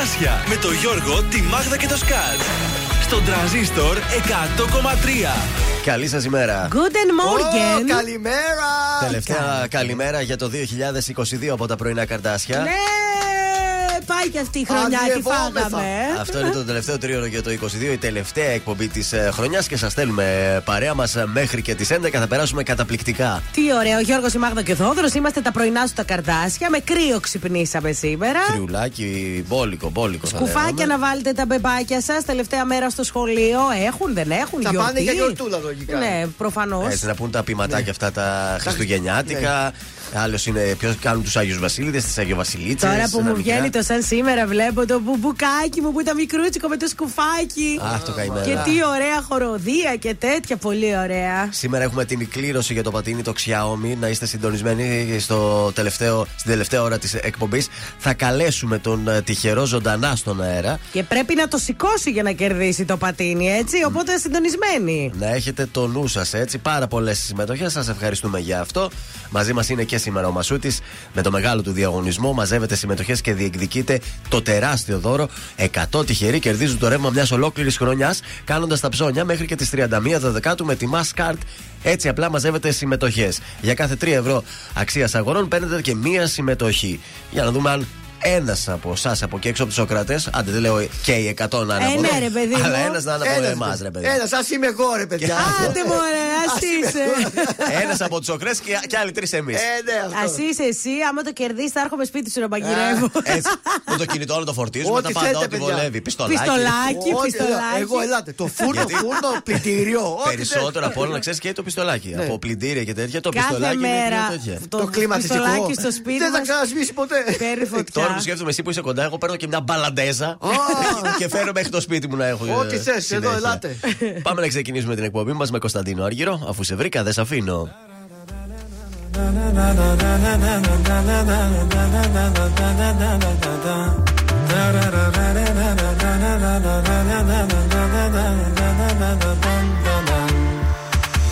Καρτάσια με το Γιώργο, τη Μάγδα και το Σκάτ. Στον τραζίστορ 100,3. Καλή σας ημέρα. Good morning. Oh, καλημέρα. Τελευταία καλημέρα για το 2022 από τα πρωινά καρτάσια. Ναι, πάει και αυτή η χρονιά, τι φάγαμε. ε; Αυτό είναι το τελευταίο τρίωρο για το 22, η τελευταία εκπομπή της χρονιάς και σας στέλνουμε ε, παρέα μας μέχρι και τις 11. Θα περάσουμε καταπληκτικά. Τι ωραίο, ο Γιώργος, η Μάγδα και ο Θόδωρος. Είμαστε τα πρωινά σου τα καρντάσια. Με κρύο ξυπνήσαμε σήμερα. Κρυουλάκι, μπόλικο, μπόλικο. θα Σκουφάκια λέγαμε. να βάλετε τα μπεμπάκια σας. Τελευταία μέρα στο σχολείο. Έχουν, δεν έχουν. Θα γιορτή; πάνε για γιορτούλα λογικά. Ναι, προφανώς. Έτσι να πούν τα ποιηματάκια αυτά τα Χριστουγεννιάτικα. Ναι. Άλλος είναι ποιος κάνουν τους Άγιους Βασίλειδες, τις Άγιο Βασιλίτσες. Τώρα που μου βγαίνει το σαν σήμερα, βλέπω το μπουμπουκάκι μου που ήταν μικρούτσικο με το σκουφάκι. Αχ, το καημένο. Και τι ωραία χορωδία και τέτοια, πολύ ωραία. Σήμερα έχουμε την κλήρωση για το πατίνι το Xiaomi. Να είστε συντονισμένοι στο τελευταίο, στην τελευταία ώρα της εκπομπής. Θα καλέσουμε τον ε, τυχερό ζωντανά στον αέρα. Και πρέπει να το σηκώσει για να κερδίσει το πατίνι, έτσι. Οπότε συντονισμένοι. Να έχετε το νου σας έτσι. Πάρα πολλές συμμετοχές. Σας ευχαριστούμε για αυτό. Μαζί μας είναι και σήμερα ο Μασούτης με το μεγάλο του διαγωνισμό. Μαζεύετε συμμετοχές και διεκδικείτε το τεράστιο δώρο. 100 τυχεροί κερδίζουν το ρεύμα μιας ολόκληρης χρονιάς κάνοντας τα ψώνια μέχρι και τις 31 Δεκάτου με τη Masscard. Έτσι απλά μαζεύετε συμμετοχές. Για κάθε 3 ευρώ αξίας αγορών παίρνετε και μία συμμετοχή. Για να δούμε αν ένας από εσάς από εκεί έξω από τους Σοκράτε, άντε δεν λέω και οι 100 να είναι Ε, από ναι, εδώ, ρε, παιδί μου. αλλά ένας να είναι από Ένας, εμάς, ρε παιδί. Ένας, σα είμαι εγώ, ρε παιδιά. Άντε μωρέ, ας είσαι. Ένας από τους Σοκρές και, και άλλοι τρεις εμείς. Ε, ναι, αυτό. Ας είσαι εσύ, άμα το κερδίσεις, θα έρχομαι σπίτι σου να μαγειρεύω. Έτσι. Με το κινητό να το φορτίζουμε, Ό,τι τα πάντα, θέλετε, ό,τι παιδιά. βολεύει. Πιστολάκι. Πιστολάκι, Ό,τι, πιστολάκι. Εγώ, ελάτε. Το φούρνο, Γιατί; φούρνο, πλυντήριο. ό,τι Περισσότερο από όλα να ξέρεις και το πιστολάκι. Από πλυντήρια και τέτοια, το Κάθε πιστολάκι είναι μέρα τέτοια. θέλετε. Το κλιματιστικό. πιστολάκι στο σπίτι Δεν θα μας ξανασβήσει ποτέ. παίρνει Τώρα που φωτιά. σκέφτομαι εσύ που είσαι κοντά, εγώ παίρνω και μια μπαλαντέζα και φέρω μέχρι το σπίτι μου να έχω. Ό,τι ε, θες, εδώ, συνέχεια. ελάτε. Πάμε να ξεκινήσουμε την εκπομπή μας με Κωνσταντίνο Άργυρο. Αφού σε βρήκα, δεν σε αφήνω.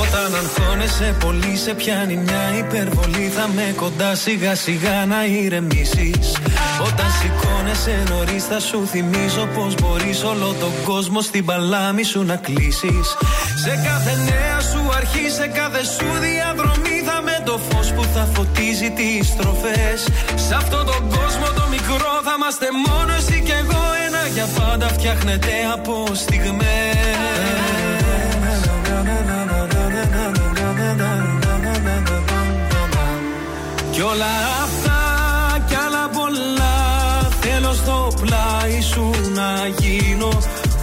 Όταν αγχώνεσαι πολύ σε πιάνει μια υπερβολή. Θα με κοντά σιγά σιγά να ηρεμήσεις. Όταν σηκώνεσαι νωρίς θα σου θυμίζω Πως μπορείς όλο τον κόσμο στην παλάμη σου να κλείσεις. Σε κάθε νέα σου αρχή, σε κάθε σου διαδρομή που θα φωτίζει τις στροφές. Σε αυτόν τον κόσμο το μικρό θα είμαστε μόνο εσύ και εγώ. Ένα για πάντα φτιάχνεται από στιγμές. Κι όλα αυτά κι άλλα πολλά Θέλω στο πλάι σου να γίνω.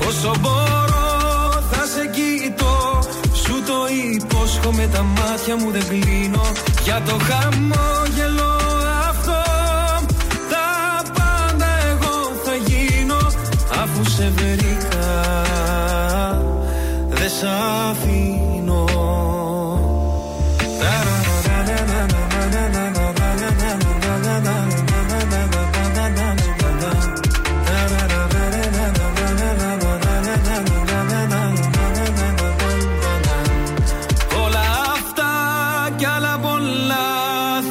Όσο μπορώ θα σε κοιτώ. Σου το υπόσχομαι τα μάτια μου δεν κλείνω Για το χαμόγελο αυτό Τα πάντα εγώ θα γίνω Αφού σε βρήκα. Δεν σ' αφήνω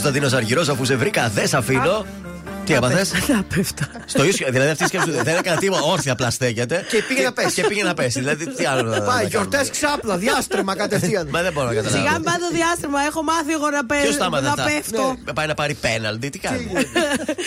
Κωνσταντίνος Αργυρός, αφού σε βρήκα, δεν σε αφήνω. Τι έπαθες; Να πέφτα. Στο ίσιο, δηλαδή αυτή η σκέψη δεν έκανε τίποτα, όρθια απλά στέκεται. Και πήγε να πέσει. Και πήγε να πέσει. Δηλαδή, τι άλλο να Πάει, να κάνουμε; γιορτές ξάπλα, διάστρεμα κατευθείαν. Μα δεν μπορώ να Σιγά καταλάβω. μην πάει το διάστημα, έχω μάθει εγώ να, πέ... Ποιος τα έμαθε να αυτά; πέφτω. Ναι, Πάει να πάρει πέναλτι, τι κάνει;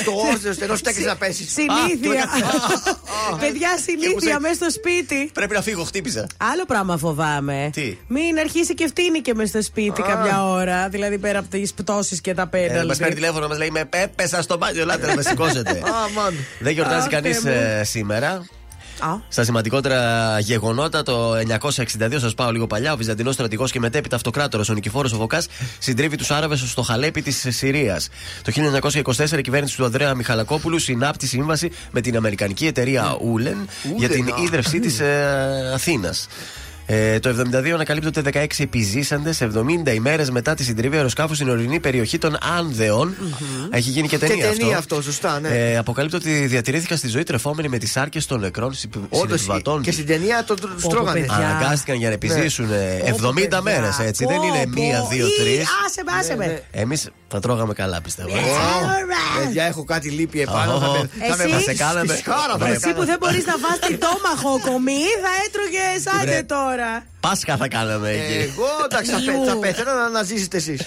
Το όρθιο, ενώ στέκεις να πέσεις. Συνήθεια. Α, Παιδιά, συνήθεια μέσα στο σπίτι. Πρέπει να φύγω, χτύπησα. Άλλο πράγμα φοβάμαι. Τι; Μην αρχίσει και φτύνει και μες στο σπίτι κάποια ώρα. Δηλαδή πέρα από τις πτώσεις και τα Μας παίρνει πέναλτι. τηλέφωνο, μας λέει Με πέπεσα στο μπάνιο, ελάτε να με σηκώσετε. Α, μαν. Δεν γιορτάζει Αχ, κανείς Θεέ μου. σήμερα. Α, Στα σημαντικότερα γεγονότα, το 962, σας πάω λίγο παλιά, ο Βυζαντινός στρατηγός και μετέπειτα αυτοκράτορο ο Νικηφόρος ο Βοκά συντρίβει τους Άραβες στο Χαλέπι της Συρίας. Το 1924 η κυβέρνηση του Ανδρέα Μιχαλακόπουλου συνάπτει σύμβαση με την αμερικανική εταιρεία Ούλεν για την α. ίδρυυσή της Αθήνας. Ε, το 72 ανακαλύπτονται 16 επιζήσαντες 70 ημέρες μετά τη συντριβή αεροσκάφου στην ορεινή περιοχή των Άνδεων. Έχει γίνει και ταινία, Και ταινία αυτό, σωστά, ναι. Ε, αποκαλύπτω ότι διατηρήθηκαν στη ζωή τρεφόμενοι με τις άρκες των νεκρών Όντως. συνεπιβατών. Και στην ταινία το το στρώγανε. παιδιά. Αναγκάστηκαν για να επιζήσουν ε, 70 Πω, παιδιά. μέρες, έτσι. Πω, Δεν είναι πω. μία, δύο, Ή, τρεις. Άσε με, άσε με. Εμείς θα τρώγαμε καλά, πιστεύω. έτσι. Alright. Παιδιά, έχω κάτι λείπει επάνω. Αχ, Θα με- θα με Εσύ; μας Σε κάναμε. στη σχάρα, θα με Βρε, Εσύ που δεν μπορείς να φας την τόμαχο κομμή, θα έτρωγες Βρε. άντε τώρα. Πάσχα θα κάναμε εκεί. Εγώ εντάξει, θα πέ- θα πέθαινα να ζήσετε εσείς.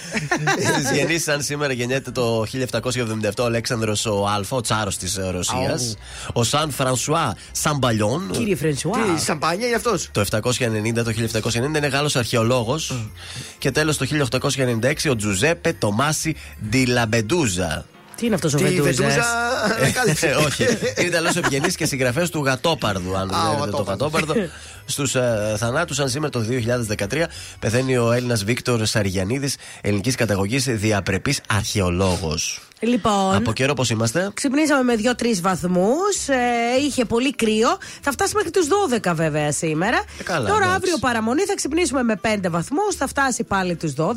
Στι γεννήσει, αν σήμερα γεννιέται το 1777 ο Αλέξανδρος ο Α, ο τσάρος της Ρωσίας. Ο Σαν Φρανσουά Σαμπαλιόν. Κύριε Φρενσουά. Τι, σαμπάνια για αυτός; Το 790, το 1790 είναι Γάλλος αρχαιολόγος Και τέλος το 1896 ο Τζουζέπε Τομάσι Ντιλαμπεντούζα. Τι είναι αυτός ο Τη Βεντούζας; βεντούζα ανακάλυψε. Ε, Όχι. Είναι Ιταλό ευγενή και συγγραφέα του Γατόπαρδου. Αν Α, ο ξέρετε το Γατόπαρδο. Γατόπαρδο. Στους ε, θανάτους, αν σήμερα το 2013 πεθαίνει ο Έλληνας Βίκτορ Σαριγιανίδη, ελληνικής καταγωγής, διαπρεπής αρχαιολόγος. Λοιπόν. Από καιρό πώς είμαστε; Ξυπνήσαμε με 2-3 βαθμούς. Ε, είχε πολύ κρύο. Θα φτάσει μέχρι τους 12 βέβαια σήμερα. Ε, καλά, Τώρα εντάξει. αύριο παραμονή θα ξυπνήσουμε με 5 βαθμούς. Θα φτάσει πάλι τους 12.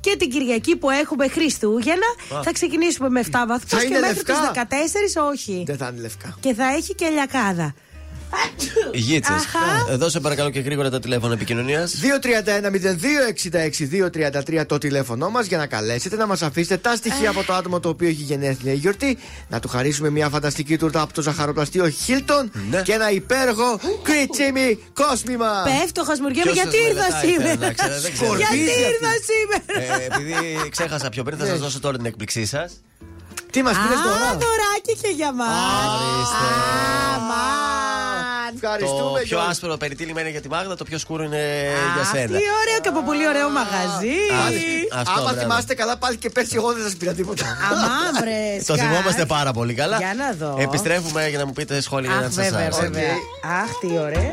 Και την Κυριακή που έχουμε Χριστούγεννα θα ξεκινήσουμε με 7 βαθμούς. Θα Και είναι μέχρι τους λευκά; 16 όχι. Δεν θα είναι λευκά. Και θα έχει και λιακάδα. Γίτσε. Αχα. Δώσε παρακαλώ και γρήγορα τα τηλέφωνα επικοινωνίας. 231-0266-233 το τηλέφωνό μας για να καλέσετε να μας αφήσετε τα στοιχεία από το άτομο το οποίο έχει γενέθλια η γιορτή. Να του χαρίσουμε μια φανταστική τούρτα από το ζαχαροπλαστείο Χίλτον Ναι. και ένα υπέροχο κριτσίμι κόσμημα. Πέφτω, χασμουριέμαι. Ποιος Γιατί σας ήρθα μελετάει, θέλω σήμερα; να ξέρω, δεν ξέρω. Γιατί Σκορπίζει ήρθα σήμερα; Ε, επειδή ξέχασα πιο πριν, θα σας δώσω τώρα την έκπληξή σας. Τι μας πήρε Α, τώρα. δωράκι και για μας. Ορίστε. Αμάν. Ευχαριστούμε Το πιο Γιώργο. άσπρο περιτύλιγμα είναι για τη Μάγδα, το πιο σκούρο είναι για Αχ, σένα. Τι ωραίο και από πολύ ωραίο μαγαζί. Αυτό, Άμα μπράβο. θυμάστε καλά, πάλι και πέρσι εγώ δεν σας πήρα τίποτα. Αμάν, βρε. Το σκάτ. θυμόμαστε πάρα πολύ καλά. Για να δω. Επιστρέφουμε για να μου πείτε σχόλια Αχ, αν σας βέβαια, άρεσε. βέβαια. Αχ, τι ωραίο.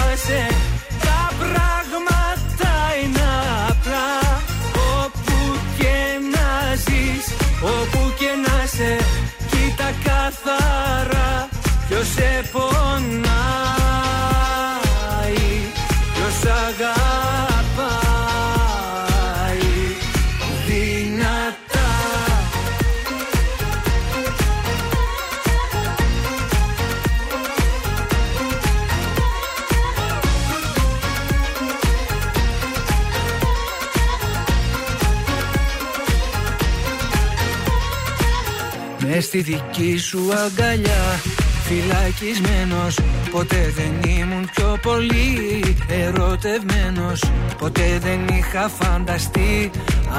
Ποιος σε πονάει Ποιος αγαπάει Δυνατά. Μες στη δική σου αγκαλιά Φυλακισμένος Ποτέ δεν ήμουν πιο πολύ ερωτευμένος. Ποτέ δεν είχα φανταστεί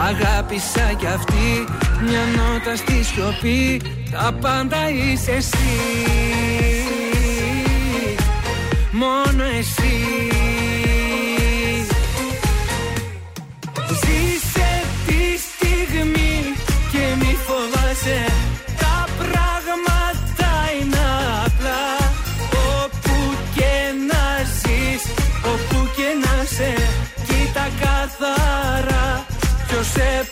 Αγάπησα κι αυτή Μια νότα στη σιωπή Τα πάντα είσαι εσύ. Μόνο εσύ Ποιος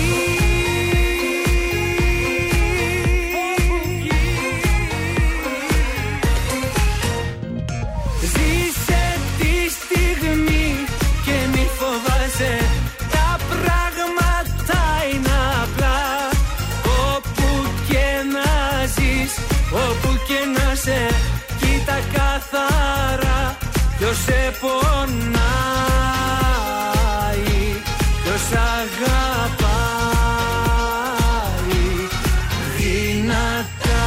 σε πονάει Ποιος αγαπάει Δυνατά.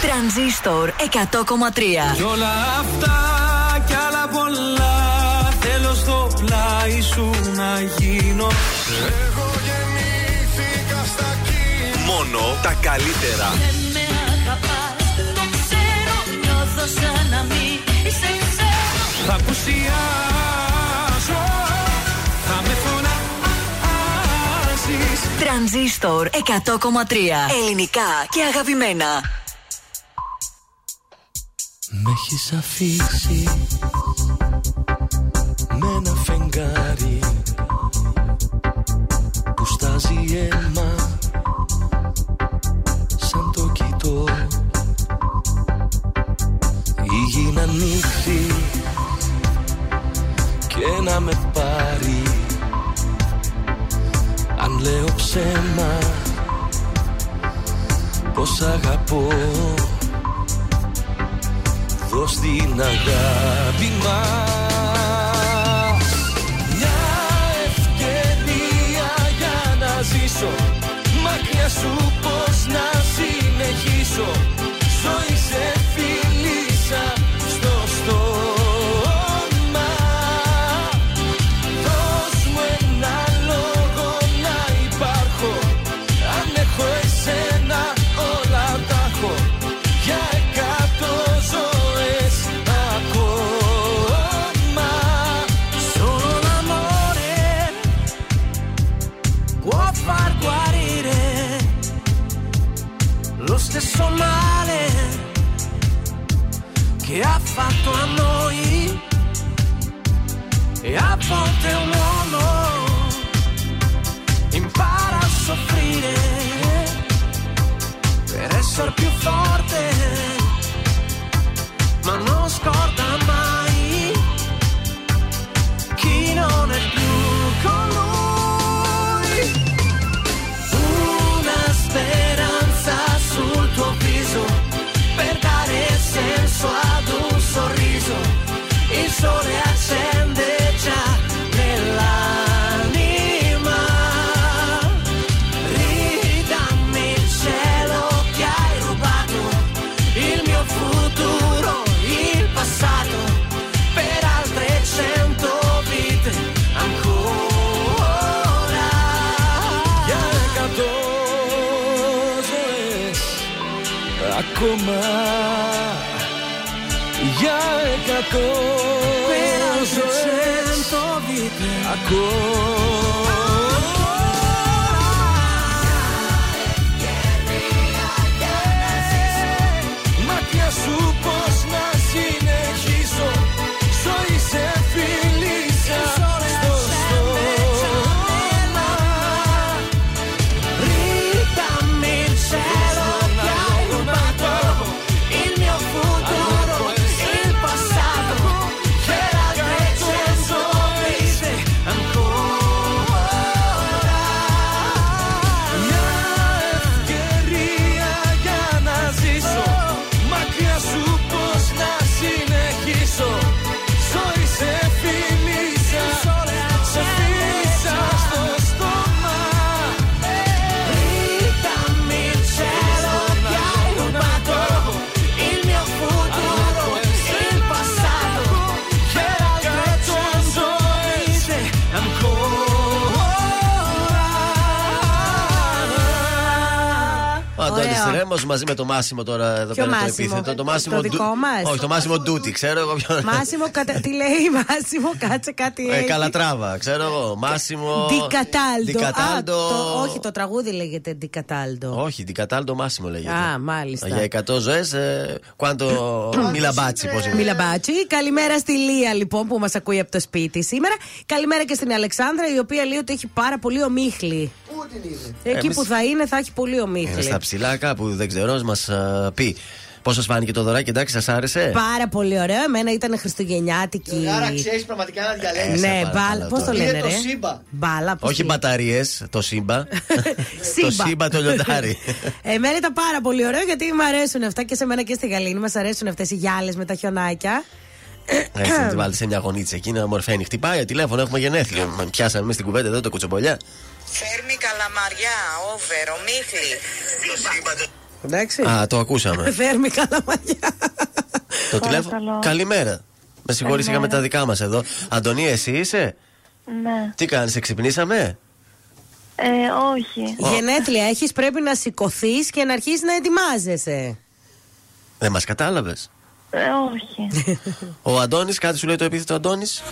Τρανζίστορ 100,3 Κι όλα αυτά κι άλλα πολλά Θέλω στο πλάι σου να γίνω. Εγώ γεννήθηκα στα κύματα Μόνο τα καλύτερα σαν να μην είσαι ξέρω Θα απουσιάζω Θα με φωνάζεις Τρανζίστορ 100,3 Ελληνικά και αγαπημένα. Με έχεις αφήσει Με ένα φεγγάρι Που στάζει αίμα να με πάρει. Αν λέω ψέμα πως αγαπώ. Δώσ' την αγάπη μας Μια ευκαιρία για να ζήσω. Μακριά σου πως να συνεχίσω ακόμα. Για εκατό Per altre ζωές cento Αντώνη Ωραίο. Ρέμο μαζί με το Μάσιμο τώρα εδώ Ποιο πέρα το Μάσιμο; επίθετο. Το, Μάσιμο Το Ντου- δικό μας; Όχι, το Μάσιμο Ντούτι, ξέρω εγώ ποιο. Μάσιμο, κατα... τι λέει Μάσιμο, κάτσε κάτι Ε, έχει. Καλατράβα, ξέρω εγώ. Μάσιμο. Δικατάλντο. Δικατάλντο. Α, το, όχι, το τραγούδι λέγεται Δικατάλντο. Όχι, Δικατάλντο Μάσιμο λέγεται. Α, μάλιστα. Για 100 ζωές, ε, κουάντο μιλαμπάτσι, πώς είναι. Μιλαμπάτσι. Καλημέρα στη Λία λοιπόν που μας ακούει από το σπίτι σήμερα. Καλημέρα και στην Αλεξάνδρα η οποία λέει ότι έχει πάρα πολύ ομίχλη. Πού την είδε; Εκεί Εμείς- που θα είναι θα έχει πολύ Είναι ομίχλη. στα ψηλά κάπου, δεν ξέρω, μας πει. Πώς σας φάνηκε το δωράκι, εντάξει, σας άρεσε; Πάρα πολύ ωραίο. Εμένα ήταν χριστουγεννιάτικη. Άρα ξέρεις πραγματικά να διαλέξεις. Ε, Ναι, σε μπάλα. παρακαλώ Πώς το τώρα. λένε, Είναι το ρε; σύμπα. Μπάλα, πώς Όχι είναι. μπαταρίες, το σύμπα. το Σύμπα. σύμπα το λιοντάρι. Εμένα ήταν πάρα πολύ ωραίο γιατί μου αρέσουν αυτά και σε μένα και στη Γαλήνη. Μας αρέσουν αυτές οι γυάλες με τα χιονάκια. Έτσι, να τη βάλεις σε μια γωνίτσα εκεί να μορφαίνει. Χτυπάει τηλέφωνο, έχουμε γενέθλια. Μα Πιάσαμε εμείς την κουβέντα εδώ το κουτσομπολιά. Φέρμη καλαμαριά, όβερο, μίχλη. Εντάξει. Α, το ακούσαμε. Θέρμη καλαμαριά. το τηλέφωνο. Καλημέρα. Με συγχωρείς, είχαμε τα δικά μας εδώ. Αντωνία, εσύ είσαι; Ναι. Τι κάνεις, εξυπνήσαμε. Ε, όχι. Γενέθλια έχεις, πρέπει να σηκωθείς και να αρχίσεις να ετοιμάζεσαι. Δεν μας κατάλαβες. Ε, όχι. Ο Αντώνης, κάτι σου λέει το επίθετο Αντώνης;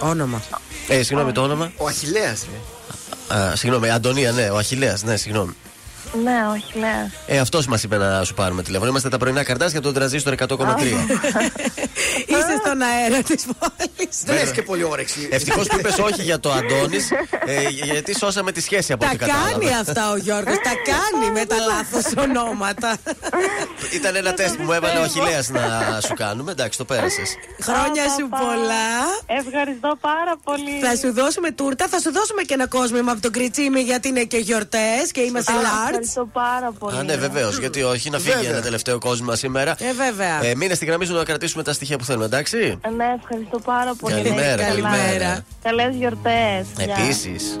Όνομα. Ε, συγγνώμη το όνομα. Ο Αχηλέα. Α, συγγνώμη, Αντωνία, ναι, ο Αχηλέα, ναι, συγγνώμη. Ναι, όχι, λέω. Ε, αυτός μας είπε να σου πάρουμε τηλέφωνο. Είμαστε τα πρωινά καρτάσια από τον τραζίστρο 100,3. Είσαι στον αέρα της πόλης. Δεν έχει και πολύ όρεξη. Ευτυχώς που είπες όχι για το Αντώνης, ε, γιατί σώσαμε τη σχέση από Τα ό,τι κατάλαβα. κάνει αυτά ο Γιώργος. Τα κάνει με τα λάθος ονόματα. Ήταν ένα τεστ που μου έβαλε ο Αχηλέα να σου κάνουμε. Εντάξει, το πέρασες. Χρόνια σου πολλά. Ευχαριστώ πάρα πολύ. Θα σου δώσουμε τούρτα, θα σου δώσουμε και ένα κόσμημα από τον Κριτσίμι γιατί είναι και γιορτές και είμαστε Α, large. Ευχαριστώ πάρα πολύ. Α, ναι, βεβαίως. Γιατί όχι, να φύγει Βέβαια. ένα τελευταίο κόσμο σήμερα. Ε, βέβαια. Ε, μείνε στη γραμμή σου να κρατήσουμε τα στοιχεία που θέλουμε, εντάξει; Ε, Ναι, ευχαριστώ πάρα πολύ. Καλημέρα, Να είστε καλά. καλημέρα. Καλές γιορτές. Γεια. Επίσης.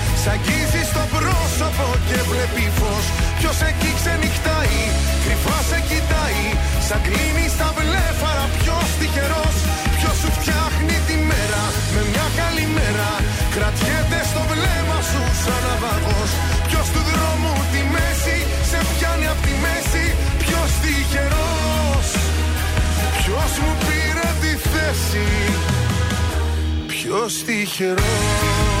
Σ' αγγίζει στο πρόσωπο και βλέπει φως. Ποιος εκεί ξενυχτάει, κρυφά σε κοιτάει. Σαν κλείνει στα βλέφαρα ποιος τυχερός. Ποιος σου φτιάχνει τη μέρα με μια καλή μέρα. Κρατιέται στο βλέμμα σου σαν ναυαγός Ποιος του δρόμου τη μέση σε πιάνει απ' τη μέση. Ποιος τυχερός. Ποιος μου πήρε τη θέση. Ποιος τυχερός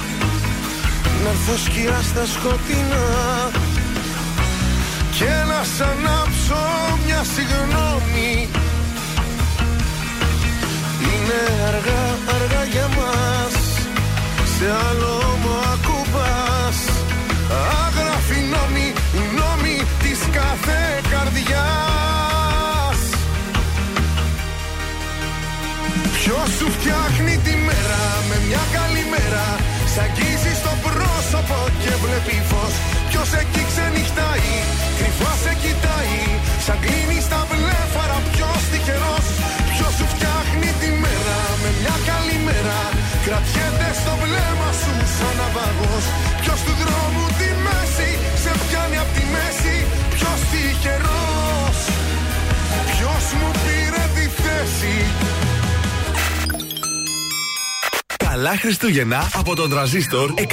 Να έρθω σκιά στα σκοτεινά Και να σ' ανάψω μια συγγνώμη. Είναι αργά, αργά για μας σε άλλο μου ακουμπάς. Άγραφη νόμη, οι νόμοι της κάθε καρδιάς. Ποιος σου φτιάχνει τη μέρα με μια καλή μέρα Σ' αγγίζεις στο πρόσωπο και βλέπει φως. Ποιος εκεί ξενυχτάει, κρυφάς σε κοιτάει. Σαν κλείνει στα βλέφαρα ποιος τυχερός. Ποιος σου φτιάχνει τη μέρα με μια καλή μέρα. Κρατιέται στο βλέμμα σου σαν ναυαγός. Ποιος του δρόμου τη μέση σε πιάνει απ' τη μέση. Ποιος τυχερός. Ποιος μου πήρε τη θέση Καλά Χριστούγεννα από τον τραζίστορ 100,3.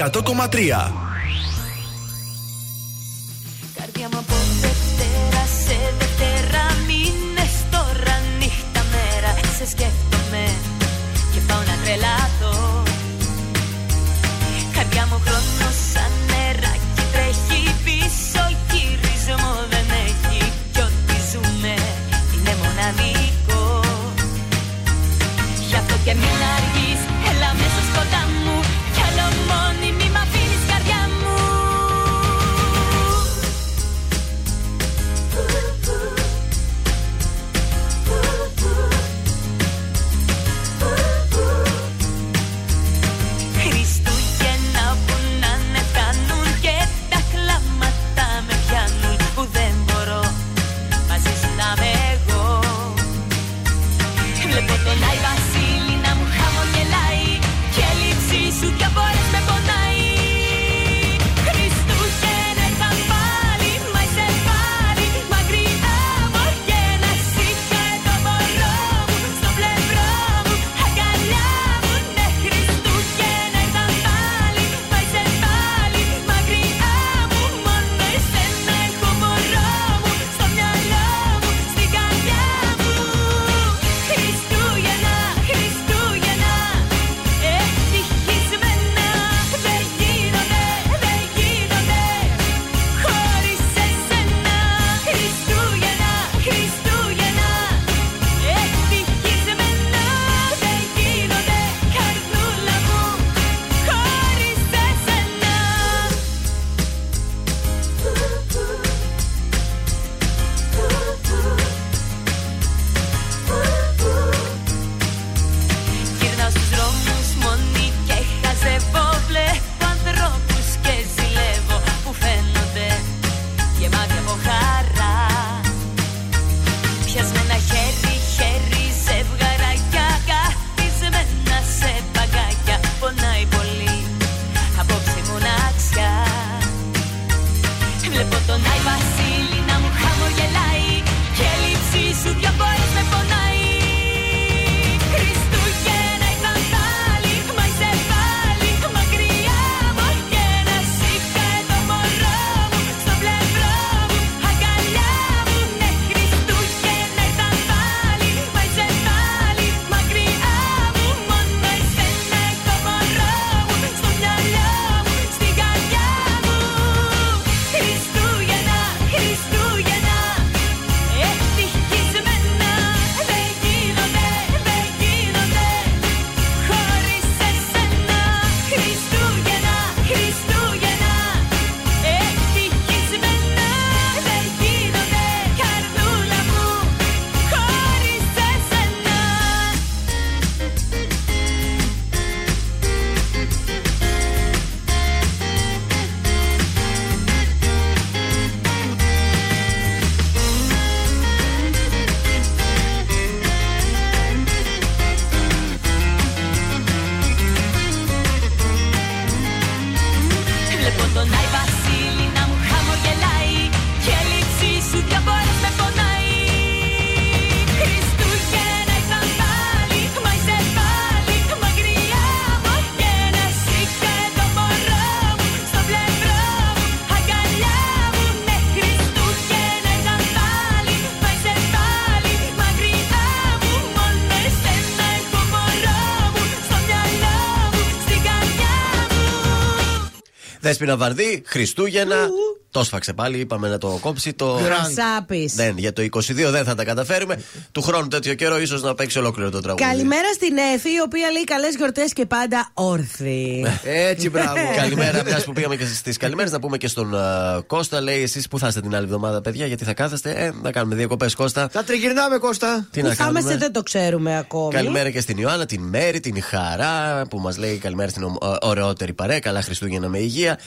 Δέσποινα Βαρδί, Χριστούγεννα. Το σφαξε πάλι, είπαμε να το κόψει. Το... Χρυσάπης. Δεν, για το 22 δεν θα τα καταφέρουμε. Του χρόνου τέτοιο καιρό ίσως να παίξει ολόκληρο το τραγούδι. Καλημέρα στην Εφη, η οποία λέει καλές γιορτές και πάντα όρθιοι. Έτσι, μπράβο. Καλημέρα, μιας που πήγαμε και στις καλημέρες, να πούμε και στον α, Κώστα. Λέει εσείς που θα είστε την άλλη εβδομάδα, παιδιά, γιατί θα κάθεστε; Ε, να κάνουμε διακοπές, Κώστα. Θα τριγυρνάμε, Κώστα. Τι Πού να θα είμαστε κάνουμε. δεν το ξέρουμε ακόμη. Καλημέρα και στην Ιωάννα, την Μέρη, την Χαρά που μας λέει καλημέρα στην ομ- ο- ωραιότερη παρέα. Καλά Χριστούγεννα με υγεία.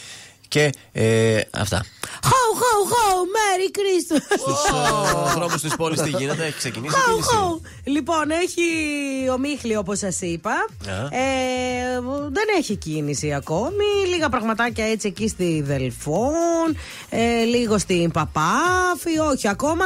Και ε, αυτά. Ho, ho, ho, Merry Christmas. Στους δρόμους της πόλης τι γίνεται, έχει ξεκινήσει η Ho, κίνηση; ho. Λοιπόν, έχει ομίχλη όπως σας είπα. Α. Ε, δεν έχει κίνηση ακόμη. Λίγα πραγματάκια έτσι εκεί στη Δελφόν. Ε, λίγο στην Παπάφη. Όχι ακόμα.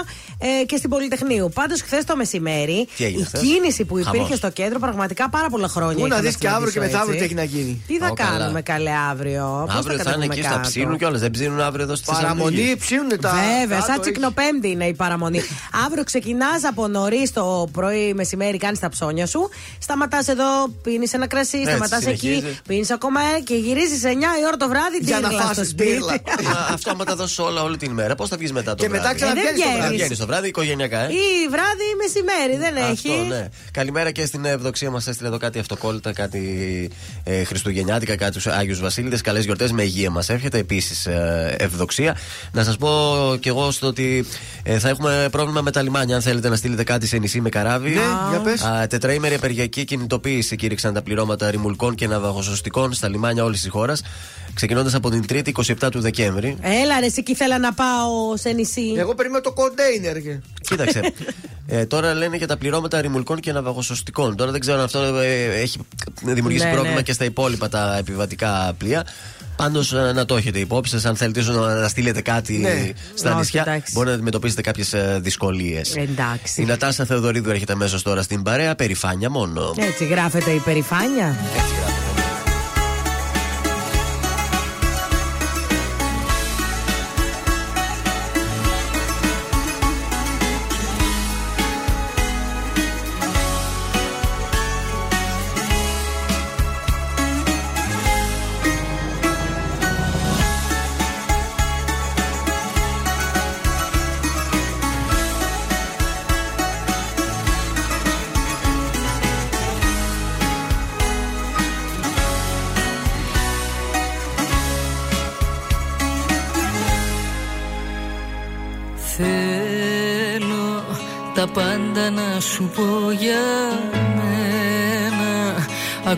Ε, και στην Πολυτεχνείου. Πάντως, χθες το μεσημέρι Τι έγινε η χθες; κίνηση που υπήρχε Χαμός. στο κέντρο πραγματικά πάρα πολλά χρόνια. Πού να είχα δεις και αύριο και συναντήσω μεθαύριο έτσι. τι έχει να γίνει. Τι θα Ω, καλά. κάνουμε καλέ αύριο; Πώς Αύριο θα είναι κατεβούμε εκεί στα κάτω; ψήνουν κιόλας. Δεν ψήνουν αύριο εδώ στη Παραμονή ψήνουν τα. Βέβαια, κάτω, σαν έχεις. τσικνοπέμπτη είναι η παραμονή. Αύριο ξεκινάς από νωρίς το πρωί, μεσημέρι, κάνεις τα ψώνια σου. Σταματάς εδώ, πίνεις ένα κρασί, Έτσι, σταματάς εκεί, συνεχίζει. πίνεις ακόμα ε, και γυρίζεις 9 η ώρα το βράδυ Για να τύρλα στο φάσεις σπίτι. τύρλα. Μα Αυτό άμα τα δώσει όλα όλη την ημέρα, πώς θα βγεις μετά το Και βράδυ; μετά ξαναβγαίνεις Ε, δεν το βγαίνεις. Να βράδυ. βγαίνεις το βράδυ οικογενειακά, ε; Ή βράδυ ή μεσημέρι, δεν έχει. Αυτό, ναι. Καλημέρα και στην ευδοξία μας έστειλε εδώ κάτι αυτοκόλλητα, κάτι ε, Χριστουγεννιάτικα, κάτι τους Άγιους Βασίλειδε. Καλές γιορτές με υγεία μας. Εύχεται επίσης ε, ευδοξία. Να σας πω κι εγώ στο ότι ε, θα έχουμε πρόβλημα με τα λιμάνια. Αν θέλετε να στείλετε κάτι σε νησί με καράβι. Ναι, για πες. Α, τετραήμερη απεργιακή κινητοποίηση κήρυξαν τα πληρώματα ρημουλκών και ναυαγοσωστικών στα λιμάνια όλης της χώρας. Ξεκινώντας από την 3η 27 του Δεκέμβρη. Έλα ρε, εσύ και ήθελα να πάω σε νησί. Εγώ περιμένω το κοντέινερ. και- Κοίταξε. ε, τώρα λένε για τα πληρώματα ρημουλκών και ναυαγοσωστικών. Τώρα δεν ξέρω αν αυτό ε, έχει δημιουργήσει Ναι, πρόβλημα ναι. και στα υπόλοιπα τα επιβατικά πλοία. Πάντως να το έχετε υπόψη σας. Αν θέλετε ίσως να, να στείλετε κάτι Ναι. στα Όχι, νησιά, εντάξει. μπορεί να αντιμετωπίσετε κάποιες δυσκολίες. Εντάξει. Η Νατάσα Θεοδωρίδου έρχεται αμέσως τώρα στην παρέα. Περηφάνεια μόνο. Έτσι γράφεται η περηφάνεια. Θέλω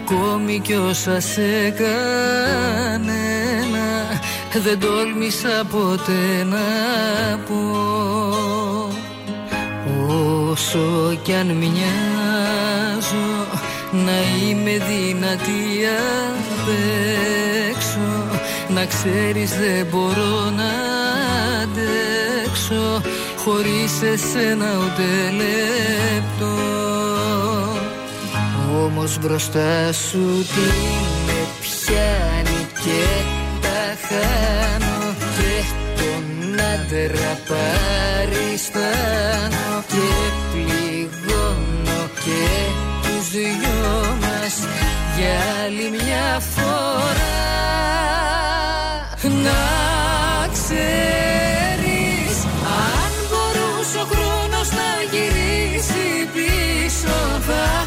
Ακόμη κι όσα σε κανένα Δεν τόλμησα ποτέ να πω. Όσο κι αν μοιάζω να είμαι δυνατή απ' έξω. Να ξέρεις δεν μπορώ να αντέξω Χωρίς εσένα ούτε λεπτό Όμως μπροστά σου τι με πιάνει και τα χάνω Και τον άντρα παριστάνω Και πληγώνω και τους δυο μας Για άλλη μια φορά. Να ξέρεις αν μπορούσε ο χρόνος να γυρίσει πίσω Θα έκανα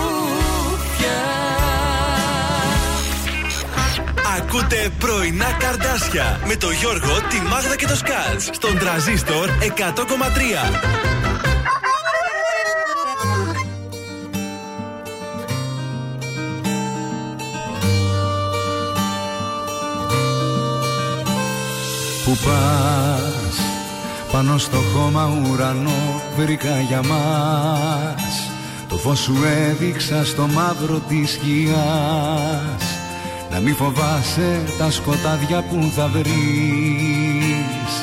Ακούτε πρωινά καρδάσια με το Γιώργο, τη Μάγδα και το Σκάτς στον τραζίστορ 100,3. Που πας πάνω στο χώμα ουρανό βρήκα για μας Το φως σου έδειξα στο μαύρο της σκιάς Να μη φοβάσαι τα σκοτάδια που θα βρεις.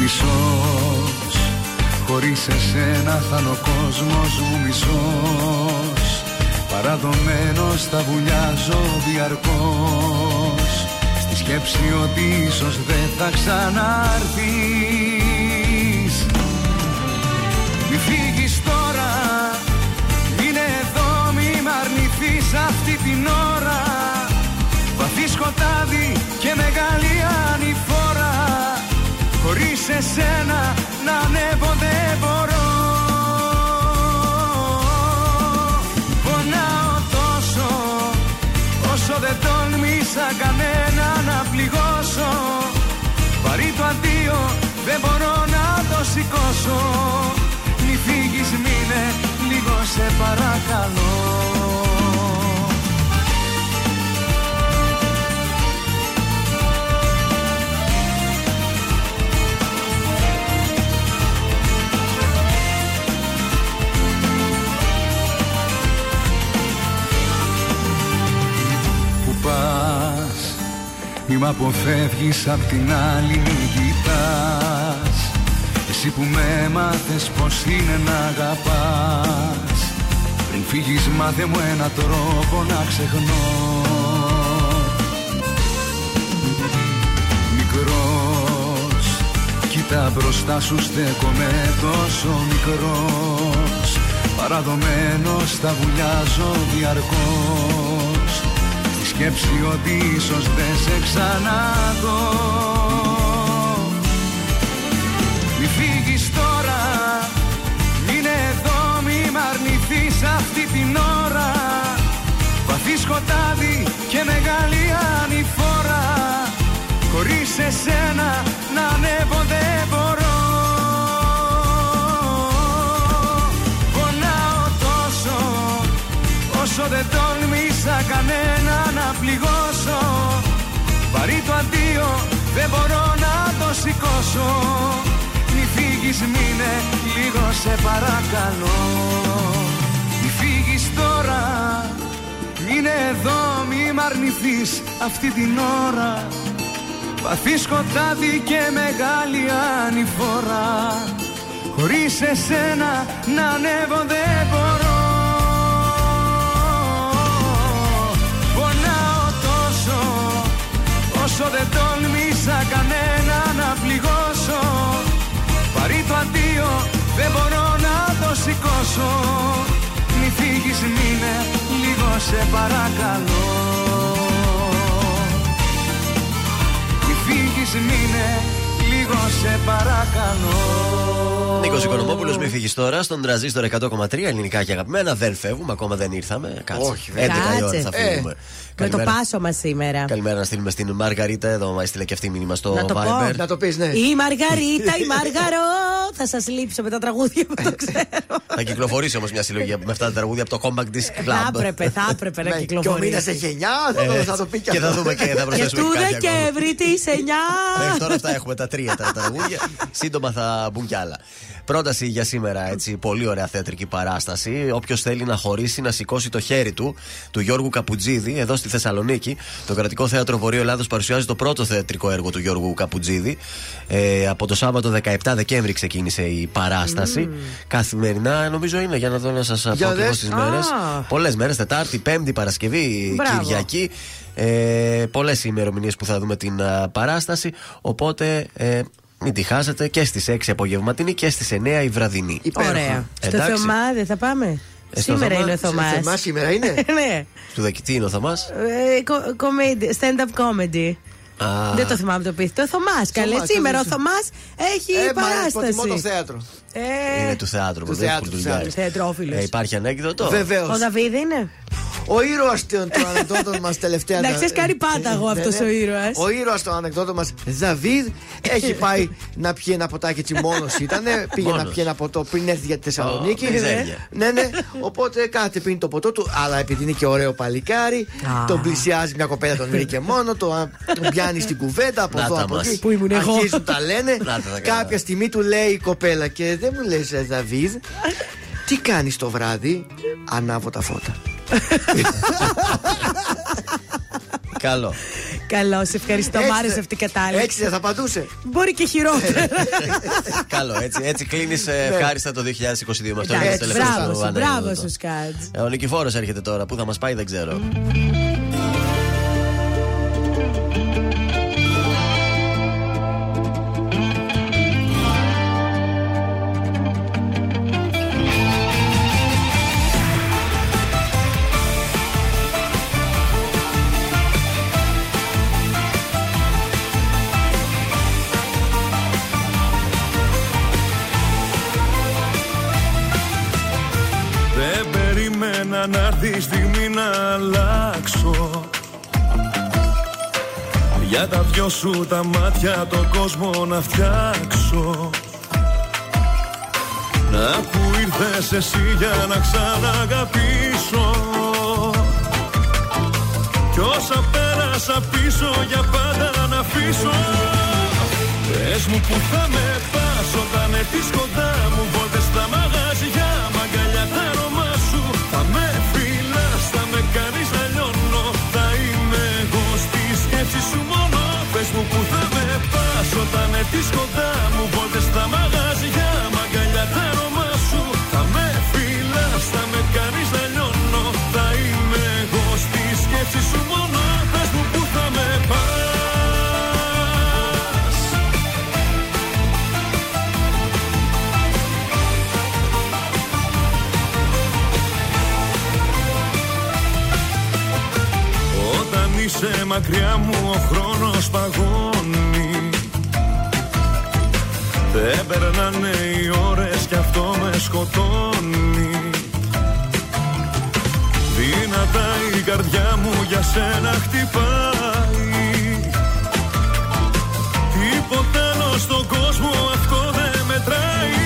Μισός χωρίς εσένα θα είναι ο κόσμος μου μισός. Παραδομένος θα βουλιάζω διαρκώς. Στη σκέψη ότι ίσως δεν θα ξανάρθεις Χωρίς εσένα να ανέβω δεν μπορώ. Πονάω τόσο Όσο δεν τόλμησα κανένα να πληγώσω. Βαρύ το αντίο δεν μπορώ να το σηκώσω. Μη φύγεις μείνε λίγο σε παρακαλώ μ' αποφεύγεις απ' την άλλη μη κοιτάς. Εσύ που με μάθες πως είναι να αγαπάς. Πριν φύγεις μάθε μου ένα τρόπο να ξεχνώ. Μικρός Κοίτα μπροστά σου στέκομαι τόσο μικρός. Παραδομένος θα βουλιάζω διαρκώς. Στη σκέψη ότι ίσως δεν σε ξαναδώ. Μη φύγεις τώρα Μείνε εδώ μη μ' αρνηθείς αυτή την ώρα. Βαθύ σκοτάδι και μεγάλη ανηφόρα. Χωρίς εσένα να ανέβω δεν μπορώ. Πονάω τόσο Όσο δεν τόλμησα κανένα. να πληγώσω. Βαρύ το αντίο δεν μπορώ να το σηκώσω. Μη φύγεις μείνε λίγο σε παρακαλώ. Μη φύγεις τώρα Μείνε εδώ μη μ' αρνηθείς αυτή την ώρα. Βαθύ σκοτάδι και μεγάλη ανηφορά Χωρίς εσένα να ανέβω δεν μπορώ δεν τόλμησα κανένα να πληγώσω. Βαρύ το αντίο δεν μπορώ να το σηκώσω. Πληγώσω Μη φύγεις μείνε λίγο σε παρακαλώ. Μη φύγεις μείνε λίγο σε παρακαλώ Νίκος Οικονομόπουλος, μην φύγεις τώρα στον τραζίστορ 100,3 ελληνικά και αγαπημένα. Δεν φεύγουμε, ακόμα δεν ήρθαμε. Κάτσε. Όχι, 11 η ώρα Κάτσε. θα Ε, φύγουμε. Με το πάσο μας σήμερα. Καλημέρα να στείλουμε στην Μαργαρίτα. Εδώ μας έστειλε και αυτή μήνυμα στο Να το πω. Viber. Να το πεις, ναι. Η Μαργαρίτα, η Μαργαρό. Θα σας λείψω με τα τραγούδια που το ξέρω. Θα κυκλοφορήσει όμως μια συλλογή με αυτά τα τραγούδια από το Compact Disc Club. Θα έπρεπε, θα έπρεπε να Ναι, Και ο μήνας κυκλοφορήσει. έχει 9, θα, το- Ε, θα το πει και και αυτό. θα δούμε και θα Και προσθέσουμε του και κάτι ακόμα. Δεκέμβρη της 9. Μέχρι τώρα αυτά έχουμε τα τρία τα τραγούδια. Σύντομα θα μπουν κι άλλα. Πρόταση για σήμερα, έτσι, πολύ ωραία θεατρική παράσταση. Όποιος θέλει να χωρίσει, να σηκώσει το χέρι του, του Γιώργου Καπουτζίδη, εδώ στη Θεσσαλονίκη. Το Κρατικό Θέατρο Βορείου Ελλάδος παρουσιάζει το πρώτο θεατρικό έργο του Γιώργου Καπουτζίδη. Ε, από το Σάββατο 17 Δεκέμβρη ξεκίνησε η παράσταση. Καθημερινά, νομίζω είναι, για να δω να σας πω Για και εγώ δες. στις Α. μέρε. Πολλές μέρες, Τετάρτη, Πέμπτη, Παρασκευή, Μπράβο. Κυριακή. Ε, Πολλές ημερομηνίες που θα δούμε την α, παράσταση. Οπότε ε, μην τη χάσετε και στις 6 απογευματινή και στις 9 η βραδινή. Υπέροχα. Ωραία. Στο Εντάξει. Θωμά δεν θα πάμε. Ε, στο Σήμερα Θωμά. είναι ο Θωμάς. Σε εμάς σήμερα είναι; Ναι. Του δεκητή είναι ο Θωμάς; Ε, κο- comedy- Stand-up comedy. Δεν το θυμάμαι το πείτε. Ο Θωμάς. Καλέ, Θωμάς, σήμερα ο δεν Θωμάς έχει Ε, μα προτιμώ το παράσταση. θέατρο. Ε, Είναι του θεάτρου. του που δεν θεάτρου, έχει του δουλειά. θεάτρου. Θεατρόφιλος. Ε, υπάρχει ανέκδοτο; Βεβαίως. Ο Δαβίδ είναι. Ο ήρωας των των ανεκδότων μας τελευταία. Να ξέρεις, κάνει πάταγο Ναι, αυτός ναι. ο ήρωας. Ο ήρωας των ανεκδότων μας, Δαβίδ, έχει πάει να πιει ένα ποτάκι έτσι μόνο ήταν. Πήγε να Μόνος. πιει ένα ποτό πριν έρθει για τη Θεσσαλονίκη. Ω, μιζέρια. ναι, ναι. Οπότε κάθε πίνει το ποτό του, αλλά επειδή είναι και ωραίο παλικάρι, Α. τον πλησιάζει μια κοπέλα, τον βρήκε μόνο, τον τον πιάνει στην κουβέντα από Να εδώ τα από μας. εκεί. Πού ήμουν εγώ; Αρχίζουν τα λένε. Να τα τα καλά. Κάποια στιγμή του λέει η κοπέλα και δεν μου λες, Δαβίδ, τι κάνεις το βράδυ, ανάβω τα φώτα. Καλό. Καλώ, ευχαριστώ. Μ' άρεσε αυτή η κατάληξη. Έτσι δεν θα απαντούσε. Μπορεί και χειρότερα. Καλό. Έτσι, έτσι κλείνεις ευχάριστα το 2022 με αυτό είναι το Ναι. Εντάξει, τελευταίο Μπράβο σου σου, ανέκδοτο. μπράβο σου, Σκάτζ. Ε, Ο Νικηφόρος έρχεται τώρα. Πού θα μας πάει δεν ξέρω. Για τα δυο σου τα μάτια το κόσμο να φτιάξω. Να που ήρθες εσύ για να ξαναγαπήσω. Κι όσα πέρασα πίσω για πάντα να αφήσω. Πες μου που θα με πας όταν έρθεις κοντά μου έρθεις κοντά μου Βόλτες στα μαγαζιά, μαγκαλιά τα αρώμα σου. Θα με φυλάς, θα με κάνεις να λιώνω. Θα είμαι εγώ στη σκέψη σου μόνο Πες μου που θα με πας. Όταν είσαι μακριά μου ο χρόνος παγώνει Δεν περνάνε οι ώρες κι αυτό με σκοτώνει. Δυνατά η καρδιά μου για σένα χτυπάει. Τίποτα άλλο στον κόσμο αυτό δεν μετράει.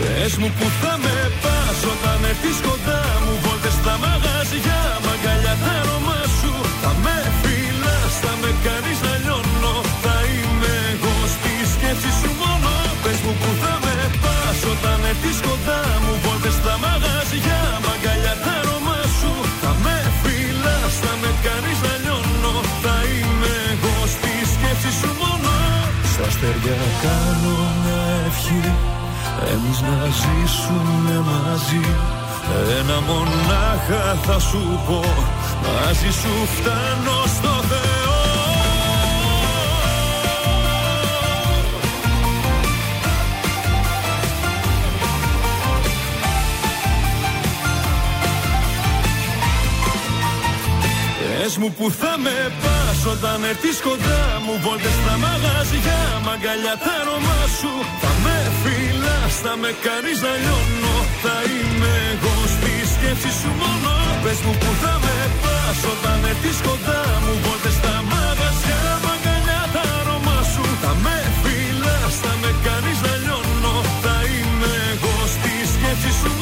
Πες μου που θα με πας όταν έρθεις κοντά μου. Βόλτες στα μαγαζιά, μαγκαλιά τα αρώμα σου. Θα με στη σκέψη σου μόνο Πες μου που θα με πας. Όταν έρθεις κοντά μου Βόλτες στα μαγαζιά, μαγκαλιά τα αρώμα σου Θα με φυλάς, θα με κάνεις να λιώνω Θα είμαι εγώ στη σκέψη σου μόνο. Στα αστέρια κάνω μια ευχή. Εμείς να ζήσουμε μαζί. Ένα μονάχα θα σου πω. Μαζί σου φτάνω στο Θεό Πες μου που θα με πας όταν έρθεις κοντά μου Βόλτες στα μαγαζιά, μαγκαλιά τα αρώμα σου. Θα με φυλάς, θα με κάνεις να λιώνω Θα είμαι εγώ στη σκέψη σου μόνο. Πες μου που θα με πας όταν έρθεις κοντά μου Βόλτες στα μαγαζιά, μαγκαλιά τα αρώμα σου. Θα με φυλάς, θα με κάνεις να λιώνω Θα είμαι εγώ στη σκέψη σου μόνο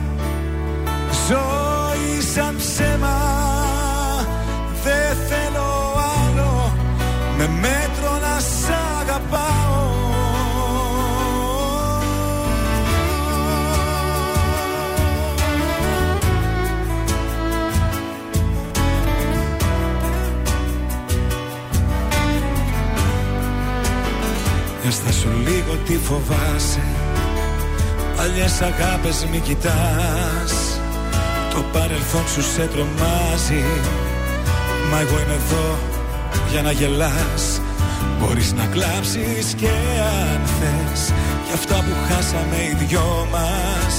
σαν ψέμα. Δεν θέλω άλλο. Με μέτρο να σ' αγαπάω. Για στα σου λίγο τι φοβάσαι. Παλιές αγάπες μη κοιτάς. Το παρελθόν σου σε τρομάζει. Μα εγώ είμαι εδώ για να γελάς. Μπορείς να κλάψεις και αν θες. Για αυτά που χάσαμε οι δυο μας.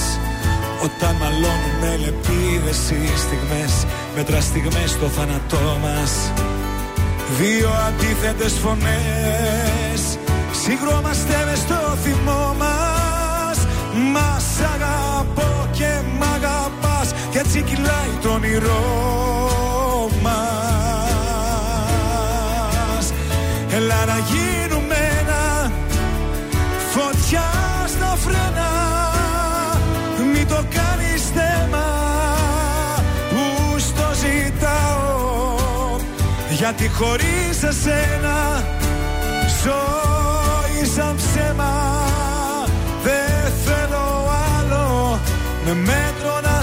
Όταν μαλώνουμε λεπίδες οι στιγμές Μέτρα στιγμές στο θάνατό μας. Δύο αντίθετες φωνές. Συγκρόμαστε μες στο θυμό μας. Μας αγαπώ και μ' αγαπάς Κι έτσι κυλάει το όνειρό μας. Έλα να γίνουμε ένα Φωτιά στα φρένα. Μην το κάνεις θέμα Που στο ζητάω. Γιατί χωρίς εσένα Ζωή σαν ψέμα. Δεν θέλω άλλο Με μέτρο να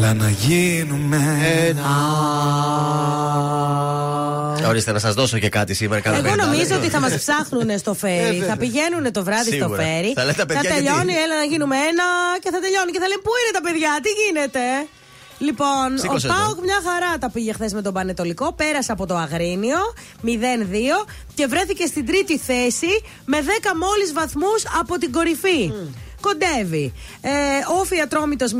Έλα να γίνουμε ένα Ορίστε, να σας δώσω και κάτι σήμερα. κάνα Εγώ πεντάλεπτο. νομίζω ότι θα μας ψάχνουν στο Ε, φέρι. βέβαια. θα πηγαίνουν το βράδυ στο Σίγουρα. φέρι. Θα λένε τα παιδιά τελειώνει, γιατί. έλα να γίνουμε ένα και θα τελειώνει. Και θα λένε Πού είναι τα παιδιά, τι γίνεται; Λοιπόν, Σήκωσε ο το. Πάοκ μια χαρά τα πήγε χθες με τον Πανετολικό. Πέρασε από το Αγρίνιο 0-2 και βρέθηκε στην τρίτη θέση με 10 μόλις βαθμούς από την κορυφή. Κοντεύει. Ε, όφη Ατρόμητος 0-1.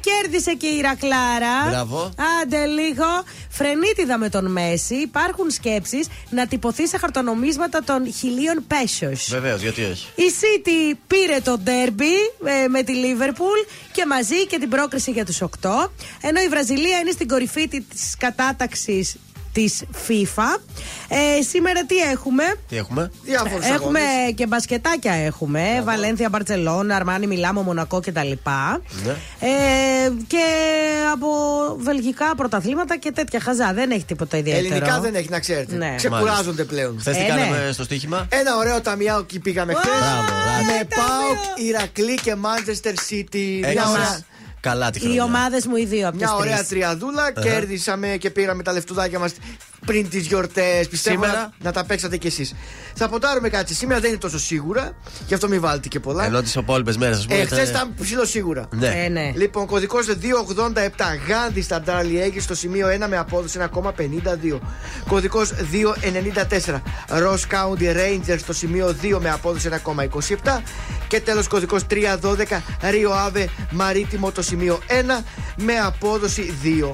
Κέρδισε και η Ρακλάρα. Μπράβο. Άντε λίγο. Φρενίτιδα με τον Μέση. Υπάρχουν σκέψεις να τυπωθεί σε χαρτονομίσματα των χιλίων πέσιο. Βεβαίως, γιατί όχι. Η City πήρε το ντέρμπι ε, με τη Λίβερπουλ και μαζί και την πρόκριση για τους 8. Ενώ η Βραζιλία είναι στην κορυφή της κατάταξης της FIFA. Ε, σήμερα τι έχουμε; Τι έχουμε; Διάφορους Έχουμε αγώνες. και μπασκετάκια έχουμε. Βαλένθια, Μπαρτσελώνα, Αρμάνι, Μιλάμο, Μονακό κτλ. Ναι. Ε, και από βελγικά πρωταθλήματα και τέτοια χαζά. Δεν έχει τίποτα ιδιαίτερο. Ελληνικά δεν έχει να ξέρετε. Ναι. Ξεκουράζονται πλέον. Χθες τι Ε, κάναμε ναι. στο στοίχημα; Ένα ωραίο ταμιάκι πήγαμε χθες. Μπράβο, μπράβο. Με Πάοκ, Ηρακλή και Manchester City. Μια Έκανες ωραία, Καλά τη Οι χρονιά. ομάδες μου οι δύο από μια τις ωραία τρεις. τριαδούλα. Κέρδισαμε και πήραμε τα λεφτουδάκια μας πριν τις γιορτές. Πιστεύω Σήμερα; να, να τα παίξατε κι εσείς. Θα ποντάρουμε κάτι. Σήμερα δεν είναι τόσο σίγουρα. Γι' αυτό μην βάλετε και πολλά. Ενώ τις υπόλοιπες μέρες, ας πούμε. Ε, χθες ήταν- ήταν ψηλό σίγουρα. Ναι. Ε, ναι. Λοιπόν, κωδικός 287 Γάνδη στα Ντάρλι Έγκη στο σημείο 1 με απόδοση 1,52. Κωδικός 294 Ross County Rangers στο σημείο 2 με απόδοση 1,27. Και τέλος κωδικός 312 Rio Ave Marítimo το σημείο 1 με απόδοση 2.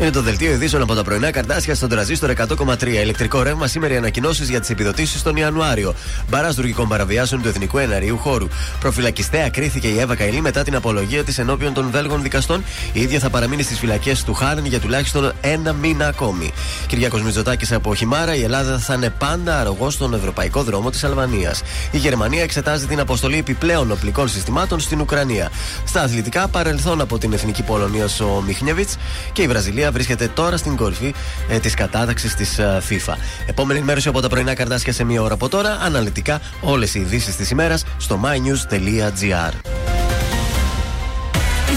Είναι το δελτίο ειδήσεων από τα πρωινά καρτάσια στον τραζίστορ 100,3. Ηλεκτρικό ρεύμα σήμερα οι ανακοινώσεις για τις επιδοτήσεις τον Ιανουάριο. Μπαρά τουρκικών παραβιάσεων του Εθνικού Εναρίου Χώρου. Προφυλακιστέα κρίθηκε η Εύα Καηλή μετά την απολογία της ενώπιον των Βέλγων δικαστών. Η ίδια θα παραμείνει στις φυλακές του Χάρεν για τουλάχιστον ένα μήνα ακόμη. Κυριακό Μητσοτάκης από Χιμάρα, η Ελλάδα θα είναι πάντα αρρωγός στον ευρωπαϊκό δρόμο της Αλβανίας. Η Γερμανία εξετάζει την αποστολή επιπλέον οπλικών συστημάτων στην Ουκρανία. Στα αθλητικά, παρελθόν από την εθνική Πολωνία ο Μιχνιεβιτς και η Βραζιλία βρίσκεται τώρα στην κορυφή ε, της κατάταξης της FIFA. Επόμενη ενημέρωση από τα πρωινά καρτάσια σε μία ώρα από τώρα. Αναλυτικά όλες οι ειδήσεις της ημέρας στο mynews.gr.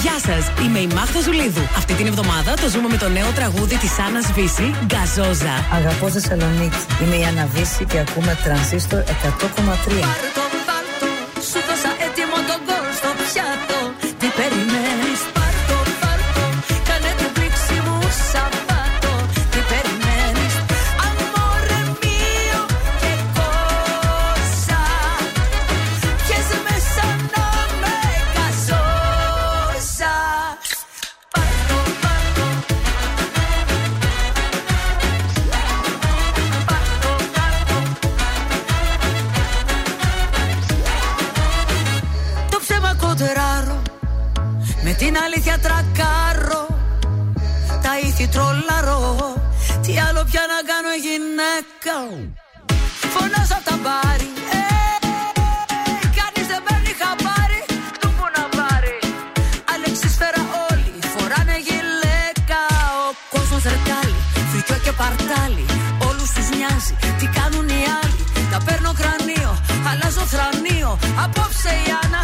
Γεια σας, είμαι η Μάγδα Ζουλίδου. Αυτή την εβδομάδα το ζούμε με το νέο τραγούδι της Άννας Βύση, Γκαζόζα. Αγαπώ Θεσσαλονίκη. Είμαι η Άννα Βύση και ακούμε τρανσίστορ 100,3. Την αλήθεια τρακάρω. Τα ήθη τρολαρώ. Τι άλλο πια να κάνω γυναίκα Φωνάζω απ' τα μπάρι. Ε, Κανείς δεν παίρνει χαμπάρι. Του που να πάρει. Αλεξίσφαιρα όλοι Φοράνε γυλαίκα. Ο κόσμος ρετάλι Φρικιό και παρτάλι. Όλους τους νοιάζει Τι κάνουν οι άλλοι. Τα παίρνω κρανίο Αλλάζω θρανίο. Απόψε η Άννα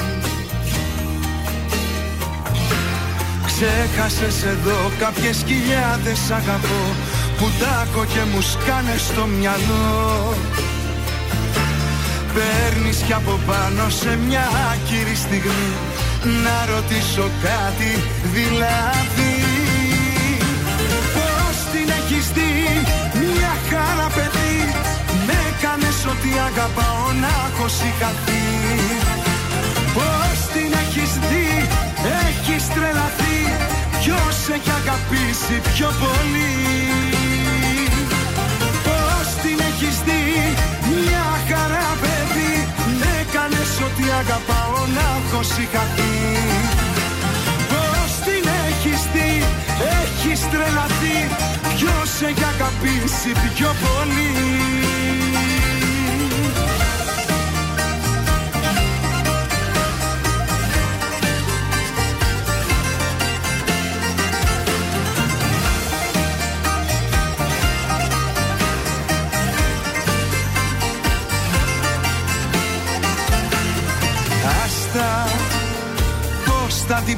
Ξέχασες εδώ κάποιες χιλιάδες αγαπώ Που τάκω και μου σκάνες στο μυαλό. Παίρνεις κι από πάνω σε μια άκυρη στιγμή Να ρωτήσω κάτι δηλαδή. Πώς την έχεις δει μια χαρά παιδί Με έκανες ότι αγαπάω να έχω συγχαθεί. Πώς την έχεις δει έχεις τρελαθεί Ποιος έχει αγαπήσει πιο πολύ; Πώς την έχεις δει μια χαρά παιδί; Με έκανες ότι αγαπάω να έχω συγχαθεί Πώς την έχεις δει έχεις τρελαθεί Ποιος έχει αγαπήσει πιο πολύ;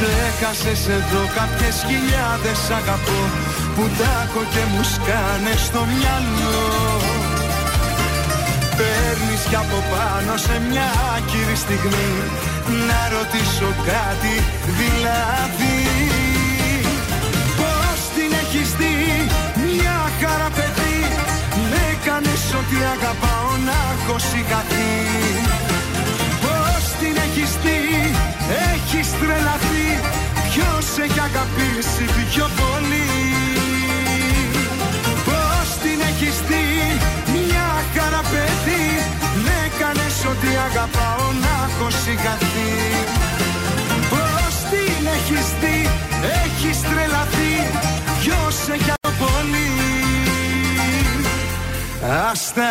Ξέχασες εδώ κάποιες χιλιάδες αγαπώ Που τάκω και μου σκάνε στο μυαλό. Παίρνεις κι από πάνω σε μια άκυρη στιγμή Να ρωτήσω κάτι δηλαδή. Πώς την έχεις δει μια χαρά παιδί Με έκανες ότι αγαπάω να έχω συγχαθεί. Πώς την έχεις δει έχεις τρελαθεί. Ποιος έχει αγαπήσει πιο πολύ Πώς την έχεις δει; Μια χαρά παιδί. Με έκανες ότι αγαπάω να έχω συγχαθεί. Πώς την έχεις δει; Έχεις τρελαθεί. Ποιος έχει αγαπήσει πολύ Άστα.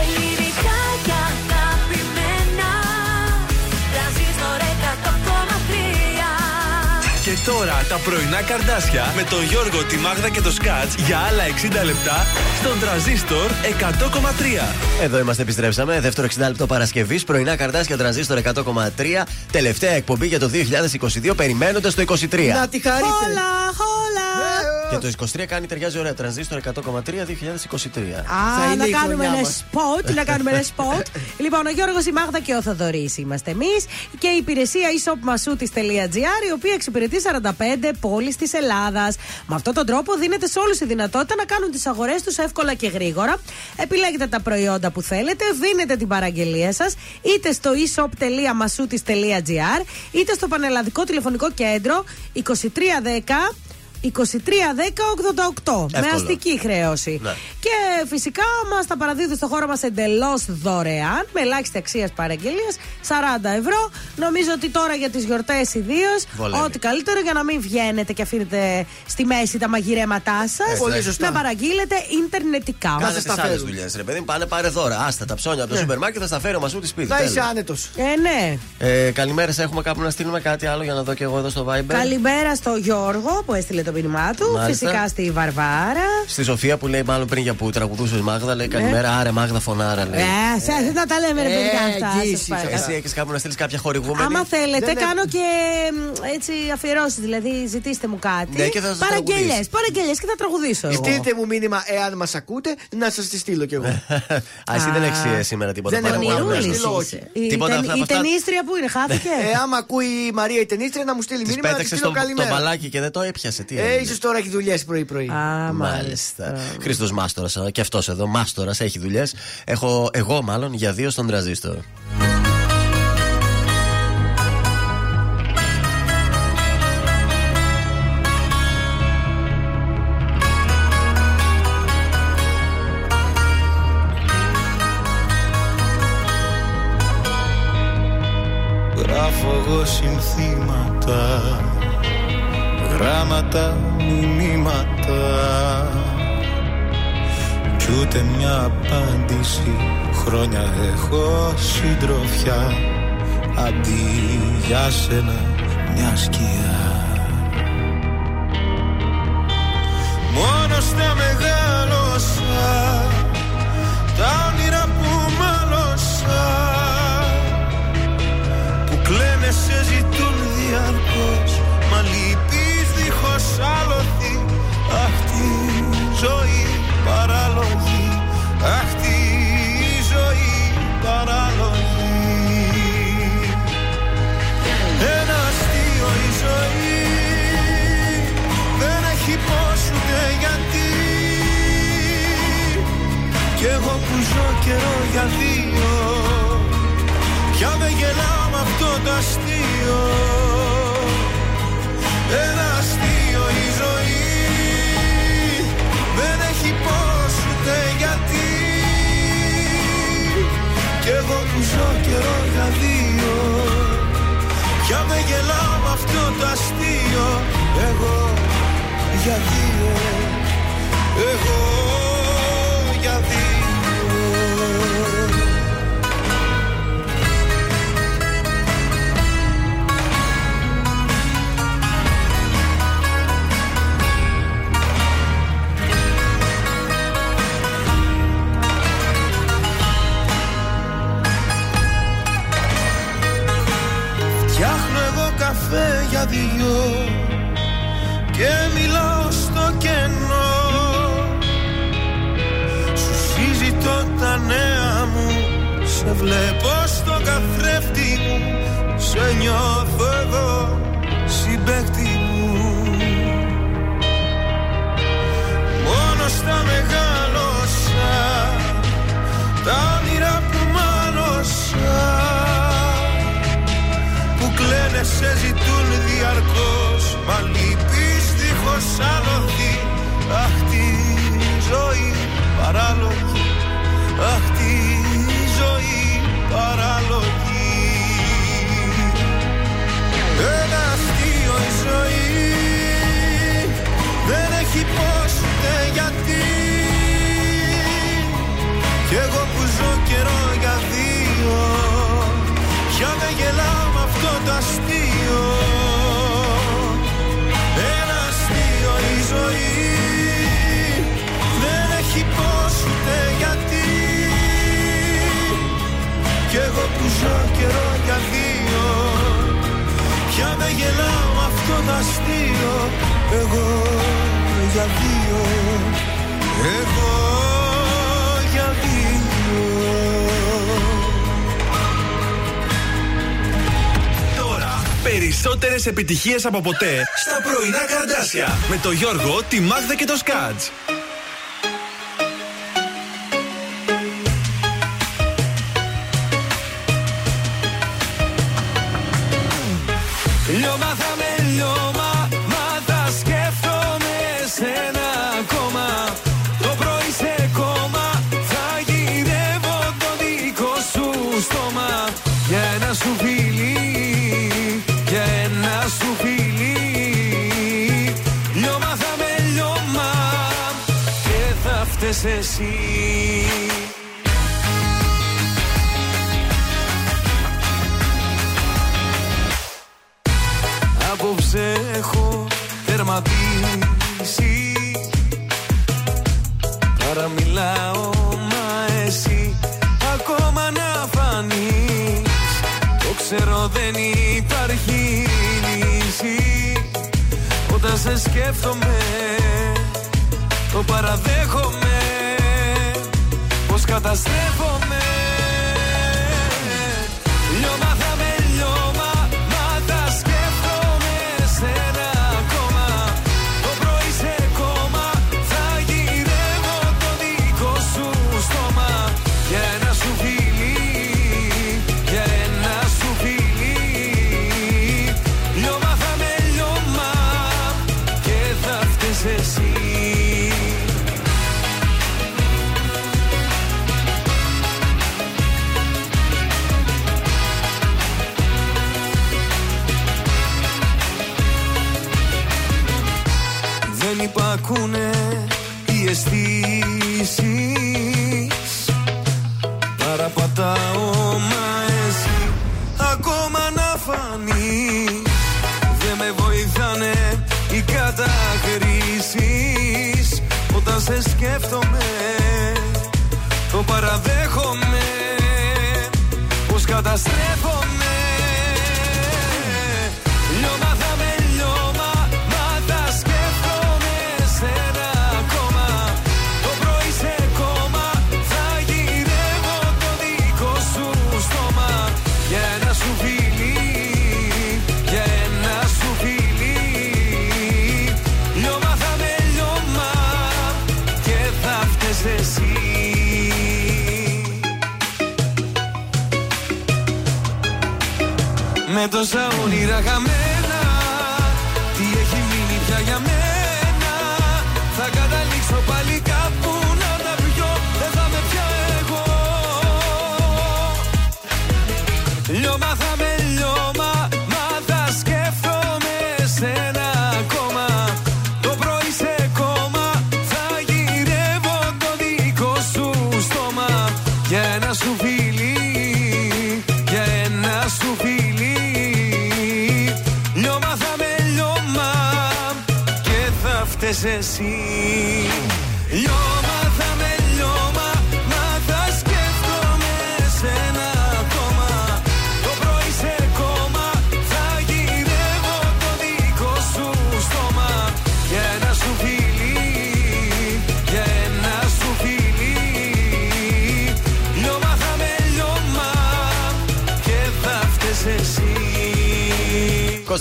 Ελληνικά τώρα τα πρωινά καρδάσια με τον Γιώργο, τη Μάγδα και το Σκάτς για άλλα 60 λεπτά στον τραζίστορ 100,3. Εδώ είμαστε, επιστρέψαμε. Δεύτερο 60 λεπτό Παρασκευής. Πρωινά καρτάσια τρανζίστορ 100,3. Τελευταία εκπομπή για το 2022. Περιμένοντας το 23. Να τη χαρείτε. Χόλα, όλα. Και το 23 κάνει ταιριάζει ωραία. Τρανζίστορ 100,3 2023. Α, Θα είναι να η κάνουμε χρονιά ένα μας. σποτ, να κάνουμε ένα σποτ. λοιπόν, ο Γιώργος, η Μάγδα και ο Θοδωρής είμαστε εμείς και η υπηρεσία e-shopmasutis.gr η οποία εξυπηρετεί 45 πόλει της Ελλάδας. Με αυτόν τον τρόπο δίνεται σε όλους η δυνατότητα να κάνουν τις αγορές τους εύκολα και γρήγορα. Επιλέγετε τα προϊόντα που θέλετε, δίνετε την παραγγελία σας είτε στο e-shop.masutis.gr είτε στο πανελλαδικό τηλεφωνικό κέντρο 2310 231088. Με Εύκολο. αστική χρέωση. Ναι. Και φυσικά μας τα παραδίδουν στο χώρο μας εντελώς δωρεάν, με ελάχιστη αξία παραγγελία 40 ευρώ. Νομίζω ότι τώρα για τις γιορτές ιδίως, Βολεύει. ό,τι καλύτερο για να μην βγαίνετε και αφήνετε στη μέση τα μαγειρέματά σας. Πολύ σωστά. Να παραγγείλετε ιντερνετικά. Κάνε τις άλλες δουλειές, ρε παιδί μου. Πάνε πάρε δώρα. Άστα τα ψώνια από το σούπερ μάρκετ θα στα φέρει ο Μασούτη σπίτι. Να Τέλος. είσαι άνετος. Ε, ναι. Ε, Καλημέρε, έχουμε κάπου να στείλουμε κάτι άλλο για να δω και εγώ εδώ στο Viber. Καλημέρα στο Γιώργο που έστειλε το μήνυμά του. Μάλιστα. Φυσικά στη Βαρβάρα. Στη Σοφία που λέει μάλλον πριν για που τραγουδούσε η Μάγδα, λέει καλημέρα, άρε Μάγδα φωνάρα. Λέει. Ε, σε- να τα λέμε ρε Ε, παιδιά αυτά. εκεί σας εσύ, παρακαλώ. Εσύ έχεις κάπου να στείλεις κάποια χορηγούμενη. Άμα θέλετε, Δεν κάνω και μ, έτσι αφιερώσεις. Δηλαδή, ζητήστε μου κάτι. Ναι, και θα σας Παραγγελίε, τραγουδήσει. παραγγελίε και θα τραγουδήσω. εγώ. Στείλτε μου μήνυμα εάν μας ακούτε να σας τη στείλω κι εγώ. Α, εσύ δεν έχει σήμερα τίποτα Δεν παραπάνω. έχω Ονειρούλης να Ονειρούλης στείλω. είσαι. όχι. Η, Τίποτα ται- από η αυτά- ταινίστρια που είναι, χάθηκε; Ε, άμα ακούει η Μαρία η ταινίστρια να μου στείλει Της μήνυμα να της πέταξε στείλω το, το καλημέρα. μπαλάκι και δεν το έπιασε. Τι Ε, έγινε; ίσως τώρα έχει δουλειές πρωί-πρωί. Α, Μάλιστα. Χρήστος Μάστορας και αυτός εδώ, Μάστορας, έχει δουλειές. Έχω εγώ μάλλον για δύο στον τραζίστορ. Γράφω εγώ συνθήματα Γράμματα, μηνύματα. Κι ούτε μια απάντηση. Χρόνια έχω συντροφιά. Αντί για σένα μια σκιά. Μόνος στα μεγάλωσα Τα όνειρα που μάλωσα. Που κλαίνε σε ζητούν διαρκώς. Μα λυπείς δίχως άλοθη Αχ τη ζωή παράλογη Αχ τη ζωή παράλογη Ένα αστείο η ζωή Δεν έχει πώς ούτε γιατί. Κι εγώ που ζω καιρό για δύο Πια δεν γελάω με αυτό το αστείο Κι εγώ που ζω καιρό για δύο Πια δεν γελάω με αυτό το αστείο Εγώ για δύο. Εγώ για δύο δυο Και μιλάω στο κενό. Σου συζητώ τα νέα μου Σε βλέπω στο καθρέφτη μου Σε νιώθω εδώ συμπέκτη μου. Μόνος στα μεγάλωσα Τα που κλαίνε σε ζητούν διαρκώς Μα λυπείς δίχως άλοθη Αχ τη ζωή παράλογη Αχ τη ζωή παράλογη. Ένα αστείο η ζωή Δεν έχει πώς ούτε γιατί. Κι εγώ που ζω καιρό για δύο Πια δεν γελάω με αυτό το αστείο. Ένα αστείο η ζωή. Δεν έχει πώς ούτε γιατί. Κι εγώ που ζω καιρό για δύο. Πια δεν γελάω με αυτό το αστείο. Εγώ για δύο. Εγώ περισσότερες επιτυχίες από ποτέ στα πρωινά καρδάσια με το Γιώργο, τη Μάγδα και το Σκάτς. Εσύ. Απόψε έχω τερματίσει. Παραμιλάω μα εσύ ακόμα να φανείς. Το ξέρω δεν υπάρχει λύση. Όταν σε σκέφτομαι το παραδέχομαι Πως καταστρέφομαι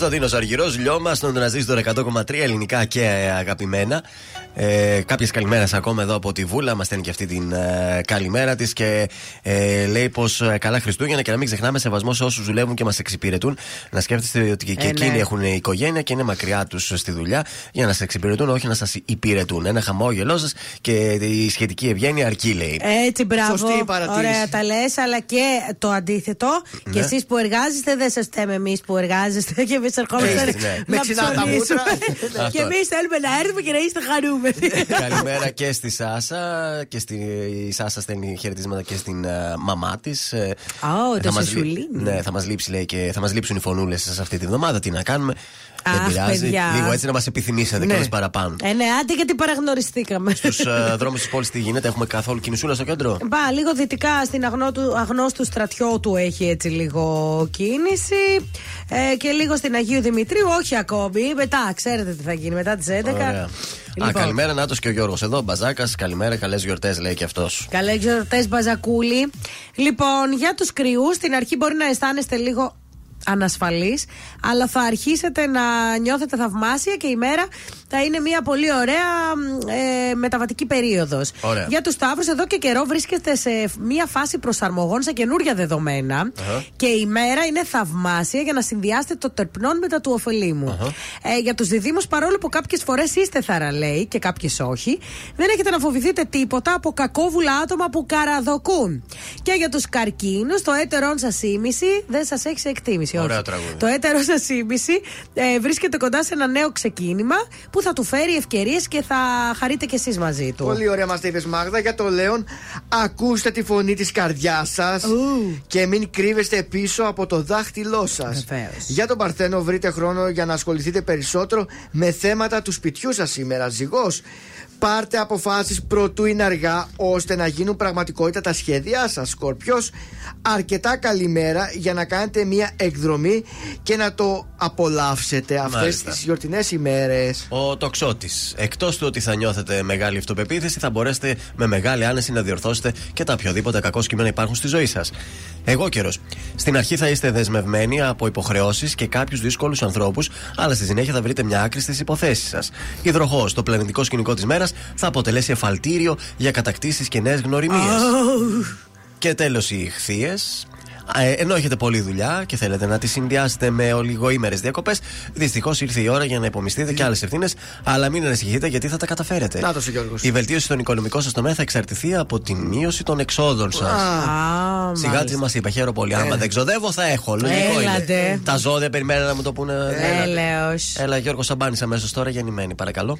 Κωνσταντίνο Αργυρός, λιώμα στον τραζίστορ 100,3 ελληνικά και ε, αγαπημένα. Ε, Κάποιες καλημέρες ακόμα εδώ από τη Βούλα. Μας στέλνει και αυτή την ε, καλημέρα της και ε, λέει πως ε, καλά Χριστούγεννα και να μην ξεχνάμε σεβασμός σε όσους δουλεύουν και μας εξυπηρετούν. Να σκέφτεστε ότι και Ε, εκείνοι ναι. έχουν οικογένεια και είναι μακριά τους στη δουλειά για να σας εξυπηρετούν, όχι να σας υπηρετούν. Ένα χαμόγελό σα και η σχετική ευγένεια αρκεί, λέει. Έτσι, μπράβο. Σωστή η παρατήρηση. Ωραία, τα λες, αλλά και το αντίθετο. Και Ναι. εσείς που εργάζεστε, δεν σας θέμε εμείς που εργάζεστε και εμείς ερχόμαστε Έτσι, ναι. να Με ξυνά τα ψωνίσουμε. μούτρα. και εμείς θέλουμε να έρθουμε και να είστε χαρούμενοι. Καλημέρα και στη Σάσα. Και στη, η Σάσα στέλνει χαιρετίσματα και στην ε, μαμά της. Ω, το Σεσουλίνι. Ναι, θα μας λείψει, λέει, και θα μας λείψουν οι φωνούλες σα αυτή τη βδομάδα. Τι να κάνουμε; Δεν Αχ, πειράζει. παιδιά. Λίγο έτσι να μας επιθυμήσετε Ναι. κιόλας παραπάνω. Ε, ναι, άντε γιατί παραγνωριστήκαμε. Στους δρόμους της πόλης τι γίνεται, έχουμε καθόλου κινησούλα στο κέντρο; Μπα, λίγο δυτικά στην αγνώτου, αγνώστου στρατιώτου έχει έτσι λίγο κίνηση. Ε, και λίγο στην Αγίου Δημητρίου, όχι ακόμη. Μετά, ξέρετε τι θα γίνει, μετά τις 11. Ωραία. Α, Λοιπόν. καλημέρα, Νάτος και ο Γιώργος εδώ. Μπαζάκας, καλημέρα, καλές γιορτές, λέει και αυτός. Καλές γιορτές, Μπαζακούλη. Λοιπόν, για τους κρυούς, στην αρχή μπορεί να αισθάνεστε λίγο ανασφαλείς αλλά θα αρχίσετε να νιώθετε θαυμάσια και η μέρα θα είναι μια πολύ ωραία μ, ε, μεταβατική περίοδος. Ωραία. Για τους Σταύρους εδώ και καιρό βρίσκεστε σε μια φάση προσαρμογών σε καινούρια δεδομένα Αχα. και η μέρα είναι θαυμάσια για να συνδυάσετε το τερπνόν με τα του ωφελήμου. Ε, για τους διδήμους παρόλο που κάποιες φορές είστε θαραλέοι και κάποιες όχι δεν έχετε να φοβηθείτε τίποτα από κακόβουλα άτομα που καραδοκούν. Και για τους καρκίνους το έτερόν σας ήμιση δεν σας έχει σε εκτίμηση. Ωραίο όχι. τραγούδι. Το έτερό σας ήμιση ε, βρίσκεται κοντά σε ένα νέο ξεκίνημα που θα του φέρει ευκαιρίες και θα χαρείτε κι εσείς μαζί του. Πολύ ωραία μας τα είπες Μάγδα. Για το Λέον, ακούστε τη φωνή της καρδιάς σας και μην κρύβεστε πίσω από το δάχτυλό σας. Για τον Παρθένο, βρείτε χρόνο για να ασχοληθείτε περισσότερο με θέματα του σπιτιού σας σήμερα. Ζυγός, πάρτε αποφάσεις προτού είναι αργά ώστε να γίνουν πραγματικότητα τα σχέδιά σας. Σκορπιό, αρκετά καλημέρα για να κάνετε μια εκδρομή και να το απολαύσετε αυτές Μάλιστα. τι γιορτινές ημέρες. Ο τοξότης. Εκτός του ότι θα νιώθετε μεγάλη αυτοπεποίθηση, θα μπορέσετε με μεγάλη άνεση να διορθώσετε και τα οποιοδήποτε κακό κείμενα υπάρχουν στη ζωή σας. Εγώ καιρός. Στην αρχή θα είστε δεσμευμένοι από υποχρεώσεις και κάποιους δύσκολους ανθρώπους, αλλά στη συνέχεια θα βρείτε μια άκρη στις υποθέσεις σας. Υδροχός, το πλανητικό σκηνικό της μέρας θα αποτελέσει εφαλτήριο για κατακτήσεις και νέες γνωριμίες. Και τέλος οι χθείε. Ενώ έχετε πολλή δουλειά και θέλετε να τη συνδυάσετε με ολιγοήμερες διακοπές, δυστυχώς ήρθε η ώρα για να υπομειστείτε και άλλες ευθύνες, αλλά μην ανησυχείτε γιατί θα τα καταφέρετε. Να το ο Γιώργος. Η βελτίωση στον οικονομικό σας τομέα θα εξαρτηθεί από τη μείωση των εξόδων σας. Α, Σιγά τι μας είπα, χαίρομαι πολύ. Άμα δεν ξοδεύω, θα έχω. Λογικό Έλατε. είναι. Τα ζώδια περιμένουν να μου το πούνε. Έλεος. Έλα, Γιώργο Σαμπάνη αμέσως τώρα γεννημένη, παρακαλώ.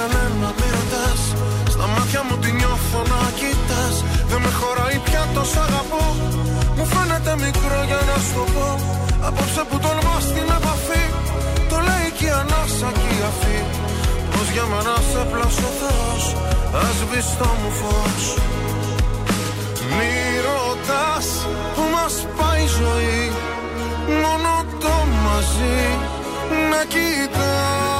κανένα, μη ρωτάς. Στα μάτια μου τη νιώθω να κοιτάς. Δεν με χωράει πια τόσο αγαπώ. Μου φαίνεται μικρό για να σου το πω. Απόψε που τολμάς την επαφή. Το λέει και η ανάσα και η αφή. Πως για μένα σε πλάσω Θεός. Ας βυστό μου φως. Μη ρωτάς που μας πάει η ζωή. Μόνο το μαζί να κοιτάς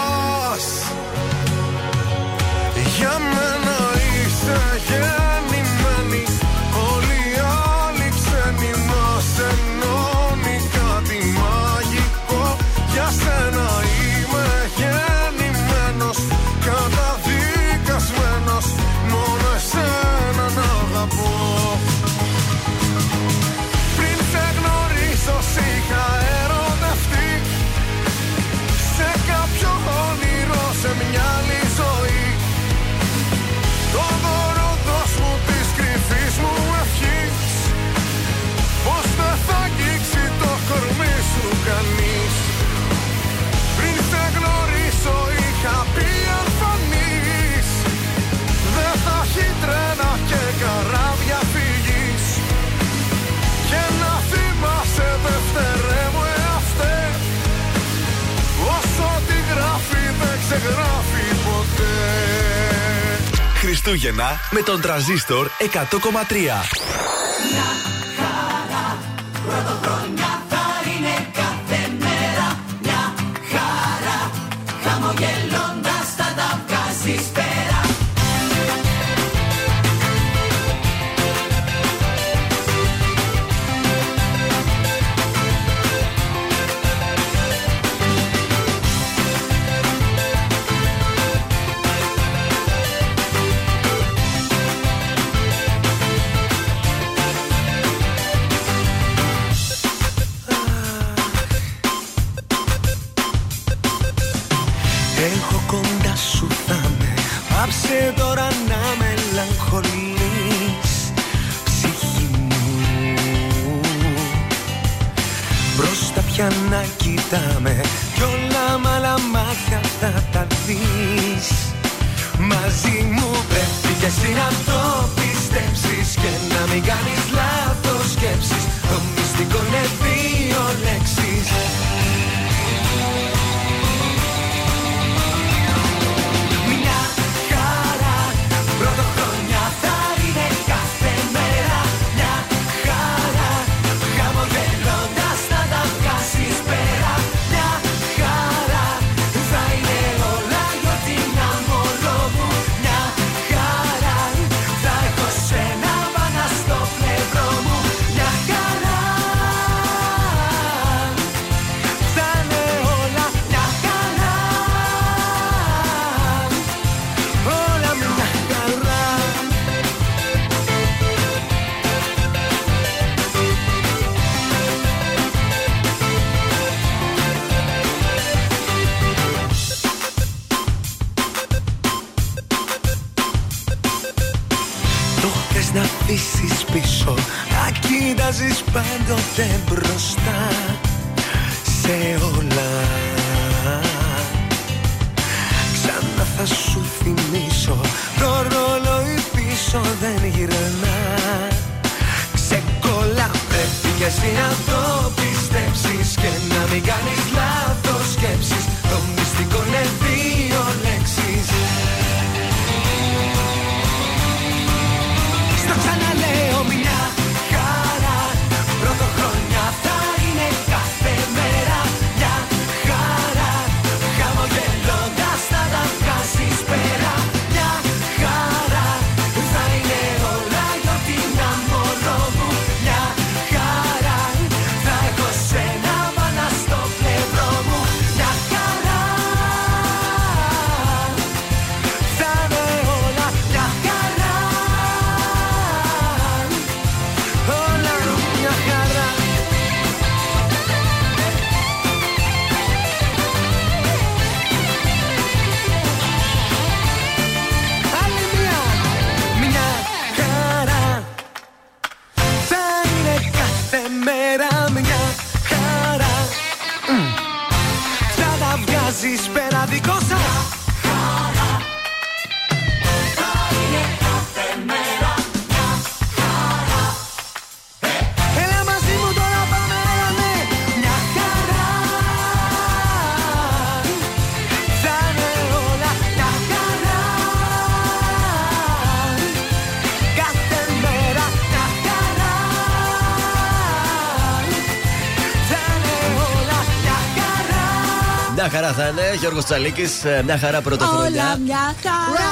Για μένα είσαι γεννημένη Χριστούγεννα με τον τραζίστορ 100,3. Μια χαρά θα είναι, Γιώργος Τσαλίκης, μια χαρά πρωτοχρονιά. Όλα μια χαρά.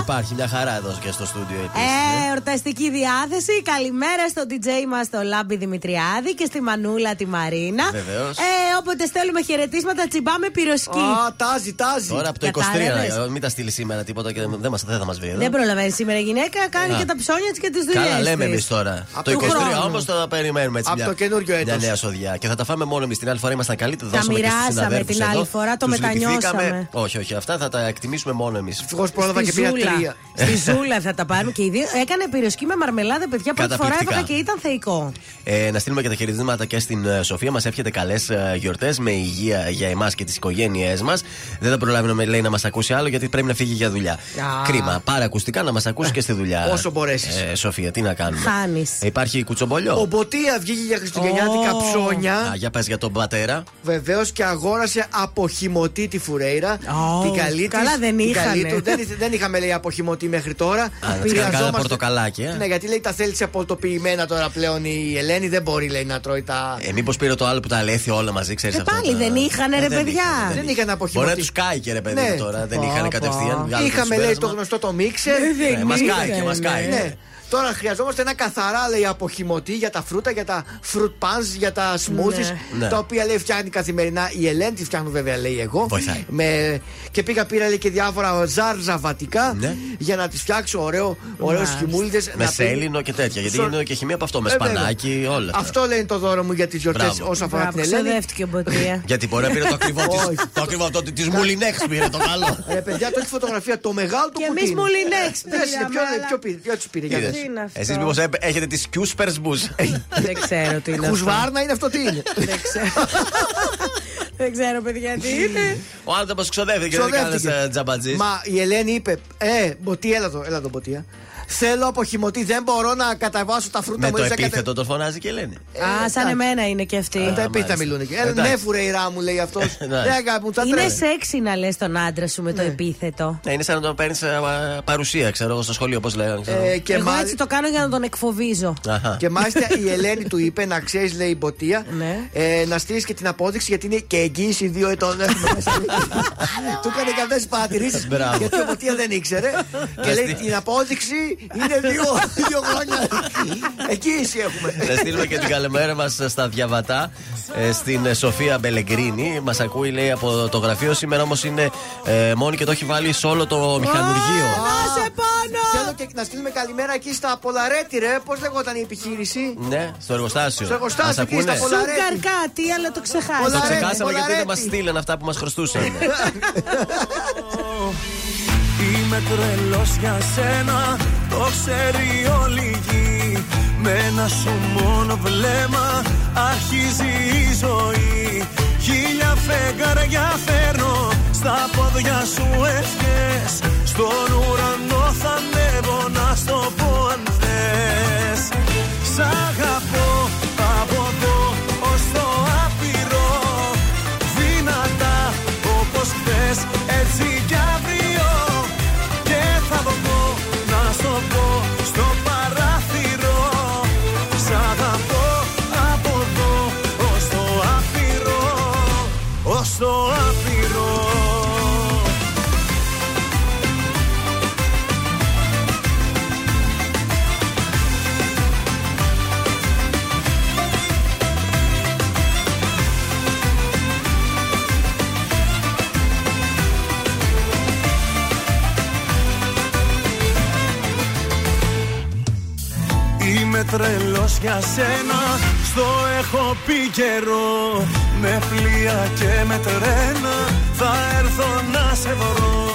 Υπάρχει μια χαρά εδώ και στο στούντιο επίσης. Ε, εορταστική διάθεση. Καλημέρα στο DJ μας, το Λάμπη Δημητριάδη και στη Μανούλα τη Μαρίνα. Βεβαίως. Ε, όποτε στέλνουμε χαιρετίσματα, τσιμπάμε πυροσκή. Α, τάζει, τάζει. Τώρα από το 23, Κατάλαβες. ε, μην τα στείλει σήμερα τίποτα και δεν, μας, δεν θα μας βρει εδώ. Δεν προλαβαίνει σήμερα η γυναίκα, κάνει Α. και τα ψώνια της και τις δουλειές. Καλά, λέμε εμείς τώρα. Απ' το του 23 χρόνου. όμως θα περιμένουμε έτσι. Απ' μια, το καινούριο Μια έτος. νέα σοδιά. Και θα τα φάμε μόνο εμείς. Την άλλη φορά ήμασταν καλοί, τα Τα δώσαμε και στους μοιράσαμε συναδέλφους την εδώ. άλλη φορά, το Τους μετανιώσαμε. λυπηθήκαμε. Όχι, όχι, αυτά θα τα εκτιμήσουμε μόνο εμείς. Ευτυχώς πρόλαβα Στη και πήρα ζούλα. τρία. Στη ζούλα θα τα πάρουμε και οι δύο. Έκανε πυροσκή με μαρμελάδα, παιδιά. Πρώτη φορά Καταπληκτικά. έβγα και ήταν θεϊκό. Ε, να στείλουμε και τα χαιρετίσματα και στην ε, Σοφία. Μας εύχεται καλές γιορτές με υγεία για εμάς και τις οικογένειές μας. Δεν θα προλάβει να λέει να μας ακούσει άλλο γιατί πρέπει να φύγει για δουλειά. Α. Κρίμα. Πάρα ακουστικά να μας ακούσει και στη δουλειά. όσο μπορέσεις. Ε, Σοφία, τι να κάνουμε; Χάνεις. Ε, Υπάρχει κουτσομπολιό; Ο Μποτία βγήκε για χριστουγεννιάτικα Ω. ψώνια. Α, για πες για τον πατέρα. Βεβαίως και αγόρασε από χυμωτή τη φουρέιρα. Ω, την καλή της- καλά δεν την είχανε. καλή του. δεν, ήθε- δεν είχαμε λέει από αποχημωτή μέχρι τώρα. να της κάνει κάνα πορτοκαλάκι, ε. Ναι, γιατί λέει τα θέλει σε πολτοποιημένα τώρα πλέον η Ελένη. Δεν μπορεί λέει να τρώει τα. Ε, μήπως πήρε το άλλο που τα αλέθη όλα μαζί, ξέρεις Ε, αυτό. πάλι τα- δεν είχανε, ρε Ε, δεν παιδιά. είχαν, Δεν είχαν Μπορεί να αποχημωτή. τους κάει και ρε παιδί Ναι. μου τώρα. Δεν Πω, είχαν πω. κατευθείαν. βγάλουν το Είχαμε λέει το συμπέρασμα. γνωστό το μίξερ. Ναι, μας κάει και μας κάει. Ναι. Τώρα χρειαζόμαστε ένα καθαρά λέει αποχημωτή για τα φρούτα, για τα fruit puns, για τα smoothies. Ναι. Τα οποία λέει φτιάχνει καθημερινά η Ελένη, τη φτιάχνω βέβαια λέει εγώ. Βοηθάει. Με... Και πήγα πήρα λέει και διάφορα ζάρζα βατικά Ναι. για να τις φτιάξω ωραίο, ωραίους Μάλιστα. χιμούλιδε. Με σέλινο και τέτοια. Γιατί Σο- είναι και χημεία από αυτό. Με Ε, βέβαια. σπανάκι, όλα. αυτά. Αυτό λέει είναι το δώρο μου για τις γιορτές Μπράβο. όσον αφορά Μπράβο, την Ελένη. ξοδεύτηκε ο Μποτία. Γιατί μπορεί να πήρε το ακριβό της- Όχι. το ακριβό αυτό της Μουλινέξ πήρε το καλό. Ρε παιδιά, το έχει φωτογραφία το μεγάλο του Και κουτί. εμείς είναι. Μουλινέξ Δες, πήραμε, ποιο- αλλά- ποιο πήρε, ποιο τους πήρε, για Είδες. δες. Τι είναι αυτό; Εσείς μήπως έπαι- έχετε τις Cuspers Bus. Δεν ξέρω τι είναι. αυτό. Χουσβάρνα είναι αυτό τι είναι; Δεν ξέρω. Δεν ξέρω, παιδιά, τι είναι. Ο άνθρωπος ξοδεύει και δεν Ξοδεύτηκε. κάνεις τζαμπατζής. Μα η Ελένη είπε, Ε, Μποτί, έλα το, έλα το Μποτία. Θέλω αποχημωτή, δεν μπορώ να καταβάσω τα φρούτα Με μου. το έτσι, να επίθετο τον φωνάζει και λένε. Α, σαν εμένα είναι και αυτή. Ε, Τα επίθετα μάλιστα. μιλούν. Ε, Εντάξει. Ναι, φουρεϊρά μου λέει αυτός. Εντάξει. Δεν αγάπη μου, τα Είναι τρέχει. σεξι να λες τον άντρα σου με το επίθετο. Ναι, είναι σαν να τον παίρνεις παρουσία, ξέρω εγώ, στο σχολείο, πώς λέγανε. ξέρω. Ε, και, Εγώ μα- έτσι το κάνω για να τον εκφοβίζω. Αχα. και μάλιστα η Ελένη του είπε να ξέρεις, λέει η Μποτία, Ναι. ε, να στείλεις και την απόδειξη γιατί είναι και εγγύηση δύο ετών. Έχουμε μέσα. Του έκανε και αυτές τις παρατηρήσεις. Μπράβο. Γιατί ο Μποτία δεν ήξερε. και λέει την απόδειξη είναι δύο, δύο χρόνια. Εγγύηση έχουμε. Να στείλουμε και την καλημέρα μας στα διαβατά ε, στην ε, Σοφία Μπελεγκρίνη. Μας ακούει, λέει, από το γραφείο. Σήμερα όμως είναι ε, μόνη και το έχει βάλει σε όλο το μηχανουργείο. Να σε πάνω! Θέλω και να στείλουμε καλημέρα εκεί στα Πολαρέτη, ρε. Πώς λεγόταν η επιχείρηση; Ναι, στο εργοστάσιο. Στο εργοστάσιο, Μας εκεί στα ακούνε; πολλά- Σούγκαρ κάτι, αλλά το Το ξεχάσει. Πολαρέτη. ξεχάσαμε γιατί δεν μας Πολαρέτη. στείλαν αυτά που μας χρωστούσαν. Είμαι τρελός για σένα, το ξέρει όλη η γη. Με ένα σου μόνο βλέμμα αρχίζει η ζωή. Χίλια φεγγάρια φέρνω, στα πόδια σου ευχές. Στον ουρανό θα ανέβω να στο πω αν θες. Σ' αγαπώ τρελός για σένα. Στο έχω πει καιρό Με πλοία και με τρένα. Θα έρθω να σε βρω.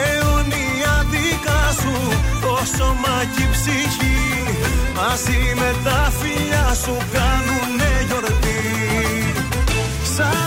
Αιωνία δικά σου Το σώμα και η ψυχή. Μαζί με τα φιλιά σου Κάνουνε γιορτή. Σ'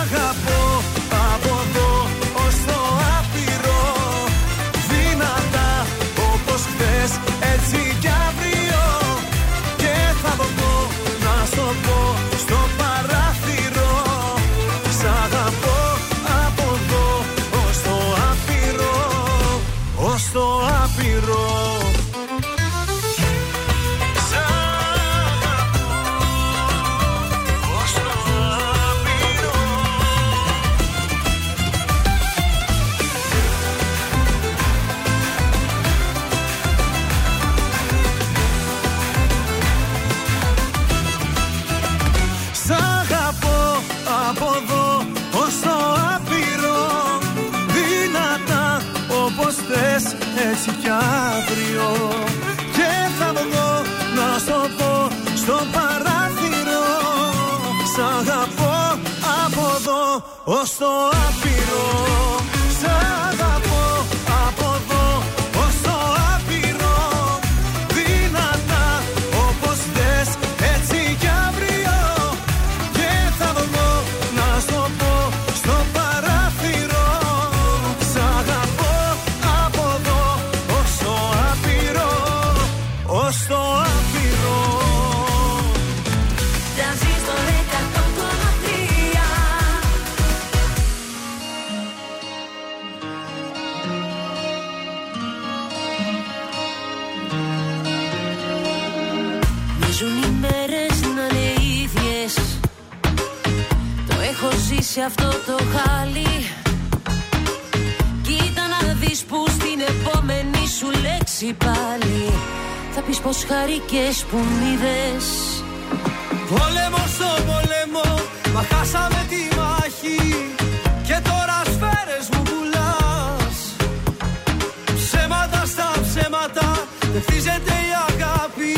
ως το Μοιάζουν οι μέρες να είναι ίδιες. Το έχω ζήσει αυτό το χάλι. Κοίτα να δεις που στην επόμενη σου λέξη πάλι. Θα πεις πως χαρικές που μ' είδες. Πόλεμο στο πόλεμο, μα χάσαμε τη μάχη. Και τώρα σφαίρες μου πουλάς. Ψέματα στα ψέματα, δεν χτίζεται η αγάπη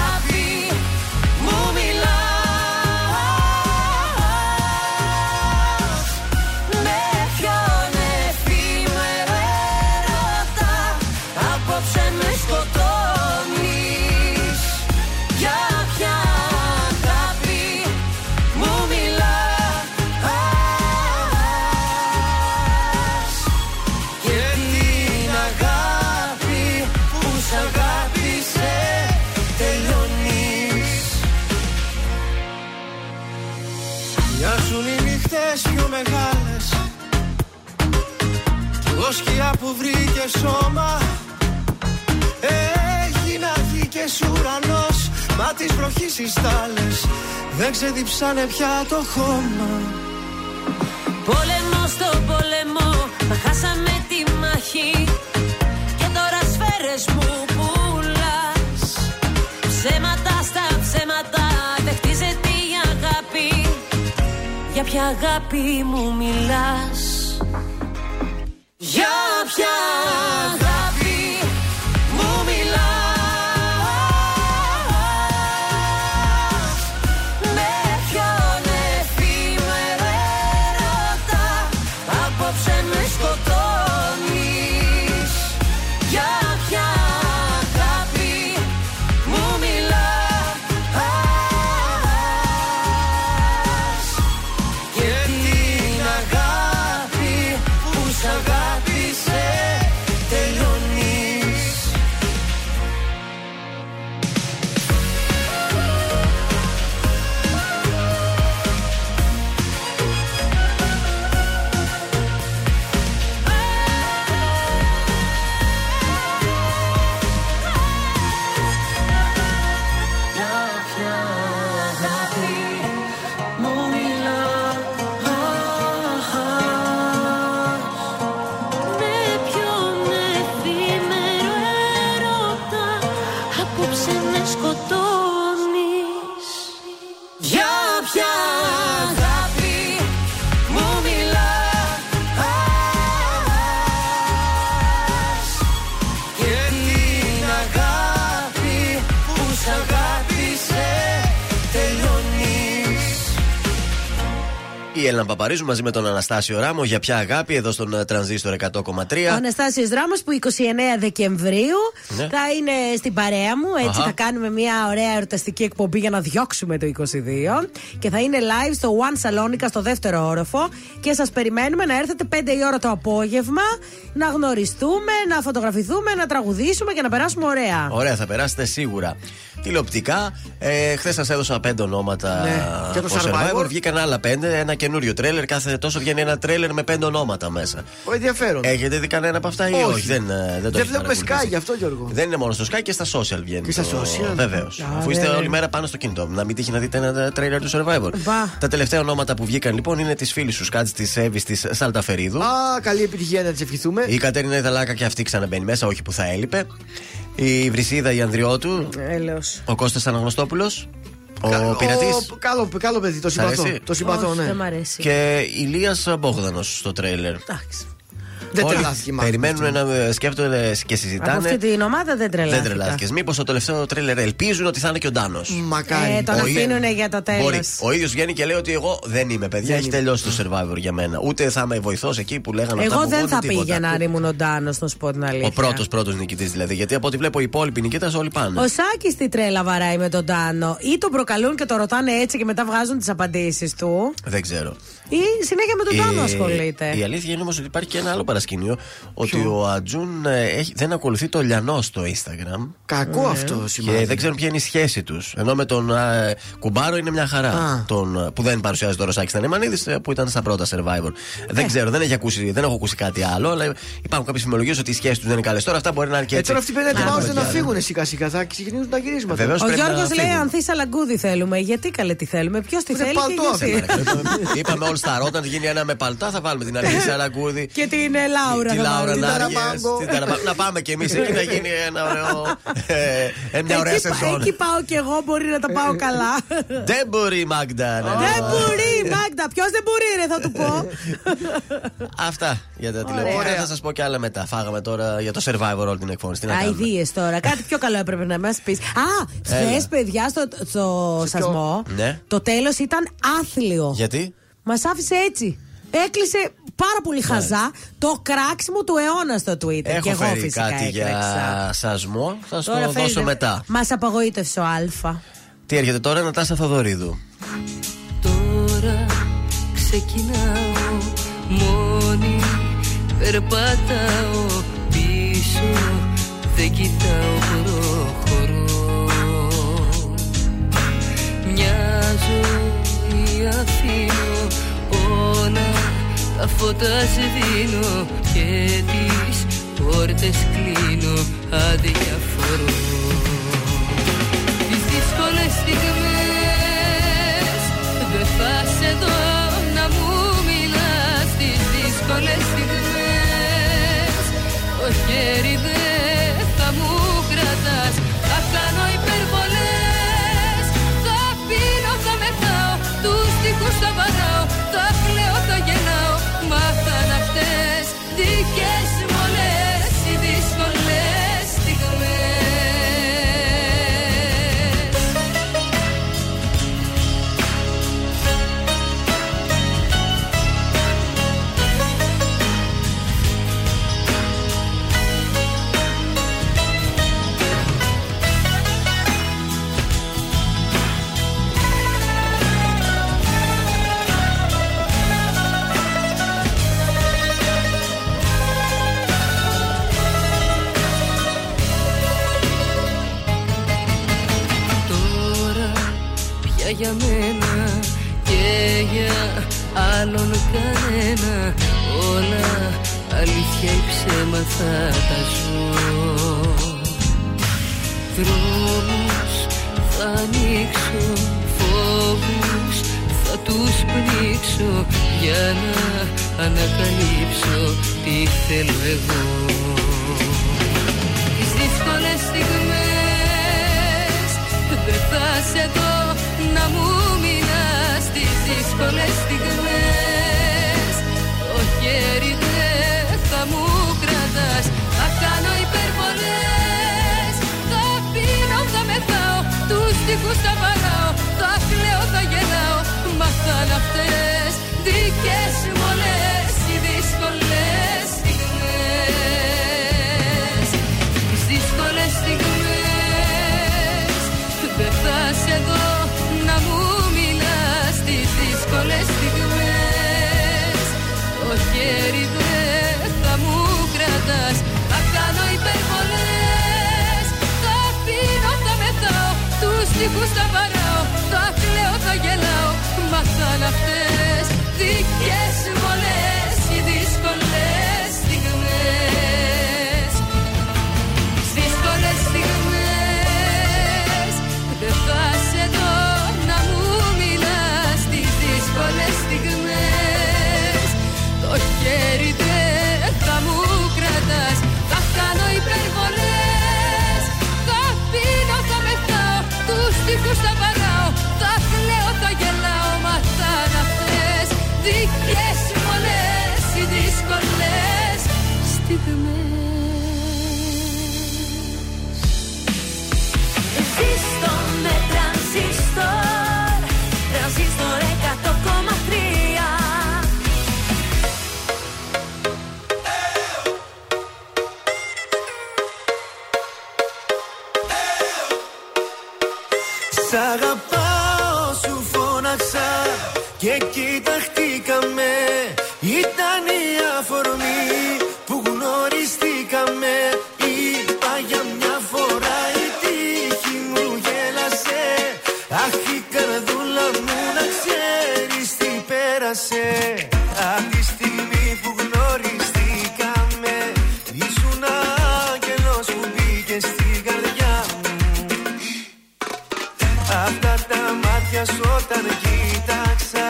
σκιά που βρήκε σώμα. Έγινα γη και ουρανός. Μα τις βροχής οι στάλες Δεν ξεδιψάνε πια το χώμα. Πόλεμο στο πόλεμο, μα χάσαμε τη μάχη. Και τώρα σφαίρες μου πουλάς. Ψέματα στα ψέματα, δεν χτίζεται η αγάπη. Για ποια αγάπη μου μιλάς; Για ποια Έλληνα Παπαρίζου μαζί με τον Αναστάσιο Ράμο για ποια αγάπη εδώ στον ε, Τρανζίστορ 100,3. Ο Αναστάσιος Δράμος που 29 Δεκεμβρίου Ναι. θα είναι στην παρέα μου. Έτσι Αχα. θα κάνουμε μια ωραία εορταστική εκπομπή για να διώξουμε το 22. Και θα είναι live στο One Salonica στο δεύτερο όροφο. Και σας περιμένουμε να έρθετε 5 η ώρα το απόγευμα να γνωριστούμε, να φωτογραφηθούμε, να τραγουδήσουμε και να περάσουμε ωραία. Ωραία, θα περάσετε σίγουρα. Τηλεοπτικά, ε, χθες σας έδωσα πέντε ονόματα. Ναι. Και το από Survivor. Βγήκαν άλλα πέντε. Ένα καινούριο τρέλερ. Κάθε τόσο βγαίνει ένα τρέλερ με πέντε ονόματα μέσα. Ο ενδιαφέρον. Έχετε δει κανένα από αυτά ή όχι, Όχι; δεν, ε, δεν το Δεν έχετε βλέπουμε παρακολουθήσει. Sky γι' αυτό, Γιώργο. Δεν είναι μόνο στο Sky και στα social βγαίνει. Και στα social. Βεβαίως. Α, Αφού είστε βέβαια. όλη μέρα πάνω στο κινητό. Να μην τύχει να δείτε ένα τρέλερ του Survivor. Βα. Τα τελευταία ονόματα που βγήκαν λοιπόν είναι της φίλης σου Σκάτζ της Εύης της Σαλταφερίδου. Α, καλή επιτυχία να της ευχηθούμε. Η Κατέρινα Ιδαλάκα και αυτή ξαναμπαίνει μέσα, όχι που θα έλειπε. Η Βρυσίδα η Ανδριώτου. Έλεος. Ο Κώστας Αναγνωστόπουλος. Ο Κα- πειρατής. ο- Καλό, καλό παιδί, το συμπαθώ. αρέσει; Το συμπαθώ, Όχι, ναι. δεν μ' αρέσει. Και Ηλίας Μπόγδανος στο τρέιλερ. Εντάξει. Δεν Όλοι τρελάθηκε μάλλον. Περιμένουν να ε, σκέφτονται και Από συζητάνε. αυτή την ομάδα δεν τρελάθηκα. Δεν τρελάθηκες. Μήπως το τελευταίο τρέλερ ελπίζουν ότι θα είναι και ο Ντάνος. Μακάρι. Ε, τον Ο Ι- αφήνουν για το τέλος. Μπορεί. Ο ίδιος βγαίνει και λέει ότι εγώ δεν είμαι παιδιά. Δεν Έχει είμαι. τελειώσει το survivor για μένα. Ούτε θα είμαι βοηθός εκεί που λέγανε αυτά Εγώ που δεν βγουν, θα τίποτα. πήγαινα αν ήμουν ο Ντάνος, να σου πω την αλήθεια. Ο πρώτος πρώτος νικητής δηλαδή. Γιατί από ό,τι βλέπω οι υπόλοιποι νικητές όλοι πάνε. Ο Σάκης τι τρέλα βαράει με τον Τάνο. Ή τον προκαλούν και το ρωτάνε έτσι και μετά βγάζουν τις απαντήσεις του. Δεν ξέρω. Ή συνέχεια με τον Τάνο Η- ασχολείται. Η αλήθεια είναι όμως ότι υπάρχει και ένα άλλο παρασκήνιο ότι ο Ατζούν ε, έχει- δεν ακολουθεί το Λιανό στο Instagram. Κακό αυτό σημαίνει. Και δεν ξέρουν ποια είναι η σχέση τους. Ενώ με τον ε, Κουμπάρο είναι μια χαρά. Α. Τον, ε, που δεν παρουσιάζει το Ρωσάκη Στανεμανίδη που ήταν στα πρώτα survivor. Ε. Δεν ξέρω, δεν, έχει ακούσει, δεν έχω ακούσει κάτι άλλο. Αλλά υπάρχουν κάποιες φημολογίες ότι οι σχέσεις τους δεν είναι καλές. Τώρα αυτά μπορεί να είναι και Ε, έτσι. τώρα αυτοί πρέπει να ετοιμάζονται Έχουμε να κι άλλα. φύγουν σιγά σιγά. Θα ξεκινήσουν τα γυρίσματα. Βεβαίως Ο πρέπει να Γιώργος λέει φύγουν. Ανθή Αλαγκούδη θέλουμε. Γιατί καλέ τι θέλουμε, ποιος τη Είναι θέλει παλτό και γιατί. Είπαμε- Είπαμε όλοι στα ρότα, αν γίνει ένα με παλτά, θα βάλουμε την Αλisa Σαρακούδη. Και την ε, Λάουρα. Τη θα Λάουρα βάλουμε. Νάργες, την Ταραμπάγκο. Να πάμε κι εμείς εκεί να γίνει ένα ωραίο. ε, ε, Μια ωραία Εκεί, πα- σεζόν. εκεί πάω κι εγώ, μπορεί να τα πάω καλά. Δεν μπορεί η Μάγδα να Δεν μπορεί, Μάγδα. Ποιος δεν μπορεί, ρε, θα του πω. Αυτά για τα τηλεοπτικά. Θα σας πω κι άλλα μετά. Φάγαμε τώρα για το survivor όλη την εκφώνηση. Τι να κάνουμε; Αιδίε τώρα. Κάτι πιο καλό έπρεπε να μας πεις. Α, χθες, Έλα. παιδιά, στο, στο σασμό, Ναι. το τέλος ήταν άθλιο. Γιατί; Μας άφησε έτσι. Έκλεισε πάρα πολύ χαζά το κράξιμο του αιώνα στο Twitter. και Έχω εγώ φέρει φυσικά κάτι για έκραξα. σασμό. Θα σου το δώσω μετά. Μας απαγοήτευσε ο Α. Τι έρχεται τώρα, Νατάσα Θοδωρίδου. Τώρα ξεκινάω μόνη Περπατάω πίσω Δεν κοιτάω προχωρώ Μια ζωή αφήνω Όλα τα φώτα σβήνω Και τις πόρτες κλείνω Αδιαφορώ Τις δύσκολες στιγμές Δεν θα σε δω να μου μιλάς. Τις δύσκολες στιγμές Το χέρι δεν θα μου κρατάς. Θα κάνω για μένα και για άλλον κανένα. Όλα αλήθεια ή ψέματα τα ζω. Δρόμους θα ανοίξω Φόβους θα τους πνίξω Για να ανακαλύψω τι θέλω εγώ. Τις δύσκολες στιγμές Δεν θα σε δω να μου μιλάς Τις δύσκολες στιγμές. Το χέρι δεν θα μου κρατάς Θα κάνω υπερβολές. Θα πίνω, θα μεθάω Τους τείχους θα βαράω Θα κλαίω, θα γελάω Μα θα είναι αυτές δικές μου χέρι δεν θα μου κρατάς. Θα κάνω υπερβολές. Θα πίνω, θα μεθάω. Τους τείχους θα βαράω. Θα κλαίω, θα γελάω. Μα θα είναι αυτές δικές κοιταχτήκαμε. Ήταν η αφορμή που γνωριστήκαμε. Είπα για μια φορά η τύχη μου γέλασε. Αχ η καρδούλα μου να ξέρεις τι πέρασε. Απ' τη στιγμή που γνωριστήκαμε Ήσουν άγγελος που μπήκε στην καρδιά μου. Αυτά τα μάτια σου όταν κοίταξα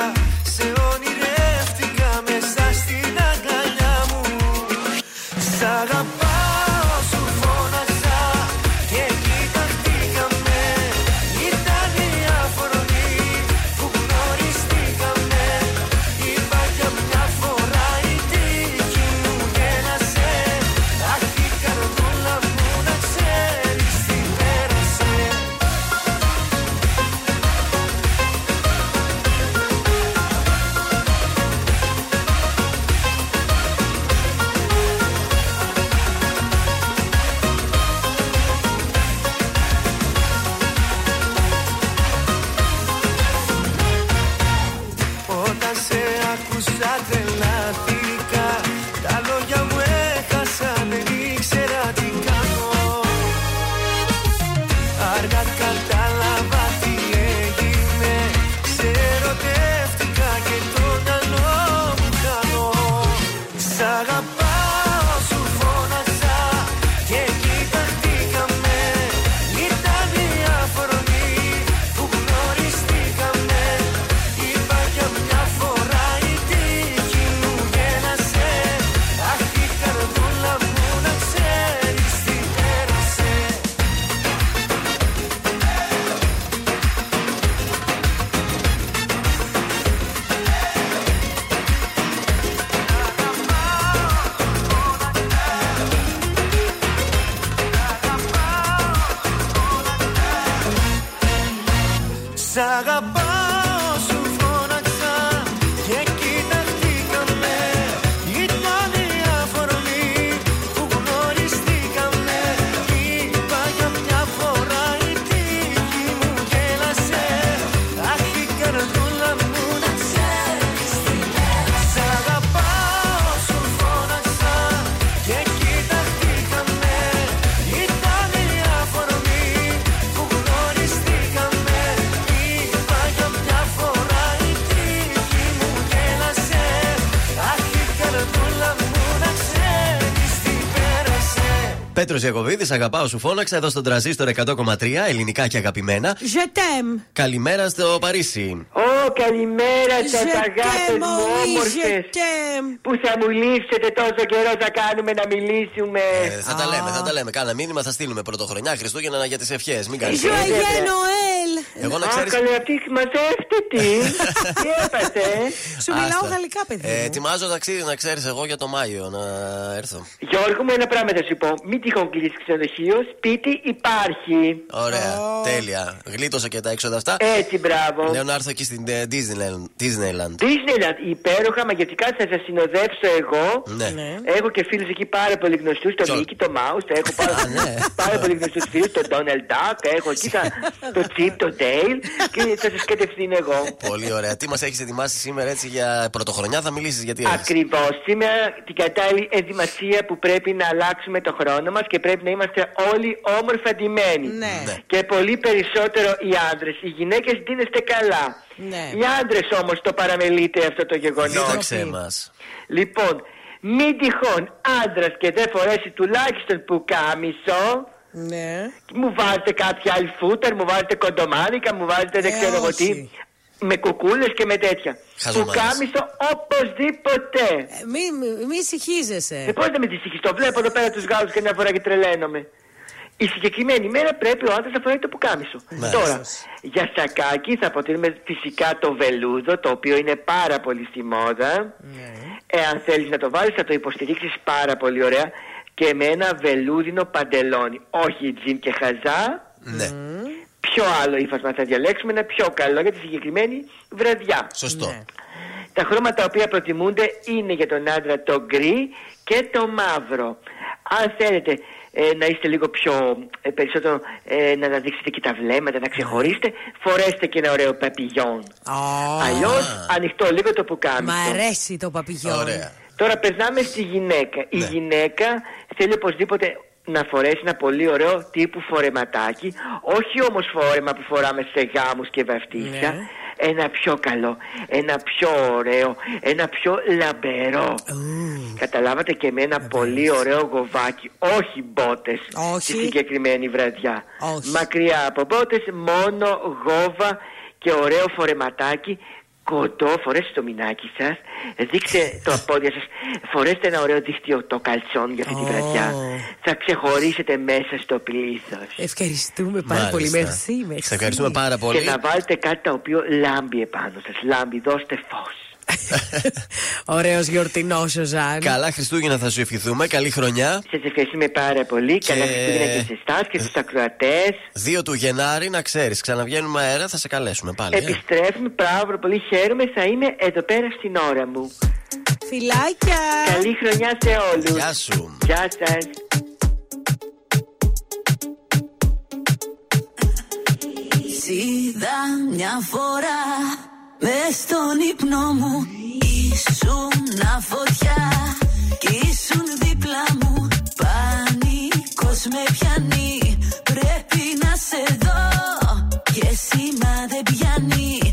Πέτρος Ιακοβίδη, αγαπάω σου φώναξα εδώ στον τραζίστορ 100,3 ελληνικά και αγαπημένα. Ζετέμ. Καλημέρα στο Παρίσι. Ω, καλημέρα σας, Je αγάπες t'aime, μου, oui, όμορφες. je t'aime. Που θα μου λείψετε τόσο καιρό, θα κάνουμε να μιλήσουμε. Ε, θα τα λέμε, θα τα λέμε. Κάνα μήνυμα θα στείλουμε πρωτοχρονιά Χριστούγεννα για τις ευχές. Μην κάνεις. Joyeux Noël. Εγώ να Α, ξέρει. καλέ, αυτή μαζεύτε τι. Τι έπαθε. Σου μιλάω γαλλικά, παιδί. Ε, μου. ετοιμάζω ταξίδι να ξέρεις εγώ για το Μάιο να έρθω. Γιώργο μου, ένα πράγμα θα σου πω. Μην τυχόν κλείσεις ξενοδοχείο, σπίτι υπάρχει. Ωραία, τέλεια. Γλίτωσα και τα έξοδα αυτά. Έτσι, μπράβο. Λέω να έρθω εκεί στην ε, Disneyland. Disneyland. Disneyland, υπέροχα μαγευτικά θα σα συνοδεύσω εγώ. Ναι. Έχω και φίλους εκεί πάρα πολύ γνωστούς. Το Mickey, το Mouse, το έχω πάρα, ναι. πάρα πολύ γνωστούς φίλους. Το Donald Duck, έχω εκεί τα- το Chip, το Dale και θα σας κατευθύνω εγώ. Πολύ ωραία. Τι μας έχεις ετοιμάσει σήμερα έτσι για πρωτοχρονιά, θα μιλήσεις γιατί έχεις. Ακριβώς. Σήμερα την κατάλληλη ενδυμασία που πρέπει να αλλάξουμε το χρόνο μας και πρέπει να είμαστε όλοι όμορφα ντυμένοι. Ναι. Και πολύ περισσότερο οι άντρε. Οι γυναίκες ντύνεστε καλά. Ναι. Οι άντρε όμως το παραμελείτε αυτό το γεγονός. Δίδαξε μας. Λοιπόν, μην τυχόν άντρα και δεν φορέσει τουλάχιστον πουκάμισο. Ναι. Μου βάζετε κάποια άλλη φούτερ, μου βάζετε κοντομάδικα, μου βάζετε δεν Ε, ξέρω εγώ τι. Όχι. Με κουκούλες και με τέτοια. Χαζομάρες. Πουκάμισο οπωσδήποτε. Ε, Μη, μη, μη ησυχίζεσαι. Ε, πώς να με τη Το βλέπω εδώ πέρα τους Γάλλους και μια φορά και τρελαίνομαι. Η συγκεκριμένη μέρα πρέπει ο άντρας να φοράει το πουκάμισο. Μάλιστα. Τώρα, για σακάκι θα αποτελούμε φυσικά το βελούδο, το οποίο είναι πάρα πολύ στη μόδα. Εάν θέλεις να το βάλεις, θα το υποστηρίξεις πάρα πολύ ωραία. Και με ένα βελούδινο παντελόνι. Όχι τζιν και χαζά. Ναι, Ποιο άλλο ύφασμα θα διαλέξουμε, ένα πιο καλό για τη συγκεκριμένη βραδιά. σωστό. Ναι. Τα χρώματα τα οποία προτιμούνται είναι για τον άντρα το γκρι και το μαύρο. Αν θέλετε ε, να είστε λίγο πιο ε, περισσότερο ε, να αναδείξετε και τα βλέμματα, να ξεχωρίσετε, φορέστε και ένα ωραίο παπηγιόν. Αλλιώς ανοιχτό λίγο το πουκάμισο. Μ' αρέσει το παπηγιόν. Ωραία. Τώρα περνάμε στη γυναίκα. Η Ναι. γυναίκα θέλει οπωσδήποτε να φορέσει ένα πολύ ωραίο τύπου φορεματάκι. Όχι όμως φόρεμα που φοράμε σε γάμους και βαφτίσια. Ναι. Ένα πιο καλό, ένα πιο ωραίο, ένα πιο λαμπερό. Καταλάβατε και με ένα πολύ ωραίο γοβάκι. Όχι μπότες Όχι. στη συγκεκριμένη βραδιά. Όχι. Μακριά από μπότες, μόνο γόβα και ωραίο φορεματάκι κοντό, φορέστε το μινάκι σας, δείξτε το πόδια σας, φορέστε ένα ωραίο δίχτυο το καλτσόν για αυτή τη βραδιά. Θα ξεχωρίσετε μέσα στο πλήθος. Ευχαριστούμε πάρα πολύ. Μερσή, μερσή. Σε ευχαριστούμε πάρα πολύ. Και να βάλετε κάτι το οποίο λάμπει επάνω σας. Λάμπει, δώστε φως. Ωραίος γιορτινός ο Ζαν. Καλά Χριστούγεννα θα σου ευχηθούμε. Καλή χρονιά. Σας ευχαριστούμε πάρα πολύ. Καλά Χριστούγεννα και σε εσάς και στους ακροατές. 2 του Γενάρη, να ξέρεις, ξαναβγαίνουμε αέρα, θα σε καλέσουμε πάλι. ε. Επιστρέφουμε πάρα πολύ. Χαίρομαι. Θα είμαι εδώ πέρα στην ώρα μου. Φιλάκια. Καλή χρονιά σε όλους. Γεια σου. Γεια σας. Είδα μια φορά με στον ύπνο μου Ήσουν φωτιά κι ήσουν δίπλα μου. Πανικός με πιάνει Πρέπει να σε δω. Και σήμα δεν πιάνει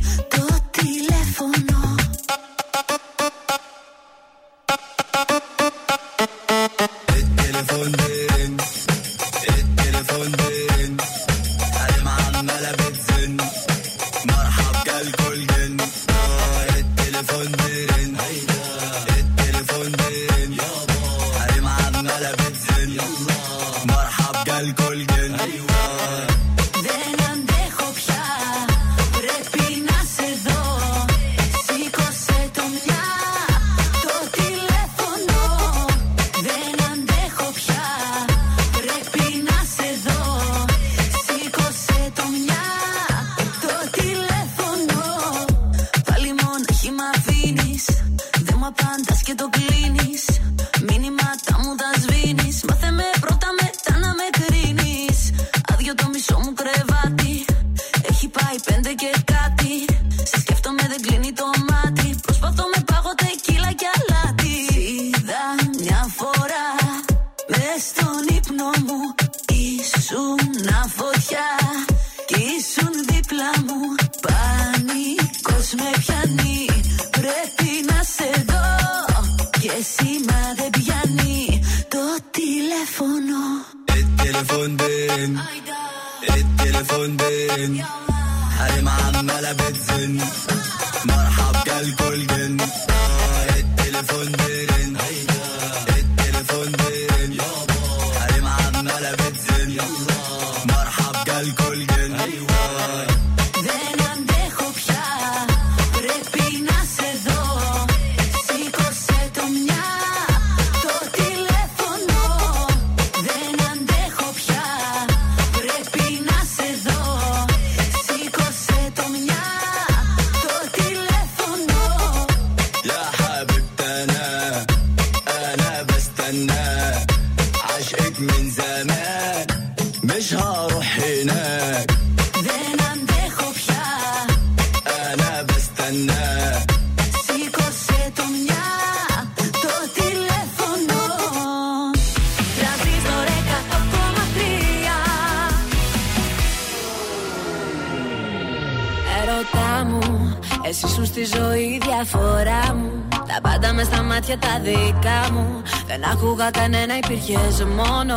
Δεν άκουγα κανένα υπήρχες μόνο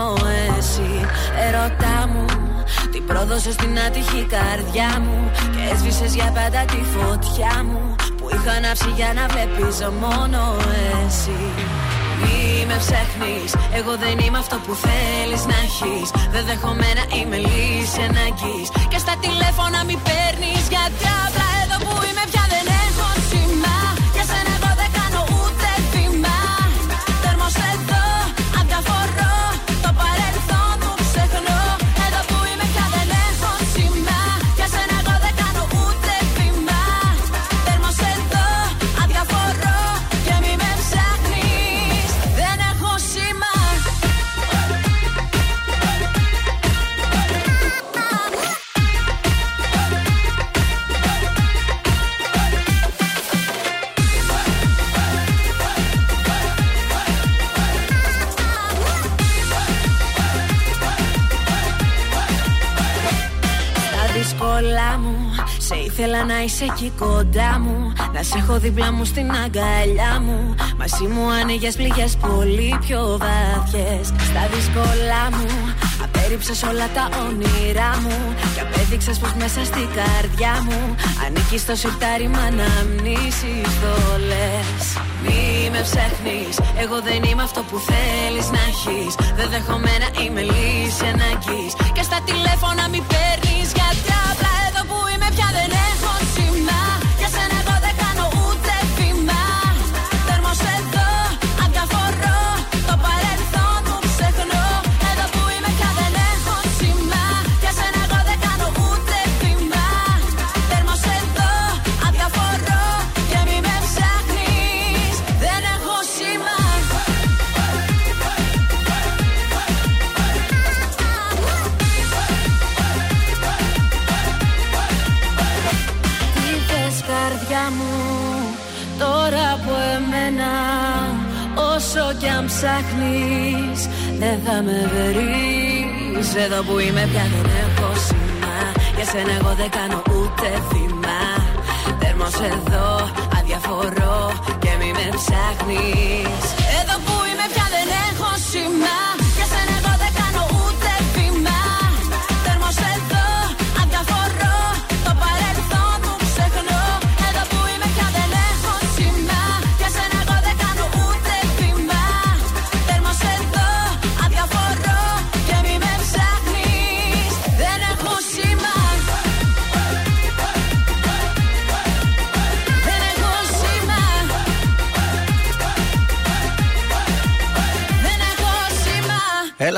εσύ. Ερωτά μου Τι πρόδωσες στην άτυχη καρδιά μου. Και έσβησες για πάντα τη φωτιά μου. Που είχα ανάψει για να βλέπεις μόνο εσύ. Μη με ψάχνεις, εγώ δεν είμαι αυτό που θέλεις να έχεις. Δεν δέχομαι να είμαι λύση αναγκής Και στα τηλέφωνα μη παίρνεις γιατί να είσαι εκεί κοντά μου. Να σε έχω δίπλα μου στην αγκαλιά μου. Μαζί μου άνοιγες πληγές πολύ πιο βαθιές Στα δύσκολα μου Απέριψες όλα τα όνειρά μου. Και απέδειξες πως μέσα στην καρδιά μου Ανήκεις στο σιρτάρι μ' αναμνήσεις δόλες Μη με ψάχνεις Εγώ δεν είμαι αυτό που θέλεις να έχεις. Δεν δέχομαι να είμαι λύση ανάγκης. Και στα τηλέφωνα μη Εδώ που είμαι πια δεν έχω σήμα. Για σένα εγώ δεν κάνω ούτε βήμα Τέρμος εδώ αδιαφορώ και μη με ψάχνεις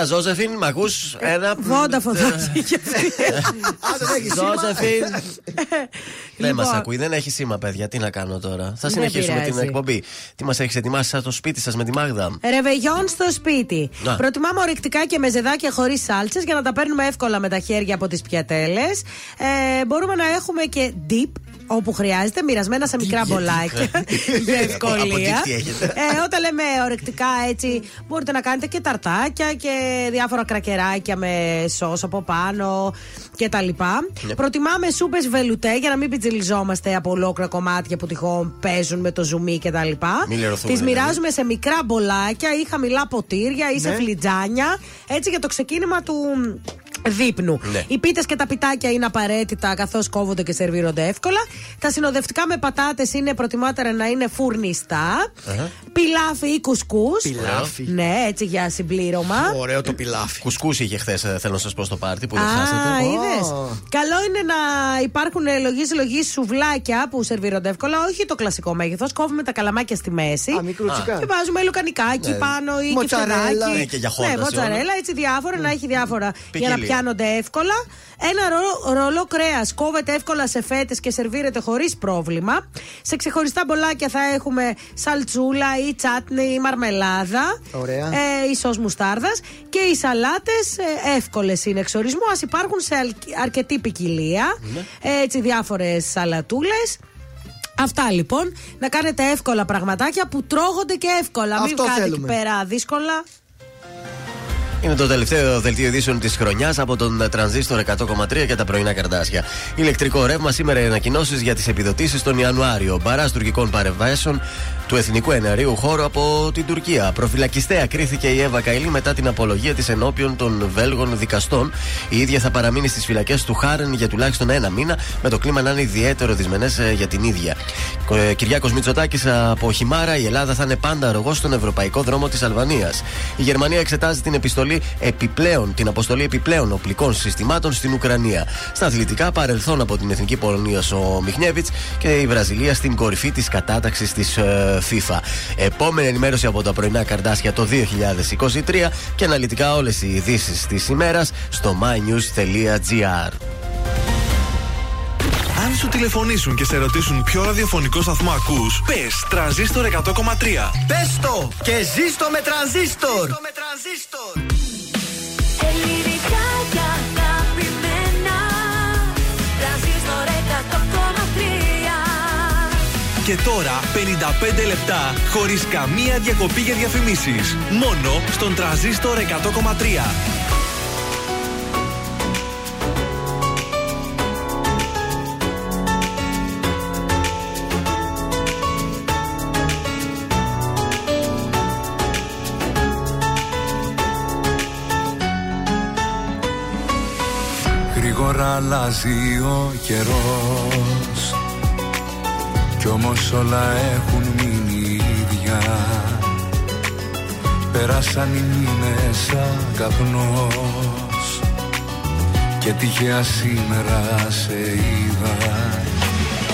Έλα, Ζώζεφιν, μ' ακούς; Ένα. Βόντα φωτός είχε Ζώζεφιν. Δεν Λοιπόν. μας ακούει, δεν έχει σήμα, παιδιά. Τι να κάνω τώρα. Θα Δεν συνεχίσουμε την πειράζει. εκπομπή. Τι μας έχεις ετοιμάσει σαν το σπίτι σας με τη Μάγδα; Ρεβεγιόν στο σπίτι. Να. Προτιμάμε ορεικτικά και μεζεδάκια χωρίς σάλτσες για να τα παίρνουμε εύκολα με τα χέρια από τις πιατέλες. Ε, μπορούμε να έχουμε και dip όπου χρειάζεται, μοιρασμένα σε μικρά μπολάκια. για Από ευκολία. dip τι έχετε; Ε, όταν λέμε ορεικτικά έτσι, μπορείτε να κάνετε και ταρτάκια και διάφορα κρακεράκια με σως από πάνω κτλ. Ναι. Προτιμάμε σούπες βελουτέ για να μην πιτζιλιζόμαστε από ολόκληρα κομμάτια που τυχόν παίζουν με το ζουμί κτλ. Μην λερωθούμε, Τις δηλαδή. μοιράζουμε σε μικρά μπολάκια ή χαμηλά ποτήρια ή σε Ναι. φλιτζάνια. Έτσι για το ξεκίνημα του δείπνου. Ναι. Οι πίτες και τα πιτάκια είναι απαραίτητα καθώς κόβονται και σερβίρονται εύκολα. Τα συνοδευτικά με πατάτες είναι προτιμότερα να είναι φουρνιστά. Πιλάφι ή κουσκούς. Πιλάφι. Ναι, έτσι για συμπλήρωμα. Ωραίο το πιλάφι. Κουσκούς είχε χθες, θέλω να σας πω στο πάρτι που δεν Α, χάσατε. είδες. Καλό είναι να υπάρχουν λογή συλλογή σουβλάκια που σερβίρονται εύκολα, όχι το κλασικό μέγεθος. Κόβουμε τα καλαμάκια στη μέση. Α, μικρούτσικα. Και βάζουμε λουκανικάκι Ναι. πάνω ή Μοτσαρέλα. κεφτεδάκι. Ναι, και για χόρταση Ναι, μοτσαρέλα, έτσι διάφορα, να έχει διάφορα για να Ποικιλία. Πιάνονται εύκολα. Ένα ρο- ρολό κρέας κόβεται εύκολα σε φέτες και σερβίρεται χωρίς πρόβλημα. Σε ξεχωριστά μπολάκια θα έχουμε σαλτσούλα ή τσάτνη ή μαρμελάδα. Ωραία. Ε, ή σως μουστάρδας και οι σαλάτες ε, εύκολες είναι εξορισμού ας υπάρχουν σε αλ- αρκετή ποικιλία Ναι. ε, έτσι διάφορες σαλατούλες Αυτά λοιπόν, να κάνετε εύκολα πραγματάκια που τρώγονται και εύκολα. Μην Αυτό βγάλετε εκεί θέλουμε. πέρα δύσκολα. Είναι το τελευταίο δελτίο ειδήσεων της χρονιάς από τον Τρανζίστορ 100,3 και τα πρωινά καρδάσια. Ηλεκτρικό ρεύμα σήμερα οι ανακοινώσεις για τις επιδοτήσεις τον Ιανουάριο. Μπαρά τουρκικών παρεμβάσεων του Εθνικού Εναερίου Χώρου από την Τουρκία. Προφυλακιστέα κρίθηκε η Εύα Καηλή μετά την απολογία της ενώπιον των Βέλγων δικαστών. Η ίδια θα παραμείνει στις φυλακές του Χάρεν για τουλάχιστον ένα μήνα, με το κλίμα να είναι ιδιαίτερο δυσμενές για την ίδια. Ε, Κυριάκος Μητσοτάκης από Χιμάρα, η Ελλάδα θα είναι πάντα αργό στον ευρωπαϊκό δρόμο της Αλβανίας. Η Γερμανία εξετάζει την επιστολή επιπλέον, την αποστολή επιπλέον οπλικών συστημάτων στην Ουκρανία. Στα αθλητικά, παρελθόν από την Εθνική Πολωνία ο Μιχνιέβιτ και η Βραζιλία στην κορυφή της κατάταξης της FIFA. Επόμενη ενημέρωση από τα πρωινά καρδάσια το 2023 και αναλυτικά όλες οι ειδήσεις της ημέρας στο mynews.gr. Αν σου τηλεφωνήσουν και σε ρωτήσουν ποιο ραδιοφωνικό σταθμό ακούς, πες τρανζίστορ 100,3. Πες το και ζήστο με τρανζίστορ. Ελληνικά Και τώρα 55 λεπτά χωρίς καμία διακοπή για διαφημίσεις. Μόνο στον τραζίστορ 100,3. Γρήγορα αλλάζει ο καιρός κι όμως όλα έχουν μείνει ίδια. Πέρασαν οι μήνες σαν καπνός. Και τυχαία σήμερα σε είδα.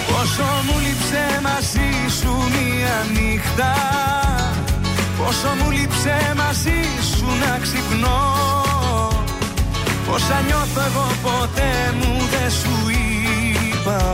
Πόσο μου λείψε μαζί σου μία νύχτα. Πόσο μου λείψε μαζί σου να ξυπνώ. Όσα νιώθω εγώ ποτέ μου δεν σου είπα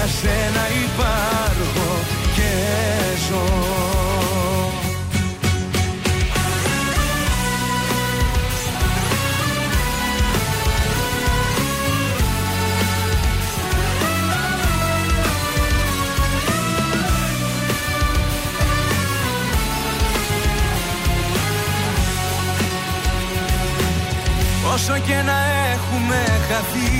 για σένα υπάρχω και ζω. Όσο και να έχουμε χαθεί Η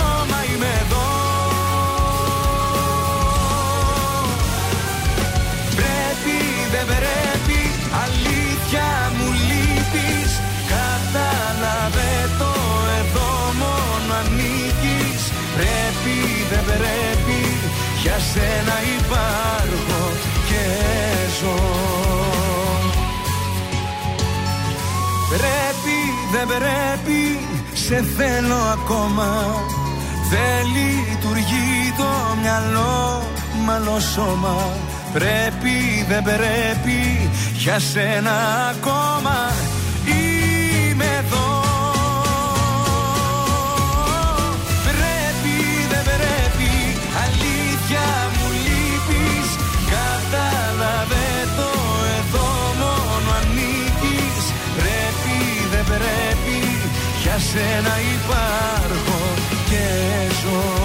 πρέπει για σένα υπάρχω και ζω. Πρέπει δεν πρέπει σε θέλω ακόμα. Δεν λειτουργεί το μυαλό μάλλον σώμα. Πρέπει δεν πρέπει για σένα ακόμα σένα υπάρχω και ζω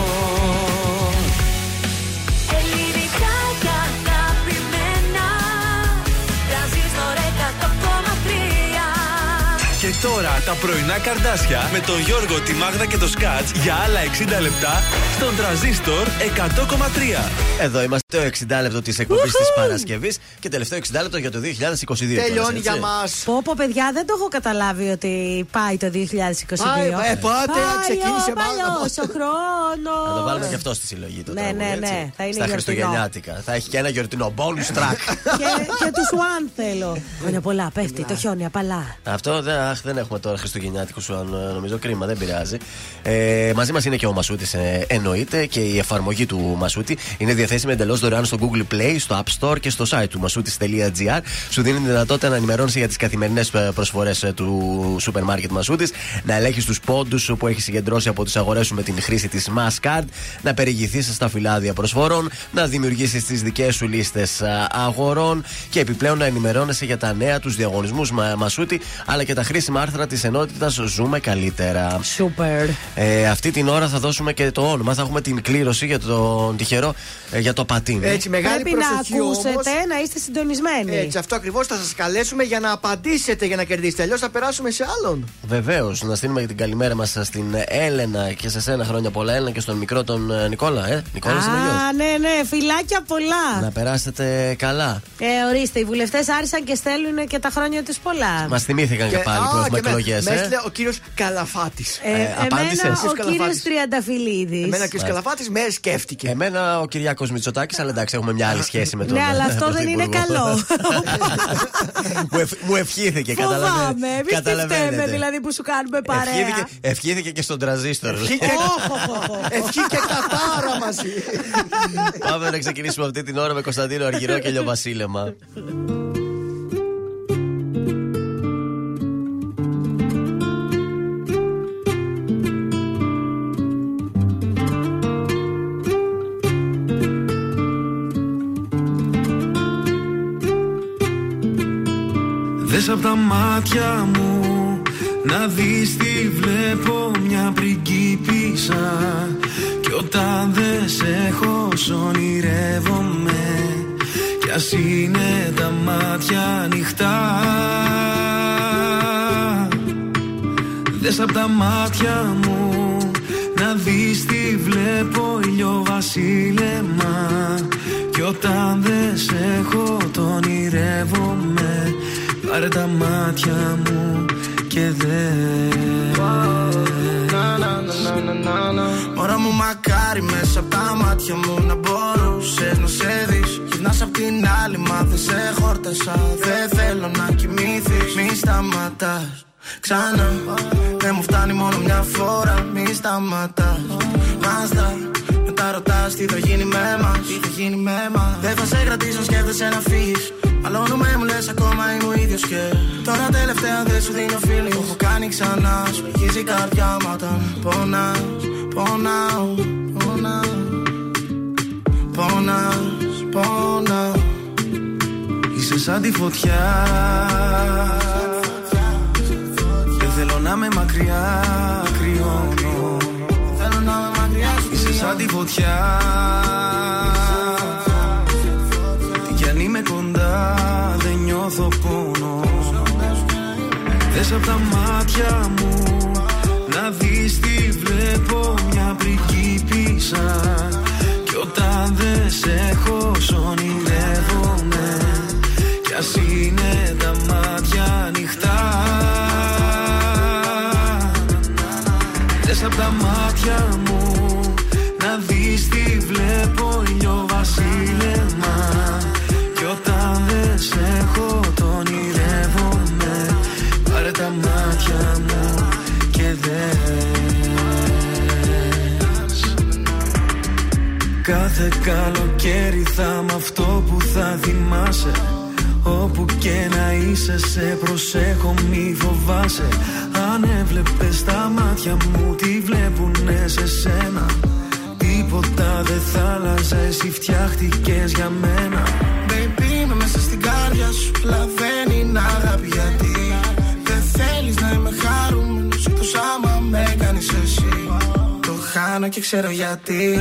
τώρα τα πρωινά καρδάσια με τον Γιώργο, τη Μάγδα και το Σκάτς για άλλα 60 λεπτά στον τραζίστορ 100,3. Εδώ είμαστε το 60 λεπτό της εκπομπής της Παρασκευής και τελευταίο 60 λεπτό για το 2022. Τελειώνει για μας. Πω πω παιδιά δεν το έχω καταλάβει ότι πάει το 2022 Πάει, ε, πότε ξεκίνησε ο παλιός ο Θα το χρόνος βάλουμε και αυτό στη συλλογή το Ναι, τραγούδι, ναι, έτσι. ναι, θα είναι Στα γιορτινό. Χριστουγεννιάτικα. Θα έχει και ένα γιορτινό bonus track. και, και τους Σουάν θέλω Χρόνια πολλά πέφτει το χιόνι απαλά Αυτό δεν, αχ, δεν έχουμε τώρα Χριστουγεννιάτικο σου, αν, ε, νομίζω κρίμα, δεν πειράζει. Ε, μαζί μας είναι και ο Μασούτης, ε, εννοείται, και η εφαρμογή του Μασούτη είναι διαθέσιμη εντελώς δωρεάν στο Google Play, στο App Store και στο site του μασούτη.gr. Σου δίνει τη δυνατότητα να ενημερώνεσαι για τις καθημερινές προσφορές του σούπερ μάρκετ Μασούτης, να ελέγχεις τους πόντους που έχει συγκεντρώσει από τις αγορές σου με την χρήση της Masscard, να περιηγηθείς στα φυλάδια προσφορών, να δημιουργήσεις τις δικές σου λίστες αγορών και επιπλέον να ενημερώνεσαι για τα νέα τους διαγωνισμούς Μασούτη αλλά και τα χρήσιμα επίσημα άρθρα της ενότητας Ζούμε καλύτερα. Σούπερ. Ε, αυτή την ώρα θα δώσουμε και το όνομα. Θα έχουμε την κλήρωση για τον τυχερό ε, για το πατίνι. Έτσι, μεγάλη Πρέπει να προσοχή ακούσετε, όμως. να είστε συντονισμένοι. Έτσι, αυτό ακριβώς θα σας καλέσουμε για να απαντήσετε για να κερδίσετε. Αλλιώς θα περάσουμε σε άλλον. Βεβαίως, να στείλουμε και την καλημέρα μας στην Έλενα και σε σένα χρόνια πολλά, Έλενα και στον μικρό τον ε, Νικόλα. Ε, Νικόλα είναι ο γιος. Α, ναι, ναι, φυλάκια πολλά. Να περάσετε καλά. Ε, ορίστε, οι βουλευτές άρχισαν και στέλνουν και τα χρόνια τους πολλά. Μας θυμήθηκαν και, πάλι που Α, έχουμε και με- εκλογές. μες έστειλε ο κύριος Καλαφάτης. Ε, εμένα ο κύριος Τριανταφυλλίδης. Εμένα ο κύριος Καλαφάτης με σκέφτηκε. Εμένα ο Κυριάκος Μητσοτάκης, αλλά εντάξει, έχουμε μια άλλη σχέση με τον Ναι, αλλά αυτό δεν είναι Πρωθυπουργό. καλό. μου, ευ- μου ευχήθηκε, Φοβάμαι. καταλαβαίνετε. Εμείς τι φταίμε δηλαδή που σου κάνουμε παρέα. Ευχήθηκε, ευχήθηκε και στον τραζίστορ. Ευχή και κατάρα μαζί. Πάμε να ξεκινήσουμε αυτή την ώρα με Κωνσταντίνο Αργυρό και Λιοβασίλεμα. Δες μάτια μου. Να δεις τι βλέπω μια πριγκίπισσα. Κι όταν δεν σε έχω σ' ονειρεύομαι. Κι ας είναι τα μάτια ανοιχτά. Δες απ' τα μάτια μου. Να δεις τι βλέπω ηλιοβασίλεμα. Κι όταν δεν σε έχω το ονειρεύομαι Πάρε τα μάτια μου και δες. Μωρά μου μακάρι μέσα από τα μάτια μου να μπορούσες να σε δεις. Γυρνάς απ' την άλλη μα δεν σε χόρτασα. Δεν θέλω να κοιμήθεις Μη σταματάς. Ξανά. Δεν μου φτάνει μόνο μια φορά. Μη σταματάς. Μάστα μετά ρωτάς τι θα γίνει με μας. Τι θα γίνει με μας. Δεν θα σε κρατήσω σκέφτεσαι να φύγεις Μαλώνουμε μου λες ακόμα είμαι ο ίδιος και Τώρα τελευταία δεν σου δίνω φίλη Το έχω κάνει ξανά Σου πληγίζει η καρδιά μου όταν πονάς. Πονάω, πονάω Πονάς, πονάω. Είσαι σαν τη φωτιά. Δεν θέλω να με μακριά κρυώνω. Θέλω να με μακριά σου Είσαι σαν τη φωτιά νιώθω πόνο Δες απ' τα μάτια μου Να δεις τι βλέπω μια πριγκίπισσα. Κι όταν δεν σε έχω σ' ονειρεύομαι. Κι ας είναι τα μάτια ανοιχτά. Δες απ' τα μάτια μου Κάθε καλοκαίρι θα μ' αυτό που θα θυμάσαι. Όπου και να είσαι σε προσέχω μη φοβάσαι. Αν έβλεπες τα μάτια μου τι βλέπουνε σε σένα; Τίποτα δεν θα άλλαζε εσύ φτιάχτηκες για μένα. Baby είμαι μέσα στην κάρδια σου Λαβαίνει είναι αγάπη γιατί. Δεν θέλεις να είμαι χαρούμενος Εκτός άμα με κάνεις εσύ. Το χάνω και ξέρω γιατί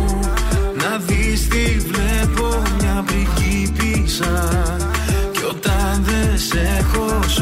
Να δεις τι βλέπω μια πριγκίπισσα Κι όταν δεν σε έχω σ'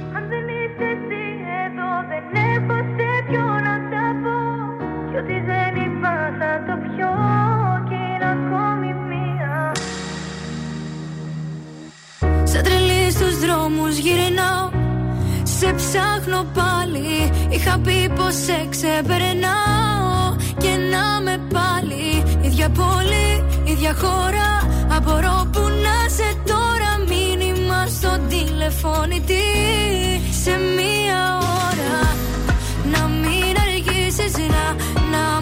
Σε ψάχνω πάλι. Είχα πει πως σε ξεπερνάω. Και να με πάλι. Ίδια πόλη, ίδια χώρα. Απορώ που να σε τώρα. Μήνυμα στο τηλεφώνητη Σε μία ώρα. Να μην αργήσεις να, να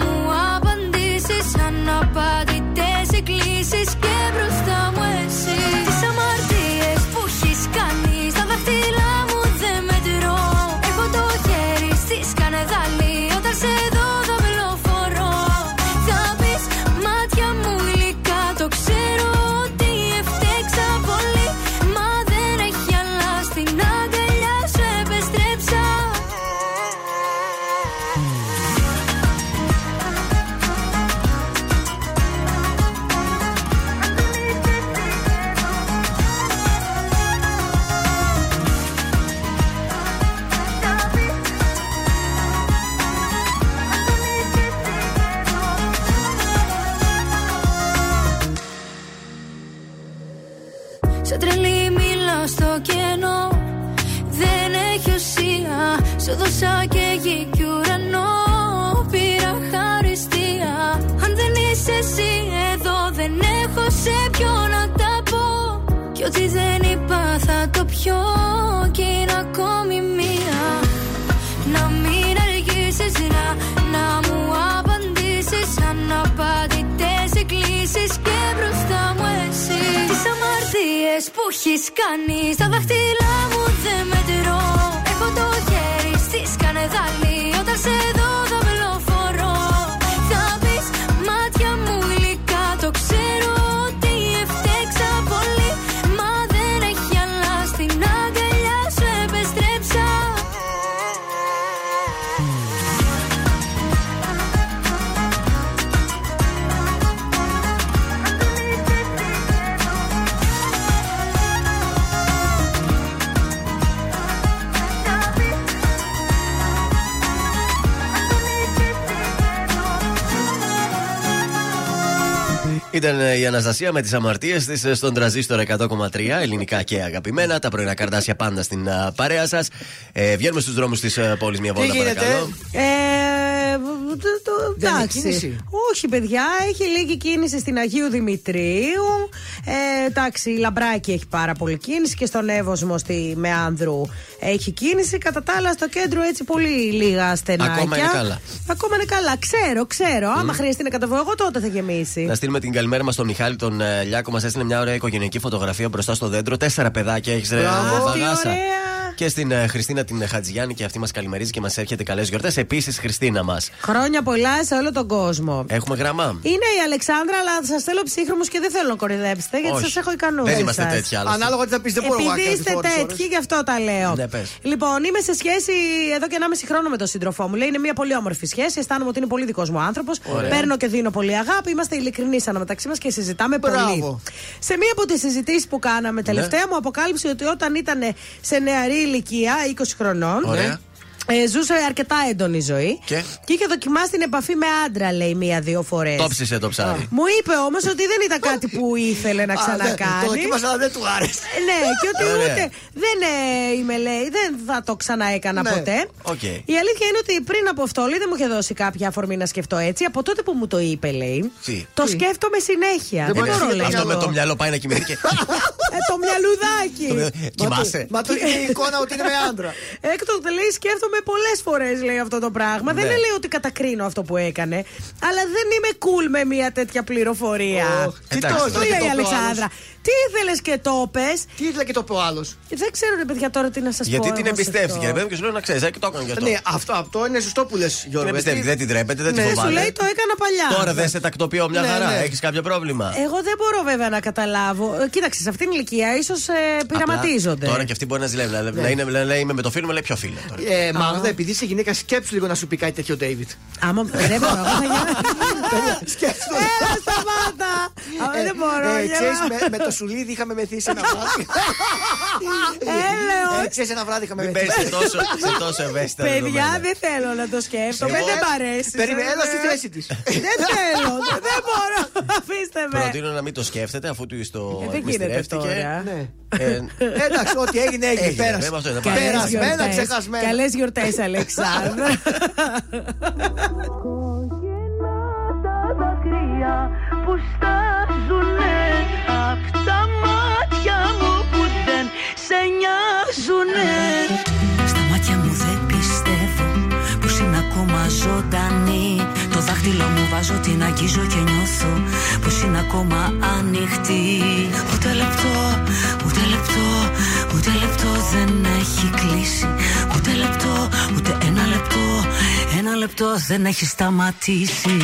η Αναστασία με τις αμαρτίες της στον τραζίστορ 100,3 ελληνικά και αγαπημένα. Τα πρωινά καρδάσια πάντα στην α, παρέα σας. Ε, βγαίνουμε στους δρόμους της πόλης μια βόλτα, γίνεται; παρακαλώ. Ε, το- το- Δεν είναι εντάξει. κίνηση; Όχι, παιδιά, έχει λίγη κίνηση στην Αγίου Δημητρίου. Ε, εντάξει, η Λαμπράκη έχει πάρα πολύ κίνηση και στον Εύωσμο στη Μεάνδρου έχει κίνηση. Κατά τα άλλα, στο κέντρο έτσι πολύ λίγα στενάκια. Ακόμα είναι καλά. Ακόμα είναι καλά. Ξέρω, ξέρω. Άμα χρειαστεί να κατεβώ εγώ, τότε θα γεμίσει. Να στείλουμε την καλημέρα μας στον Μιχάλη τον ε, Λιάκο. Μας έστειλε μια ωραία οικογενειακή φωτογραφία μπροστά στο δέντρο. Τέσσερα παιδάκια έχεις ρε Μπράβο. Τι Βαγάσα. ωραία. Και στην ε, Χριστίνα την Χατζηγιάννη και αυτή μας καλημερίζει και μας έρχεται καλές γιορτές. Επίσης, Χριστίνα μας. Χρόνια πολλά σε όλο τον κόσμο. Έχουμε γραμμά. Είναι η Αλεξάνδρα, αλλά σας θέλω ψύχρεμου και δεν θέλω να κορυδέψετε, γιατί Όχι. σας έχω ικανούς. Δεν είμαστε τέτοιοι άλλωστε. Ανάλογα τι θα πει, δεν μπορώ εγώ να Επειδή κάνω είστε ώρες, τέτοιοι, ώρες. γι' αυτό τα λέω. Ναι, πες. Λοιπόν, είμαι σε σχέση εδώ και 1,5 χρόνο με τον σύντροφό μου. Λέει είναι μια πολύ όμορφη σχέση. Αισθάνομαι ότι είναι πολύ δικός μου άνθρωπος. Ωραία. Παίρνω και δίνω πολύ αγάπη. Είμαστε ειλικρινεί αναμεταξύ μας και συζητάμε Μπράβο. πολύ. Σε μία από τις συζητήσεις που κάναμε τελευταία, μου αποκάλυψε ότι όταν ήταν σε νεαρή ηλικία, 20 χρονών. Ωραία. Ε, ζούσε αρκετά έντονη ζωή Και; είχε δοκιμάσει την επαφή με άντρα, λέει, μία-δύο φορές. Το ψήσε το ψάρι. Μου είπε όμως ότι δεν ήταν κάτι που ήθελε να Α, δεν- ξανακάνει. Το δοκίμασα, αλλά δεν του άρεσε. Ε, Ναι, και ότι Ωραία. ούτε δεν ε, είμαι, λέει, δεν θα το ξαναέκανα Ναι. ποτέ. Οκ. Η αλήθεια είναι ότι πριν από αυτό, λέει, δεν μου είχε δώσει κάποια αφορμή να σκεφτώ έτσι. Από τότε που μου το είπε, λέει, Τι; το Τι; σκέφτομαι συνέχεια. Δεν Δεν μπορεί να μπορώ, φύγει λέει. Αυτό με να το δω. μυαλό πάει να κοιμηθεί και. Ε, το μυαλουδάκι. Κοιμάσαι. Μα του είναι η εικόνα ότι είναι με άντρα. Έκτοτε λέει σκέφτομαι πολλές φορές λέει αυτό το πράγμα. Δεν Ναι. λέει ότι κατακρίνω αυτό που έκανε. Αλλά δεν είμαι cool με μια τέτοια πληροφορία. Ωχ, Τι Εντάξει, το Αυτό ήθελε λέει και η το πει ο Αλεξάνδρα. Άλλος. Τι ήθελες και το πες; Τι ήθελε και το πει ο άλλος. Δεν ξέρω, ρε παιδιά, τώρα τι να σας πω. Γιατί την εγώ σε εμπιστεύτηκε, ρε αυτό. παιδί μου, και σου λέω να ξέρεις, και το έκανε και αυτό. Ναι, αυτό, αυτό είναι σωστό που λες, Την Γιώργο. εμπιστεύει, δεν την τρέπεται, δεν τη Ναι, σου φοβάται. λέει το έκανα παλιά. Τώρα δεν σε τακτοποιώ μια Ναι, χαρά. ναι. Έχεις κάποιο πρόβλημα. Εγώ δεν μπορώ βέβαια να καταλάβω. Ε, Κοίταξε, σε αυτήν την ηλικία ίσως ε, πειραματίζονται. Απλά, Τώρα και αυτή μπορεί να ζηλεύει. Να, να είναι, να λέει είμαι με το φίλο μου, λέει ποιο φίλο. Τώρα. Ε, μα Μάγδα, επειδή είσαι γυναίκα, σκέψου λίγο να σου πει κάτι τέτοιο, David. Άμα δεν μπορώ. εγώ θα γίνω- Σκέψου. Έλα, σταμάτα. Άμα δεν μπορώ. Ε, γελάω. ξέρεις, με, με το σουλίδι είχαμε μεθύσει ένα βράδυ. Έλεος. Ε, ξέρεις, ένα βράδυ είχαμε Μην μεθύσει. πες σε τόσο, σε τόσο ευαίσθητα Παιδιά, δεδομένα. δεν θέλω να το σκέφτομαι. Εγώ- Δεν μ' αρέσει. Περίμενε, έλα στη θέση της. Δεν θέλω. Δεν μπορώ. Αφήστε με. Προτείνω να μην το σκέφτεται αφού του το Ε, δεν γίνεται εκμυστηρεύτηκε. τώρα. Ναι. Ε, Εντάξει, ό,τι έγινε, έγινε. Έγινε, Πέρασε. δεν με αυτό είναι πάρα. Περασμένα, ξεχασμένα. Καλές γιορτές, Αλεξάνδρα. τα δάκρυα που στάζουνε. Απ' τα μάτια μου που δεν σε νοιάζουνε. Στα μάτια μου δεν πιστεύω πως είναι ακόμα ζωντανή. Το δάχτυλο μου βάζω, την αγγίζω και νιώθω πως είναι ακόμα ανοιχτή. Ούτε λεπτό, ούτε λεπτό, ούτε λεπτό δεν έχει κλείσει. Ούτε λεπτό, ούτε ένα λεπτό, ένα λεπτό δεν έχει σταματήσει